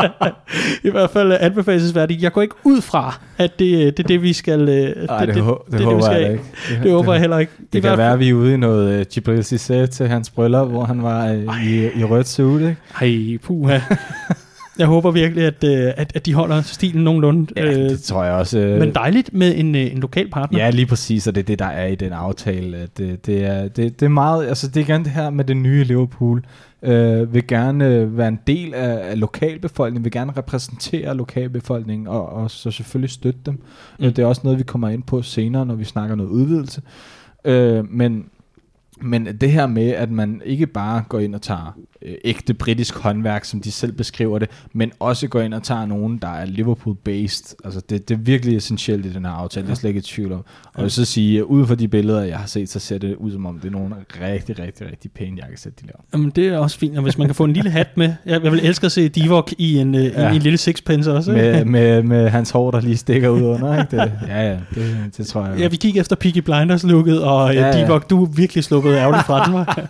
<laughs> I hvert fald øh, anbefalesværdigt. Jeg går ikke ud fra, at det, øh, det er det, vi skal... øh, Ej, det, det, det, det vi håber skal jeg da af. ikke. Det, Det håber jeg heller ikke. Det I kan være, at vi er ude i noget uh, Gibril Cissé til hans bryllup, hvor han var uh, i, i rødt suit, ikke? Ej, puha. <laughs> Jeg håber virkelig, at, øh, at, at de holder stilen nogenlunde. Ja, øh, det tror jeg også. Uh, men dejligt med en, øh, en lokal partner. Ja, lige præcis, og det er det, der er i den aftale. At det, det, er, det, det er meget, altså det er gerne det her med det nye Liverpool. Øh, vil gerne øh, være en del af, af lokalbefolkningen, vil gerne repræsentere lokalbefolkningen, og, og så selvfølgelig støtte dem. Mm. Mm. Det er også noget, vi kommer ind på senere, når vi snakker noget udvidelse. Øh, men, men det her med, at man ikke bare går ind og tager øh, ægte britisk håndværk, som de selv beskriver det, men også går ind og tager nogen, der er Liverpool-based. Altså det, det er virkelig essentielt i den her aftale, det er jeg slet ikke i tvivl om. Og jeg vil så sige, at ud fra de billeder, jeg har set, så ser det ud som om, det er nogle rigtig, rigtig, rigtig pæne jakkesæt, de laver. Jamen, det er også fint, og hvis man kan få en lille hat med. Jeg, jeg vil elske at se Divok i en, øh, ja. Ja. i en lille sixpence også. ikke? Med, med, med hans hår, der lige stikker ud under, ikke? Det, ja, ja, det, det tror jeg. Ja, vi kigger efter Peaky Blinders looket, og ja, Ja, ja. ja. Divok, du er virkelig sluppet ærgerligt fra den, var.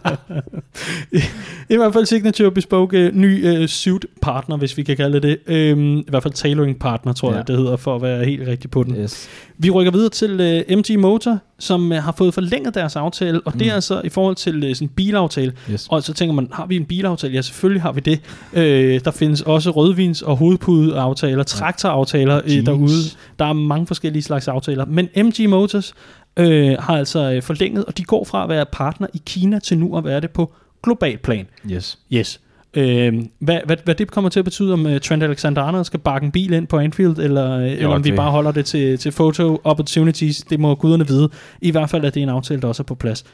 <laughs> I hvert fald signature bespoke ny øh, suit partner, hvis vi kan kalde det. Øhm, I hvert fald tailoring partner, tror ja. jeg, det hedder, for at være helt rigtig på den. Yes. Vi rykker videre til øh, MG Motor, som øh, har fået forlænget deres aftale, og mm. det er altså i forhold til øh, sådan en bilaftale. Yes. Og så tænker man, har vi en bilaftale? Ja, selvfølgelig har vi det. Øh, der findes også rødvins- og hovedpudeaftaler, traktoraftaler øh, derude. Der er mange forskellige slags aftaler. Men MG Motors øh, har altså øh, forlænget, og de går fra at være partner i Kina til nu at være det på global plan. Yes. Yes. Øh, hvad, hvad, hvad det kommer til at betyde, om uh, Trent Alexander-Arnold skal bakke en bil ind på Anfield, eller, jo, eller om vi det- bare holder det til, til photo opportunities, det må guderne vide. I hvert fald er det en aftale, der også er på plads.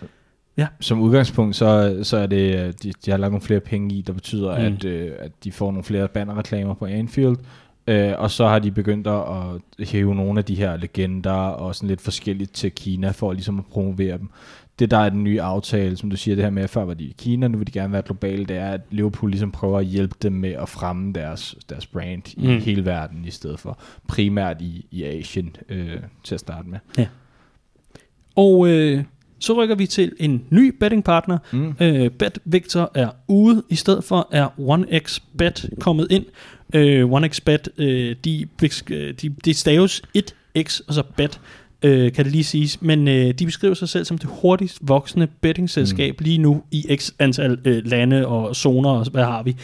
Som udgangspunkt, så, så er det, øh, de, de har lagt nogle flere penge i, der betyder, Mm. at, øh, at de får nogle flere bannerreklamer på Anfield. Øh, og så har de begyndt at at hæve nogle af de her legender og sådan lidt forskelligt til Kina, for ligesom at promovere dem. Det der er den nye aftale, som du siger, det her med, at før var de i Kina, nu vil de gerne være globale, det er, at Liverpool ligesom prøver at hjælpe dem med at fremme deres, deres brand i Mm. hele verden, i stedet for primært i, i Asien øh, til at starte med. Og øh, så rykker vi til en ny bettingpartner. Mm. Øh, Bet Victor er ude, i stedet for er 1xBet kommet ind. Øh, 1xBet, øh, de, de, de staves 1x og så bet, øh, kan det lige siges. Men øh, de beskriver sig selv som det hurtigst voksende bettingselskab mm. lige nu i x antal øh, lande og zoner og hvad har vi.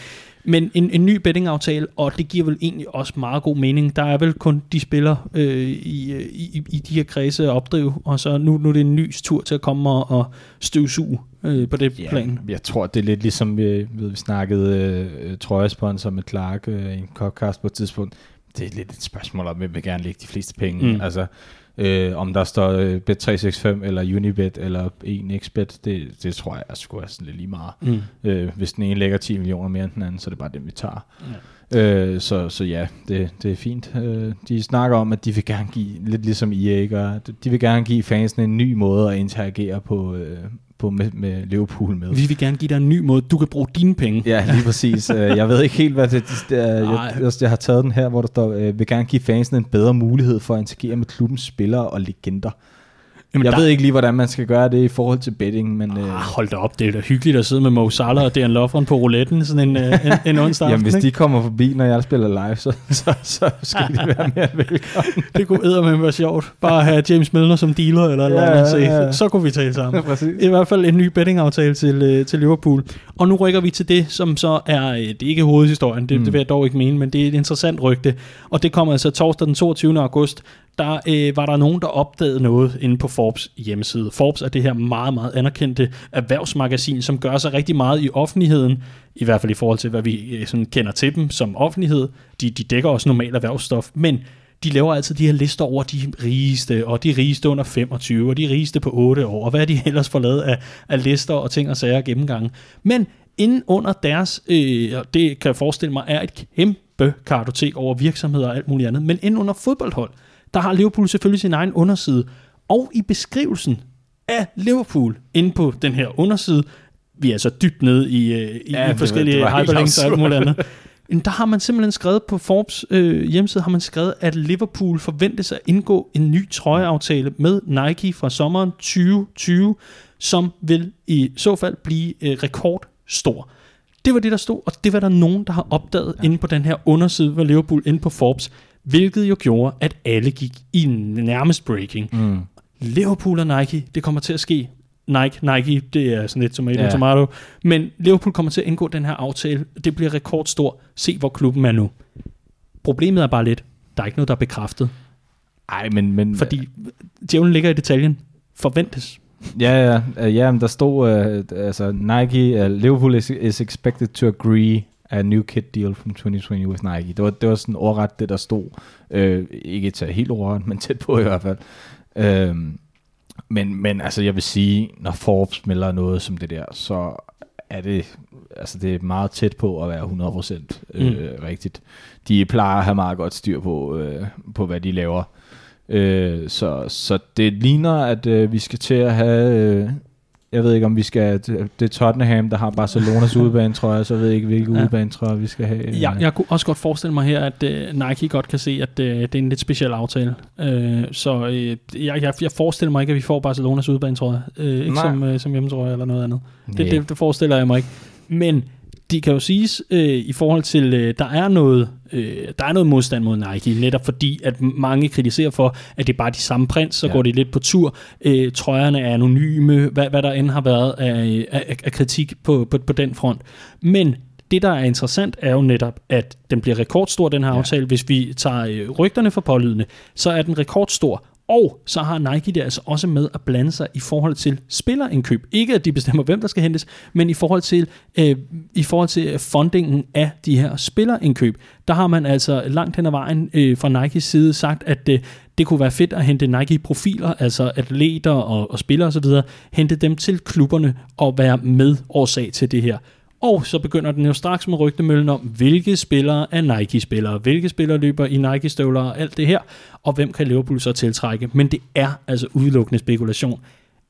Men en, en ny bettingaftale, og det giver vel egentlig også meget god mening. Der er vel kun de spiller øh, i, øh, i, i de her kredse at opdrive, og så nu, nu er det en ny tur til at komme og, og støvsuge øh, på det Ja, plan. jeg tror, det er lidt ligesom vi, ved, vi snakkede øh, trøjesponsor med Clark øh, i en podcast på et tidspunkt. Det er lidt et spørgsmål om, hvem vil gerne lægge de fleste penge. Mm. Altså, øh, om der står øh, Bet365 eller Unibet eller 1xBet, det, det tror jeg sgu er sådan lidt lige meget. Mm. Øh, hvis den ene lægger 10 millioner mere end den anden, så er det bare den, vi tager. Ja. Øh, så, så ja, det, det er fint. Øh, de snakker om, at de vil gerne give, lidt ligesom EA gør, de vil gerne give fansene en ny måde at interagere på, øh, på med, med Liverpool med. Vi vil gerne give dig en ny måde, du kan bruge dine penge. Ja, lige præcis. <laughs> Øh, jeg ved ikke helt, hvad det, er. Jeg, jeg, jeg har taget den her, hvor der står, øh, vil gerne give fansene en bedre mulighed for at interagere med klubbens spillere og legender. Jamen, jeg der, ved ikke lige, hvordan man skal gøre det i forhold til betting, men øh, Ah, hold da op, det er da hyggeligt at sidde med Mo Salah og Dan Lovren på rouletten sådan en, øh, en, en onsdag jamen, hvis de kommer forbi, når jeg spiller live, så, så, så skal de være mere velkommen. <laughs> Det kunne eddermame være sjovt. Bare have James Milner som dealer eller Ja, eller andet. ja, ja. Så, kunne vi tale sammen. <laughs> Præcis. I hvert fald en ny bettingaftale til, øh, til Liverpool. Og nu rykker vi til det, som så er, øh, det er ikke hovedhistorien, det. Mm. det vil jeg dog ikke mene, men det er et interessant rygte. Og det kommer altså torsdag den 22. august. Der øh, var der nogen, der opdagede noget inde på Forbes hjemmeside. Forbes er det her meget, meget anerkendte erhvervsmagasin, som gør sig rigtig meget i offentligheden, i hvert fald i forhold til, hvad vi øh, sådan kender til dem som offentlighed. De, de dækker også normal erhvervsstof, men de laver altid de her lister over de rigeste, og de rigeste under 25, og de rigeste på 8 år, og hvad de <laughs> ellers får lavet af, af lister og ting og sager og gennemgange. Men inden under deres, øh, det kan jeg forestille mig, er et kæmpe kartotek over virksomheder og alt muligt andet, men inden under fodboldhold, der har Liverpool selvfølgelig sin egen underside, og i beskrivelsen af Liverpool inde på den her underside, vi er så dybt nede i, øh, i, Ja, forskellige det hyperlinks og alt muligt andet. <laughs> Men Der har man simpelthen skrevet på Forbes øh, hjemmeside, har man skrevet, at Liverpool forventes at indgå en ny trøjeaftale med Nike fra sommeren 2020, som vil i så fald blive øh, rekordstor. Det var det, der stod, og det var der nogen, der har opdaget ja. inde på den her underside for Liverpool, inde på Forbes, hvilket jo gjorde, at alle gik i nærmest breaking. Mm. Liverpool og Nike, det kommer til at ske. Nike, Nike, det er sådan lidt tomato, ja. tomato. Men Liverpool kommer til at indgå den her aftale. Det bliver rekordstor. Se, hvor klubben er nu. Problemet er bare lidt, der er ikke noget, der er bekræftet. Ej, men... men Fordi djævlen ligger i detaljen. Forventes. Ja, ja, ja, men der stod, uh, altså Nike, uh, Liverpool is, is expected to agree a new kit deal from 2020 with Nike. Det var, det var sådan ordret, det der stod. Uh, ikke til helt ordret, men tæt på i hvert fald. Uh, men, men altså, jeg vil sige, når Forbes melder noget som det der, så er det, altså det er meget tæt på at være 100% øh, rigtigt. De plejer at have meget godt styr på, øh, på hvad de laver. Øh, så, så det ligner, at øh, vi skal til at have... Øh, jeg ved ikke, om vi skal... Det det er Tottenham, der har Barcelonas <laughs> udebane, tror jeg. Så jeg ved ikke, hvilke Ja. ja. udebane, tror jeg, vi skal have. Jeg, jeg kunne også godt forestille mig her, at uh, Nike godt kan se, at uh, det er en lidt speciel aftale. Uh, så uh, jeg, jeg, jeg forestiller mig ikke, at vi får Barcelonas udebane, tror jeg. Uh, ikke Nej. som, uh, som hjemme, tror jeg, eller noget andet. Det, Ja. det, det forestiller jeg mig ikke. Men det kan jo siges øh, i forhold til, øh, der er noget øh, der er noget modstand mod Nike, netop fordi, at mange kritiserer for, at det er bare de samme print, så ja. går det lidt på tur. Øh, trøjerne er anonyme, hvad, hvad der end har været af, af, af kritik på, på, på den front. Men det, der er interessant, er jo netop, at den bliver rekordstor, den her ja. aftale. Hvis vi tager øh, rygterne for pålydende, så er den rekordstor, og så har Nike det altså også med at blande sig i forhold til spillerindkøb. Ikke at de bestemmer, hvem der skal hentes, men i forhold til, øh, i forhold til fundingen af de her spillerindkøb. Der har man altså langt hen ad vejen øh, fra Nikes side sagt, at øh, det kunne være fedt at hente Nike-profiler, altså atleter og, og spillere osv., hente dem til klubberne og være med årsag til det her. Og så begynder den jo straks med rygtemøllen om, hvilke spillere er Nike-spillere, hvilke spillere løber i Nike-støvler og alt det her, og hvem kan Liverpool så tiltrække. Men det er altså udelukkende spekulation.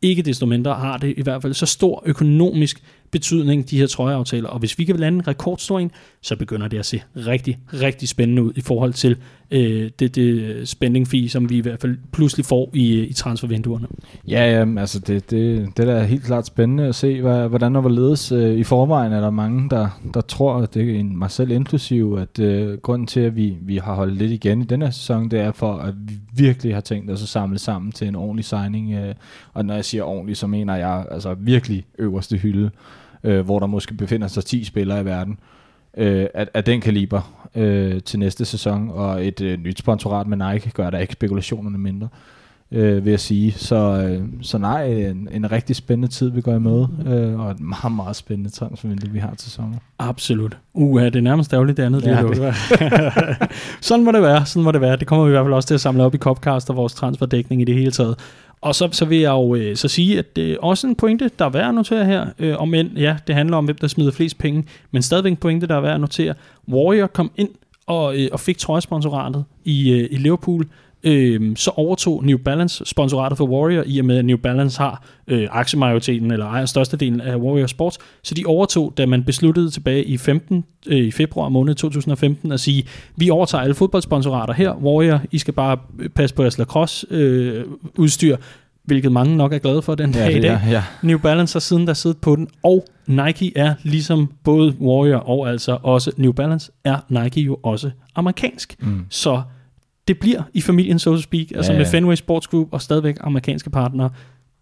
Ikke desto mindre har det i hvert fald så stor økonomisk betydning, de her trøjeaftaler. Og hvis vi kan lande en rekordstor en, så begynder det at se rigtig, rigtig spændende ud i forhold til øh, det, det spending fee, som vi i hvert fald pludselig får i, i transfervinduerne. Ja, ja altså det, det, det er helt klart spændende at se, hvad, hvordan der var ledes. Øh, I forvejen er der mange, der, der tror, at det er en, mig selv inklusiv, at øh, grunden til, at vi, vi har holdt lidt igen i denne sæson, det er for, at vi virkelig har tænkt os at samle sammen til en ordentlig signing. Øh, og når jeg siger ordentlig, så mener jeg altså virkelig øverste hylde øh, hvor der måske befinder sig 10 spillere i verden øh, af, af den kaliber øh, til næste sæson, og et øh, nyt sponsorat med Nike gør der ikke spekulationerne mindre øh, vil jeg sige. Så, øh, så nej, en, en rigtig spændende tid, vi går i møde, øh, og et meget, meget spændende transfervindue, vi har til sommer. Absolut. Uh, det er nærmest ærgerligt det andet. Ja, det. det. <laughs> sådan må det være, sådan må det være. Det kommer vi i hvert fald også til at samle op i Copcast og vores transferdækning i det hele taget. Og så, så vil jeg jo øh, så sige, at det er også en pointe, der er værd at notere her. Øh, om end, ja, det handler om, hvem der smider flest penge, men stadigvæk en pointe, der er værd at notere. Warrior kom ind og, øh, og fik trøjesponsoratet i, øh, i Liverpool, øh, så overtog New Balance sponsoratet for Warrior, i og med at New Balance har øh, aktiemajoriteten, eller ejer størstedelen af Warrior Sports, så de overtog, da man besluttede tilbage i 15, øh, i februar måned 2015, at sige, vi overtager alle fodboldsponsorater her, Warrior, I skal bare passe på jeres lacrosse øh, udstyr, hvilket mange nok er glade for den dag ja, i dag. Ja, ja. New Balance har siden der siddet på den, og Nike er ligesom både Warrior og altså også New Balance, er Nike jo også amerikansk. Mm. Så det bliver i familien, so to speak, altså ja, ja. med Fenway Sports Group og stadigvæk amerikanske partnere.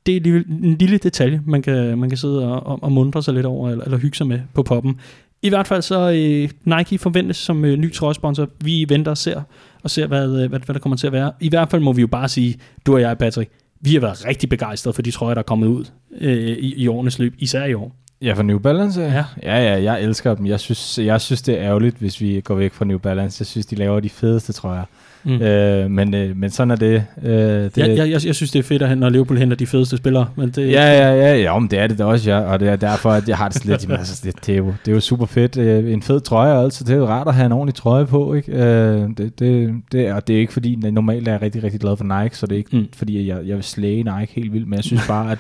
Det er en lille detalje, man kan, man kan sidde og, og, og mundre sig lidt over, eller, eller hygge sig med på poppen. I hvert fald så øh, Nike forventes som øh, ny trøjesponsor. Vi venter og ser, og ser hvad, øh, hvad, hvad der kommer til at være. I hvert fald må vi jo bare sige, du og jeg, Patrick, vi har været rigtig begejstrede for de trøjer, der er kommet ud øh, i, i årenes løb, især i år. Ja, for New Balance? Ja. ja, ja, jeg elsker dem. Jeg synes, jeg synes, det er ærgerligt, hvis vi går væk fra New Balance. Jeg synes, de laver de fedeste trøjer. Mm. Øh, men, øh, men sådan er det. Øh, det ja, jeg, jeg, jeg synes, det er fedt, at når Liverpool henter de fedeste spillere. Men det, ja, ja, ja, ja, men det er det da også, ja. Og det er derfor, at jeg har det lidt, altså, det, det, er jo, det er jo super fedt. Øh, en fed trøje, altså. Det er jo rart at have en ordentlig trøje på, ikke? Øh, det, det, det, er, det er ikke fordi, normalt er jeg rigtig, rigtig glad for Nike, så det er ikke mm. fordi, jeg, jeg vil slæge Nike helt vildt, men jeg synes bare, at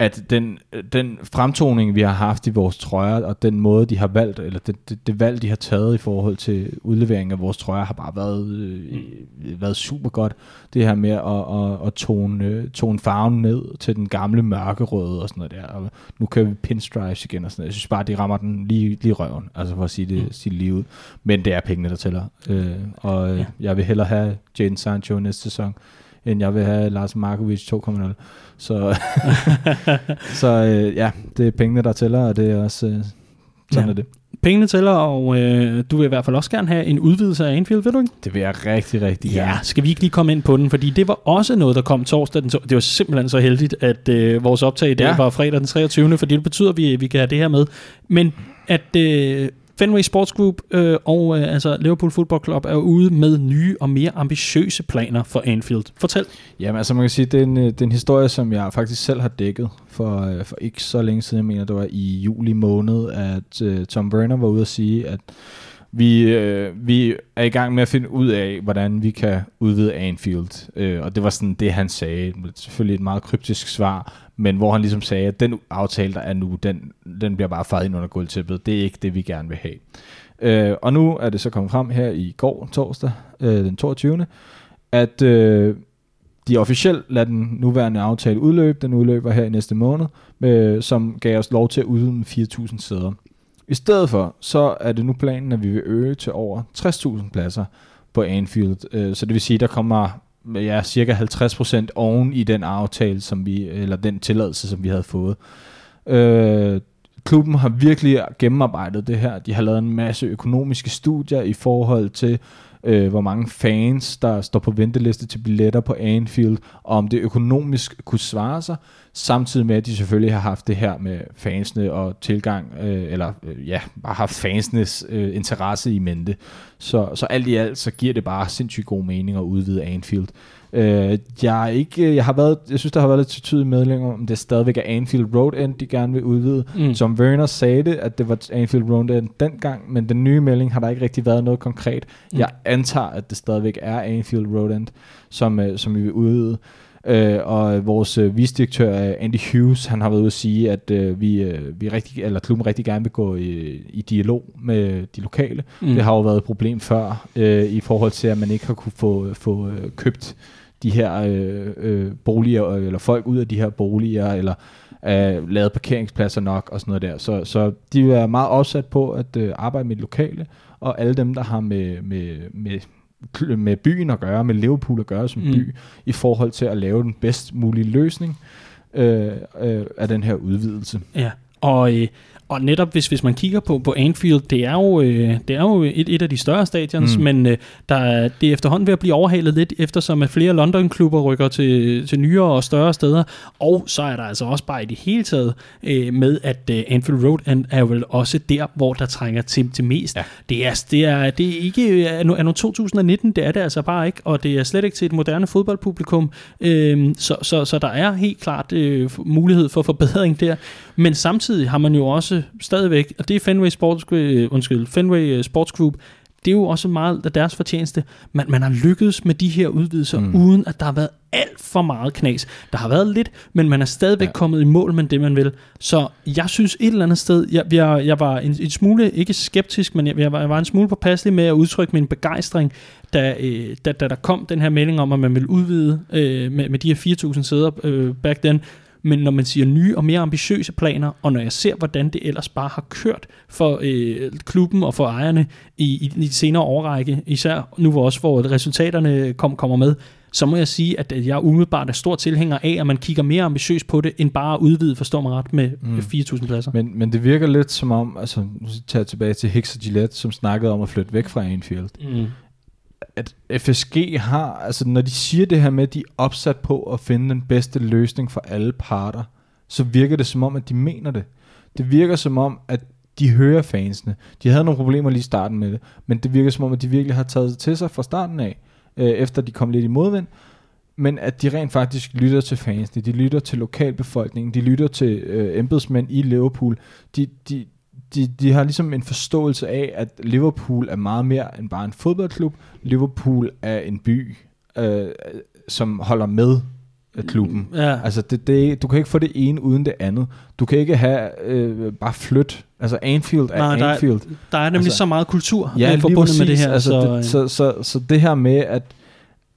at den, den fremtoning, vi har haft i vores trøjer, og den måde, de har valgt, eller det, det, det valg, de har taget i forhold til udlevering af vores trøjer, har bare været, øh, været super godt. Det her med at, at, at tone, tone farven ned til den gamle mørkerøde og sådan noget der. Og nu kører vi pinstripes igen og sådan noget. Jeg synes bare, de rammer den lige, lige røven, altså for at sige det, mm. sige lige ud. Men det er pengene, der tæller. Øh, og ja. jeg vil hellere have Jane Sancho næste sæson, end jeg vil have Lars Markovic 2.0. Så, <laughs> så øh, ja, det er pengene, der tæller, og det er også øh, sådan ja. er det. Pengene tæller, og øh, du vil i hvert fald også gerne have en udvidelse af Anfield, vil du ikke? Det vil jeg rigtig, rigtig gerne. Ja, skal vi ikke lige komme ind på den, fordi det var også noget, der kom torsdag. Den to- det var simpelthen så heldigt, at øh, vores optag i dag ja. var fredag den 23., fordi det betyder, at vi, vi kan have det her med. Men at øh, Fenway Sports Group øh, og øh, altså Liverpool Football Club er ude med nye og mere ambitiøse planer for Anfield. Fortæl. Jamen altså man kan sige, det er en, øh, det er en historie, som jeg faktisk selv har dækket for, øh, for ikke så længe siden. Jeg mener, det var i juli måned, at øh, Tom Werner var ude at sige, at vi, øh, vi er i gang med at finde ud af, hvordan vi kan udvide Anfield. Øh, og det var sådan det, han sagde. Selvfølgelig et meget kryptisk svar, men hvor han ligesom sagde, at den aftale, der er nu, den, den bliver bare fejret ind under gulvtæppet. Det er ikke det, vi gerne vil have. Øh, og nu er det så kommet frem her i går, torsdag, øh, den 22., at øh, de officielt lader den nuværende aftale udløbe. Den udløber her i næste måned, øh, som gav os lov til at udvide med 4.000 sæder. I stedet for, så er det nu planen, at vi vil øge til over 60.000 pladser på Anfield. Øh, så det vil sige, der kommer ja, cirka 50% oven i den aftale, som vi, eller den tilladelse, som vi havde fået. Øh, klubben har virkelig gennemarbejdet det her. De har lavet en masse økonomiske studier i forhold til, øh, hvor mange fans, der står på venteliste til billetter på Anfield, og om det økonomisk kunne svare sig, samtidig med, at de selvfølgelig har haft det her med fansene og tilgang, øh, eller øh, ja, bare haft fansenes øh, interesse i mente. Så, så alt i alt, så giver det bare sindssygt god mening at udvide Anfield. Øh, jeg, er ikke, jeg, har været, jeg synes, der har været lidt tydeligt medling om, det stadigvæk er Anfield Road End, de gerne vil udvide. Mm. Som Werner sagde det, at det var Anfield Road End dengang, men den nye melding har der ikke rigtig været noget konkret. Mm. Jeg antager, at det stadigvæk er Anfield Road End, som, øh, som vi vil udvide. Øh, og vores øh, visdirektør Andy Hughes, han har været ude at sige, at øh, vi, øh, vi rigtig, eller klubben rigtig gerne vil gå i, i dialog med de lokale. Mm. Det har jo været et problem før, øh, i forhold til, at man ikke har kunne få, få øh, købt de her øh, øh, boliger, eller folk ud af de her boliger, eller øh, lavet parkeringspladser nok, og sådan noget der. Så, så de er meget opsat på at øh, arbejde med lokale, og alle dem, der har med, med, med med byen at gøre, med Liverpool at gøre som mm. by, i forhold til at lave den bedst mulige løsning øh, øh, af den her udvidelse. Ja, og, øh, og netop hvis, hvis man kigger på, på Anfield, det er jo, øh, det er jo et, et af de større stadions, mm. men øh, der, det er efterhånden ved at blive overhalet lidt, eftersom at flere London-klubber rykker til, til nyere og større steder, og så er der altså også bare i det hele taget øh, med, at øh, Anfield Road er, vel også der, hvor der trænger til, til mest. Ja. Det, er, det, er, det er ikke anno, anno 2019, det er det altså bare ikke, og det er slet ikke til et moderne fodboldpublikum, øh, så, så, så der er helt klart øh, mulighed for forbedring der, men samtidig har man jo også stadigvæk, og det er Fenway Sports, øh, undskyld, Fenway øh, Sports Group, det er jo også meget af deres fortjeneste. Man, man har lykkedes med de her udvidelser, mm. uden at der har været alt for meget knas. Der har været lidt, men man er stadigvæk ja. kommet i mål med det, man vil. Så jeg synes et eller andet sted, jeg, jeg, jeg var en, en smule, ikke skeptisk, men jeg, jeg, var, jeg var en smule påpasselig med at udtrykke min begejstring, da, øh, da, da der kom den her melding om, at man ville udvide øh, med, med de her 4.000 sæder øh, back then men når man siger nye og mere ambitiøse planer, og når jeg ser, hvordan det ellers bare har kørt for øh, klubben og for ejerne i, i, i de senere årrække, især nu hvor også hvor resultaterne kom, kommer med, så må jeg sige, at jeg umiddelbart er stor tilhænger af, at man kigger mere ambitiøst på det, end bare at udvide, forstår mig ret, med mm. 4.000 pladser. Men, men det virker lidt som om, altså nu tager jeg tilbage til Hicks og Gillette, som snakkede om at flytte væk fra Anfield. Mm at FSG har, altså når de siger det her med, at de er opsat på at finde den bedste løsning for alle parter, så virker det som om, at de mener det. Det virker som om, at de hører fansene. De havde nogle problemer lige i starten med det, men det virker som om, at de virkelig har taget det til sig fra starten af, øh, efter de kom lidt i modvind, men at de rent faktisk lytter til fansene, de lytter til lokalbefolkningen, de lytter til øh, embedsmænd i Liverpool, de, de, de, de har ligesom en forståelse af, at Liverpool er meget mere end bare en fodboldklub. Liverpool er en by, øh, som holder med klubben. Ja. Altså, det, det, du kan ikke få det ene uden det andet. Du kan ikke have øh, bare flyt. Altså, Anfield er Nej, der Anfield. Er, der er nemlig altså, så meget kultur ja, øh, forbundet med det her. Altså, så, det, så, så, så det her med, at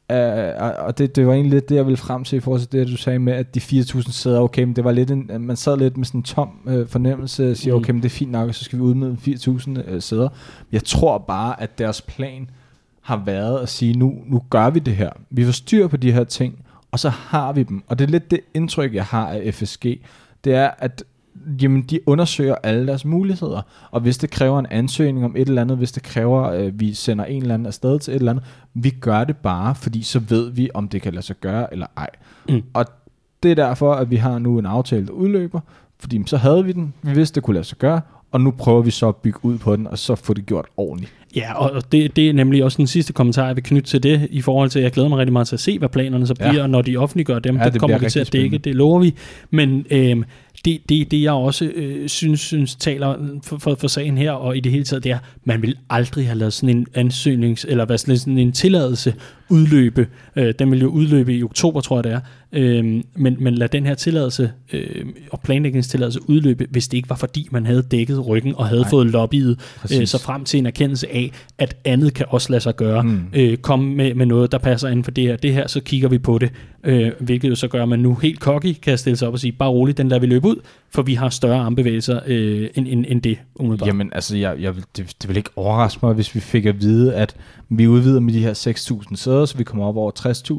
Uh, og det, det var egentlig lidt det, jeg ville frem til i forhold til det, du sagde med, at de 4.000 sæder, okay, men det var lidt en, man sad lidt med sådan en tom uh, fornemmelse, og siger, mm. okay, men det er fint nok, så skal vi ud med 4.000 uh, sæder. Jeg tror bare, at deres plan har været at sige, nu, nu gør vi det her. Vi får styr på de her ting, og så har vi dem. Og det er lidt det indtryk, jeg har af FSG. Det er, at jamen, de undersøger alle deres muligheder. Og hvis det kræver en ansøgning om et eller andet, hvis det kræver, at øh, vi sender en eller anden afsted til et eller andet, vi gør det bare, fordi så ved vi, om det kan lade sig gøre eller ej. Mm. Og det er derfor, at vi har nu en aftale, der udløber, fordi så havde vi den, vi vidste, det kunne lade sig gøre, og nu prøver vi så at bygge ud på den, og så få det gjort ordentligt. Ja, og det, det er nemlig også den sidste kommentar, jeg vil knytte til det, i forhold til, at jeg glæder mig rigtig meget til at se, hvad planerne så bliver, ja. og når de offentliggør dem, ja, det, det kommer vi til at dække, det lover vi. Men øhm, det, det, det jeg også øh, synes, synes taler for, for, for sagen her, og i det hele taget, det er, man vil aldrig have lavet sådan en ansøgnings, eller hvad sådan en tilladelse udløbe. Øh, den vil jo udløbe i oktober, tror jeg det er øh, men, men lad den her tilladelse øh, og planlægningstilladelse udløbe, hvis det ikke var fordi, man havde dækket ryggen og havde Nej. fået lobbyet øh, så frem til en erkendelse af, at andet kan også lade sig gøre. Mm. Øh, kom med, med noget, der passer inden for det her. Det her, så kigger vi på det. Øh, hvilket jo så gør, at man nu helt cocky kan stille sig op og sige, bare roligt, den lader vi løbe ud, for vi har større armbevægelser øh, end, end, end det, umiddelbart. Jamen, altså, jeg, jeg, det, det vil ikke overraske mig, hvis vi fik at vide, at vi udvider med de her 6.000 sæder, så vi kommer op over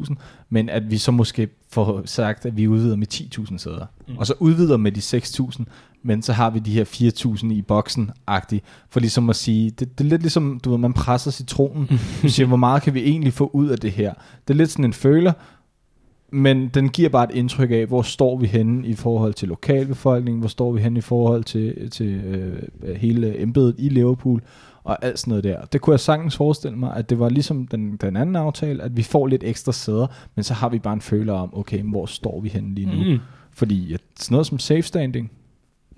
60.000, men at vi så måske får sagt, at vi udvider med 10.000 sæder. Mm. Og så udvider med de 6.000, men så har vi de her 4.000 i boksen-agtigt, for ligesom at sige, det, det er lidt ligesom, du ved, man presser citronen, <laughs> du siger, hvor meget kan vi egentlig få ud af det her? Det er lidt sådan en føler, men den giver bare et indtryk af, hvor står vi henne i forhold til lokalbefolkningen, hvor står vi henne i forhold til, til øh, hele embedet i Liverpool, og alt sådan noget der. Det kunne jeg sagtens forestille mig, at det var ligesom den, den anden aftale, at vi får lidt ekstra sæder, men så har vi bare en føler om, okay, hvor står vi henne lige nu? Mm. Fordi at sådan noget som safe standing,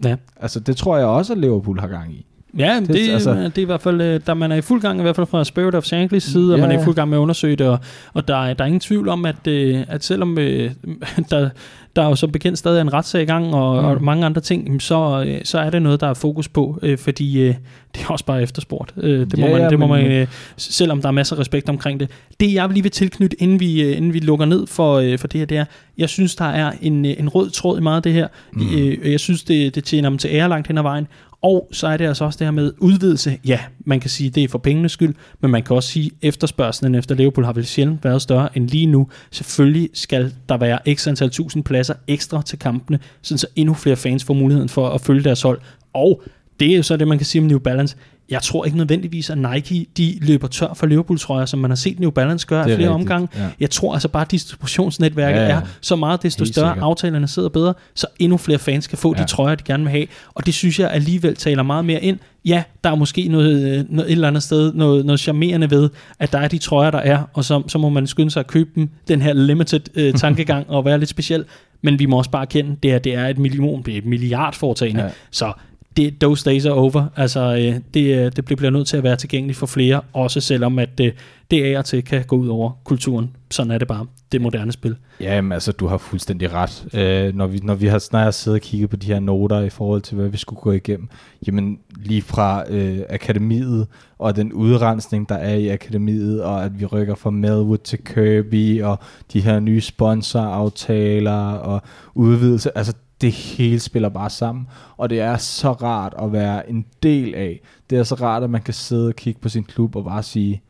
ja. altså det tror jeg også, at Liverpool har gang i. Ja, det, det, altså, det er i hvert fald, øh, der man er i fuld gang, i hvert fald fra Spirit of Shankly's side, ja, og man er i fuld gang med at undersøge det, og, og der, er, der er ingen tvivl om, at, øh, at selvom øh, <laughs> der, der er jo som bekendt stadig en retssag i gang, og, mm. og mange andre ting, så, så er det noget, der er fokus på, fordi <laughs> det er også bare efterspurgt. Det, må ja, man, det må man, selvom der er masser af respekt omkring det. Det jeg vil lige vil tilknytte, inden vi, inden vi lukker ned for, for det her, det er, jeg synes, der er en, en rød tråd i meget af det her. Mm. Jeg synes, det, det tjener dem til ære langt hen ad vejen, og så er det altså også det her med udvidelse. Ja, man kan sige, det er for pengenes skyld, men man kan også sige, at efterspørgselen efter Liverpool har vel sjældent været større end lige nu. Selvfølgelig skal der være x antal tusind pladser ekstra til kampene, så endnu flere fans får muligheden for at følge deres hold. Og det er jo så det, man kan sige om New Balance jeg tror ikke nødvendigvis, at Nike de løber tør for Liverpool-trøjer, som man har set New Balance gøre i flere rigtigt, omgange. Ja. Jeg tror altså bare, at distributionsnetværket ja, ja. er så meget, desto Helt større sikkert. aftalerne sidder bedre, så endnu flere fans kan få ja. de trøjer, de gerne vil have. Og det synes jeg alligevel taler meget mere ind. Ja, der er måske noget, noget et eller andet sted, noget, noget charmerende ved, at der er de trøjer, der er, og så, så må man skynde sig at købe dem, den her limited øh, <laughs> tankegang, og være lidt speciel. Men vi må også bare kende, det, er, det er et million, et milliard foretagende. Ja. Så det, those days are over. Altså, øh, det, øh, det bliver nødt til at være tilgængeligt for flere, også selvom at det, øh, det af og til kan gå ud over kulturen. Sådan er det bare, det moderne spil. Jamen, altså, du har fuldstændig ret. Øh, når, vi, når vi har snart siddet og kigget på de her noter i forhold til, hvad vi skulle gå igennem, jamen, lige fra øh, akademiet, og den udrensning, der er i akademiet, og at vi rykker fra Melwood til Kirby, og de her nye sponsoraftaler, og udvidelse, altså, det hele spiller bare sammen, og det er så rart at være en del af. Det er så rart, at man kan sidde og kigge på sin klub og bare sige,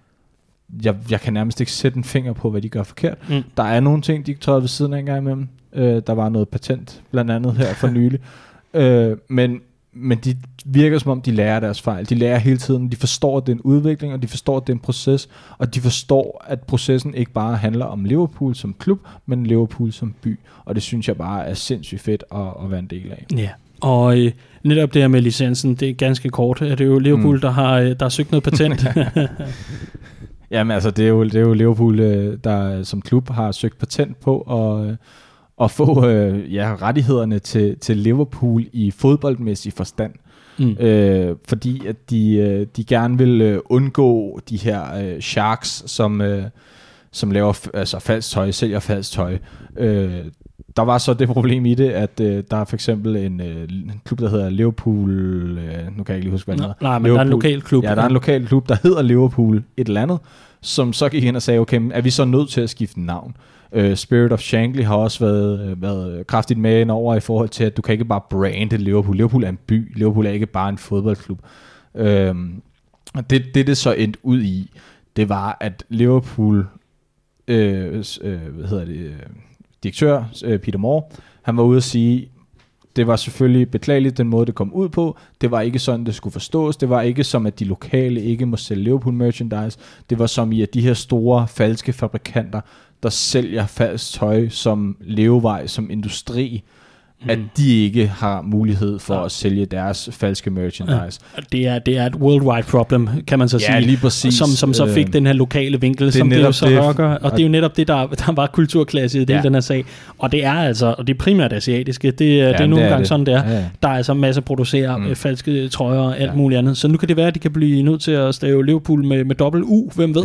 jeg, jeg kan nærmest ikke sætte en finger på, hvad de gør forkert. Mm. Der er nogle ting, de træder ved siden af en gang imellem. Øh, der var noget patent, blandt andet her for nylig. <laughs> øh, men men de virker som om, de lærer deres fejl. De lærer hele tiden, de forstår, at det er en udvikling, og de forstår, at det er en proces, og de forstår, at processen ikke bare handler om Liverpool som klub, men Liverpool som by. Og det synes jeg bare er sindssygt fedt at, at være en del af. Ja, og øh, netop det her med licensen, det er ganske kort. Det er jo Liverpool, mm. der, har, øh, der har søgt noget patent. <laughs> Jamen altså, det er jo, det er jo Liverpool, øh, der som klub har søgt patent på, og at få øh, ja, rettighederne til, til Liverpool i fodboldmæssig forstand. Mm. Øh, fordi at de, øh, de gerne vil øh, undgå de her øh, sharks, som, øh, som laver altså falsk tøj, sælger falsk tøj. Øh, der var så det problem i det, at øh, der er for eksempel en, øh, en klub, der hedder Liverpool, øh, nu kan jeg ikke lige huske, hvad den hedder. Nej, men Liverpool, der er en lokal klub. Ja, der er en lokal klub, der hedder Liverpool et eller andet, som så gik ind og sagde, okay, er vi så nødt til at skifte navn? Uh, Spirit of Shankly har også været, uh, været øh, kraftigt med ind over i forhold til, at du kan ikke bare brande Liverpool. Liverpool er en by. Liverpool er ikke bare en fodboldklub. Uh, det, det, det så endte ud i, det var, at Liverpool, uh, uh, hvad hedder det, uh, direktør uh, Peter Moore, han var ude at sige, det var selvfølgelig beklageligt den måde, det kom ud på. Det var ikke sådan, det skulle forstås. Det var ikke som, at de lokale ikke må sælge Liverpool merchandise. Det var som i, at de her store falske fabrikanter der sælger falsk tøj som levevej, som industri, mm. at de ikke har mulighed for ja. at sælge deres falske merchandise. Ja. Det, er, det er et worldwide problem, kan man så ja, sige. lige præcis. Som, som så fik øh, den her lokale vinkel, det som det jo så det, rocker. Og, det er jo netop det, der, der var kulturklasse i det, ja. den her sag. Og det er altså, og det er primært asiatiske, det, ja, det er nogle gange sådan, det er. Ja, ja. Der er altså masser producerer mm. falske trøjer og alt ja. muligt andet. Så nu kan det være, at de kan blive nødt til at stave Liverpool med, med dobbelt U, hvem ved.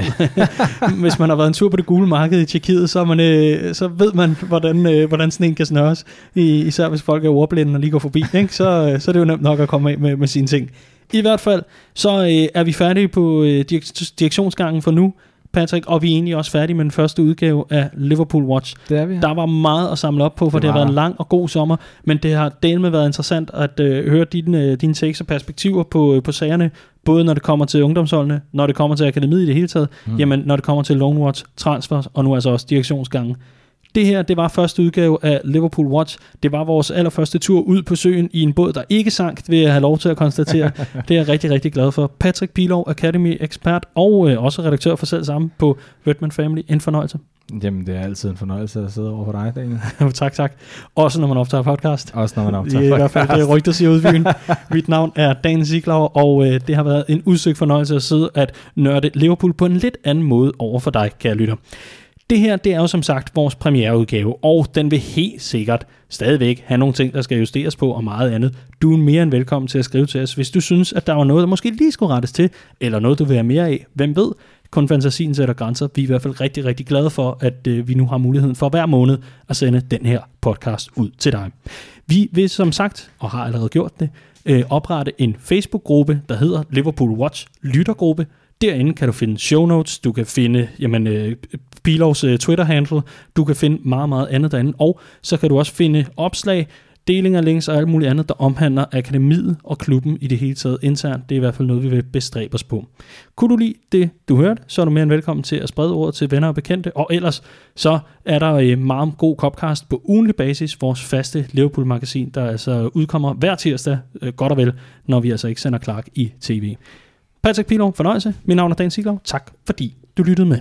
<laughs> Hvis man har været en tur på det gule marked i Tjekkiet, så, man, øh, så ved man, hvordan, øh, hvordan sådan en kan snøres. I, især hvis folk er ordblinde og lige går forbi, ikke? Så, øh, så er det jo nemt nok at komme af med, med sine ting. I hvert fald, så øh, er vi færdige på øh, direktionsgangen for nu. Patrick, og vi er egentlig også færdige med den første udgave af Liverpool Watch. Det er vi, ja. Der var meget at samle op på, for det, det har været en lang og god sommer, men det har delt med været interessant at øh, høre dine, øh, dine takes og perspektiver på, øh, på sagerne, både når det kommer til ungdomsholdene, når det kommer til akademiet i det hele taget, mm. jamen når det kommer til Long Watch, transfers og nu altså også direktionsgangen. Det her, det var første udgave af Liverpool Watch. Det var vores allerførste tur ud på søen i en båd, der ikke sank, vil jeg have lov til at konstatere. <laughs> det er jeg rigtig, rigtig glad for. Patrick Pilov, Academy ekspert og øh, også redaktør for selv sammen på Redman Family. En fornøjelse. Jamen, det er altid en fornøjelse at sidde over for dig, Daniel. <laughs> tak, tak. Også når man optager podcast. Også når man optager podcast. I hvert fald det rygter siger ud byen. <laughs> Mit navn er Dan Ziegler, og øh, det har været en udsøgt fornøjelse at sidde at nørde Liverpool på en lidt anden måde over for dig, kære lytter. Det her, det er jo som sagt vores premiereudgave, og den vil helt sikkert stadigvæk have nogle ting, der skal justeres på og meget andet. Du er mere end velkommen til at skrive til os, hvis du synes, at der var noget, der måske lige skulle rettes til, eller noget, du vil have mere af. Hvem ved? Kun fantasien sætter grænser. Vi er i hvert fald rigtig, rigtig glade for, at øh, vi nu har muligheden for hver måned at sende den her podcast ud til dig. Vi vil som sagt, og har allerede gjort det, øh, oprette en Facebook-gruppe, der hedder Liverpool Watch Lyttergruppe. Derinde kan du finde show notes, du kan finde jamen, øh, Bilovs øh, Twitter-handle, du kan finde meget, meget andet derinde, og så kan du også finde opslag, delinger, links og alt muligt andet, der omhandler akademiet og klubben i det hele taget internt. Det er i hvert fald noget, vi vil bestræbe os på. Kunne du lide det, du hørte, så er du mere end velkommen til at sprede ordet til venner og bekendte, og ellers så er der en meget god Copcast på ugenlig basis, vores faste Liverpool-magasin, der altså udkommer hver tirsdag, øh, godt og vel, når vi altså ikke sender Clark i tv. Patrick Pilo, fornøjelse. Mit navn er Dan Siglov. Tak fordi du lyttede med.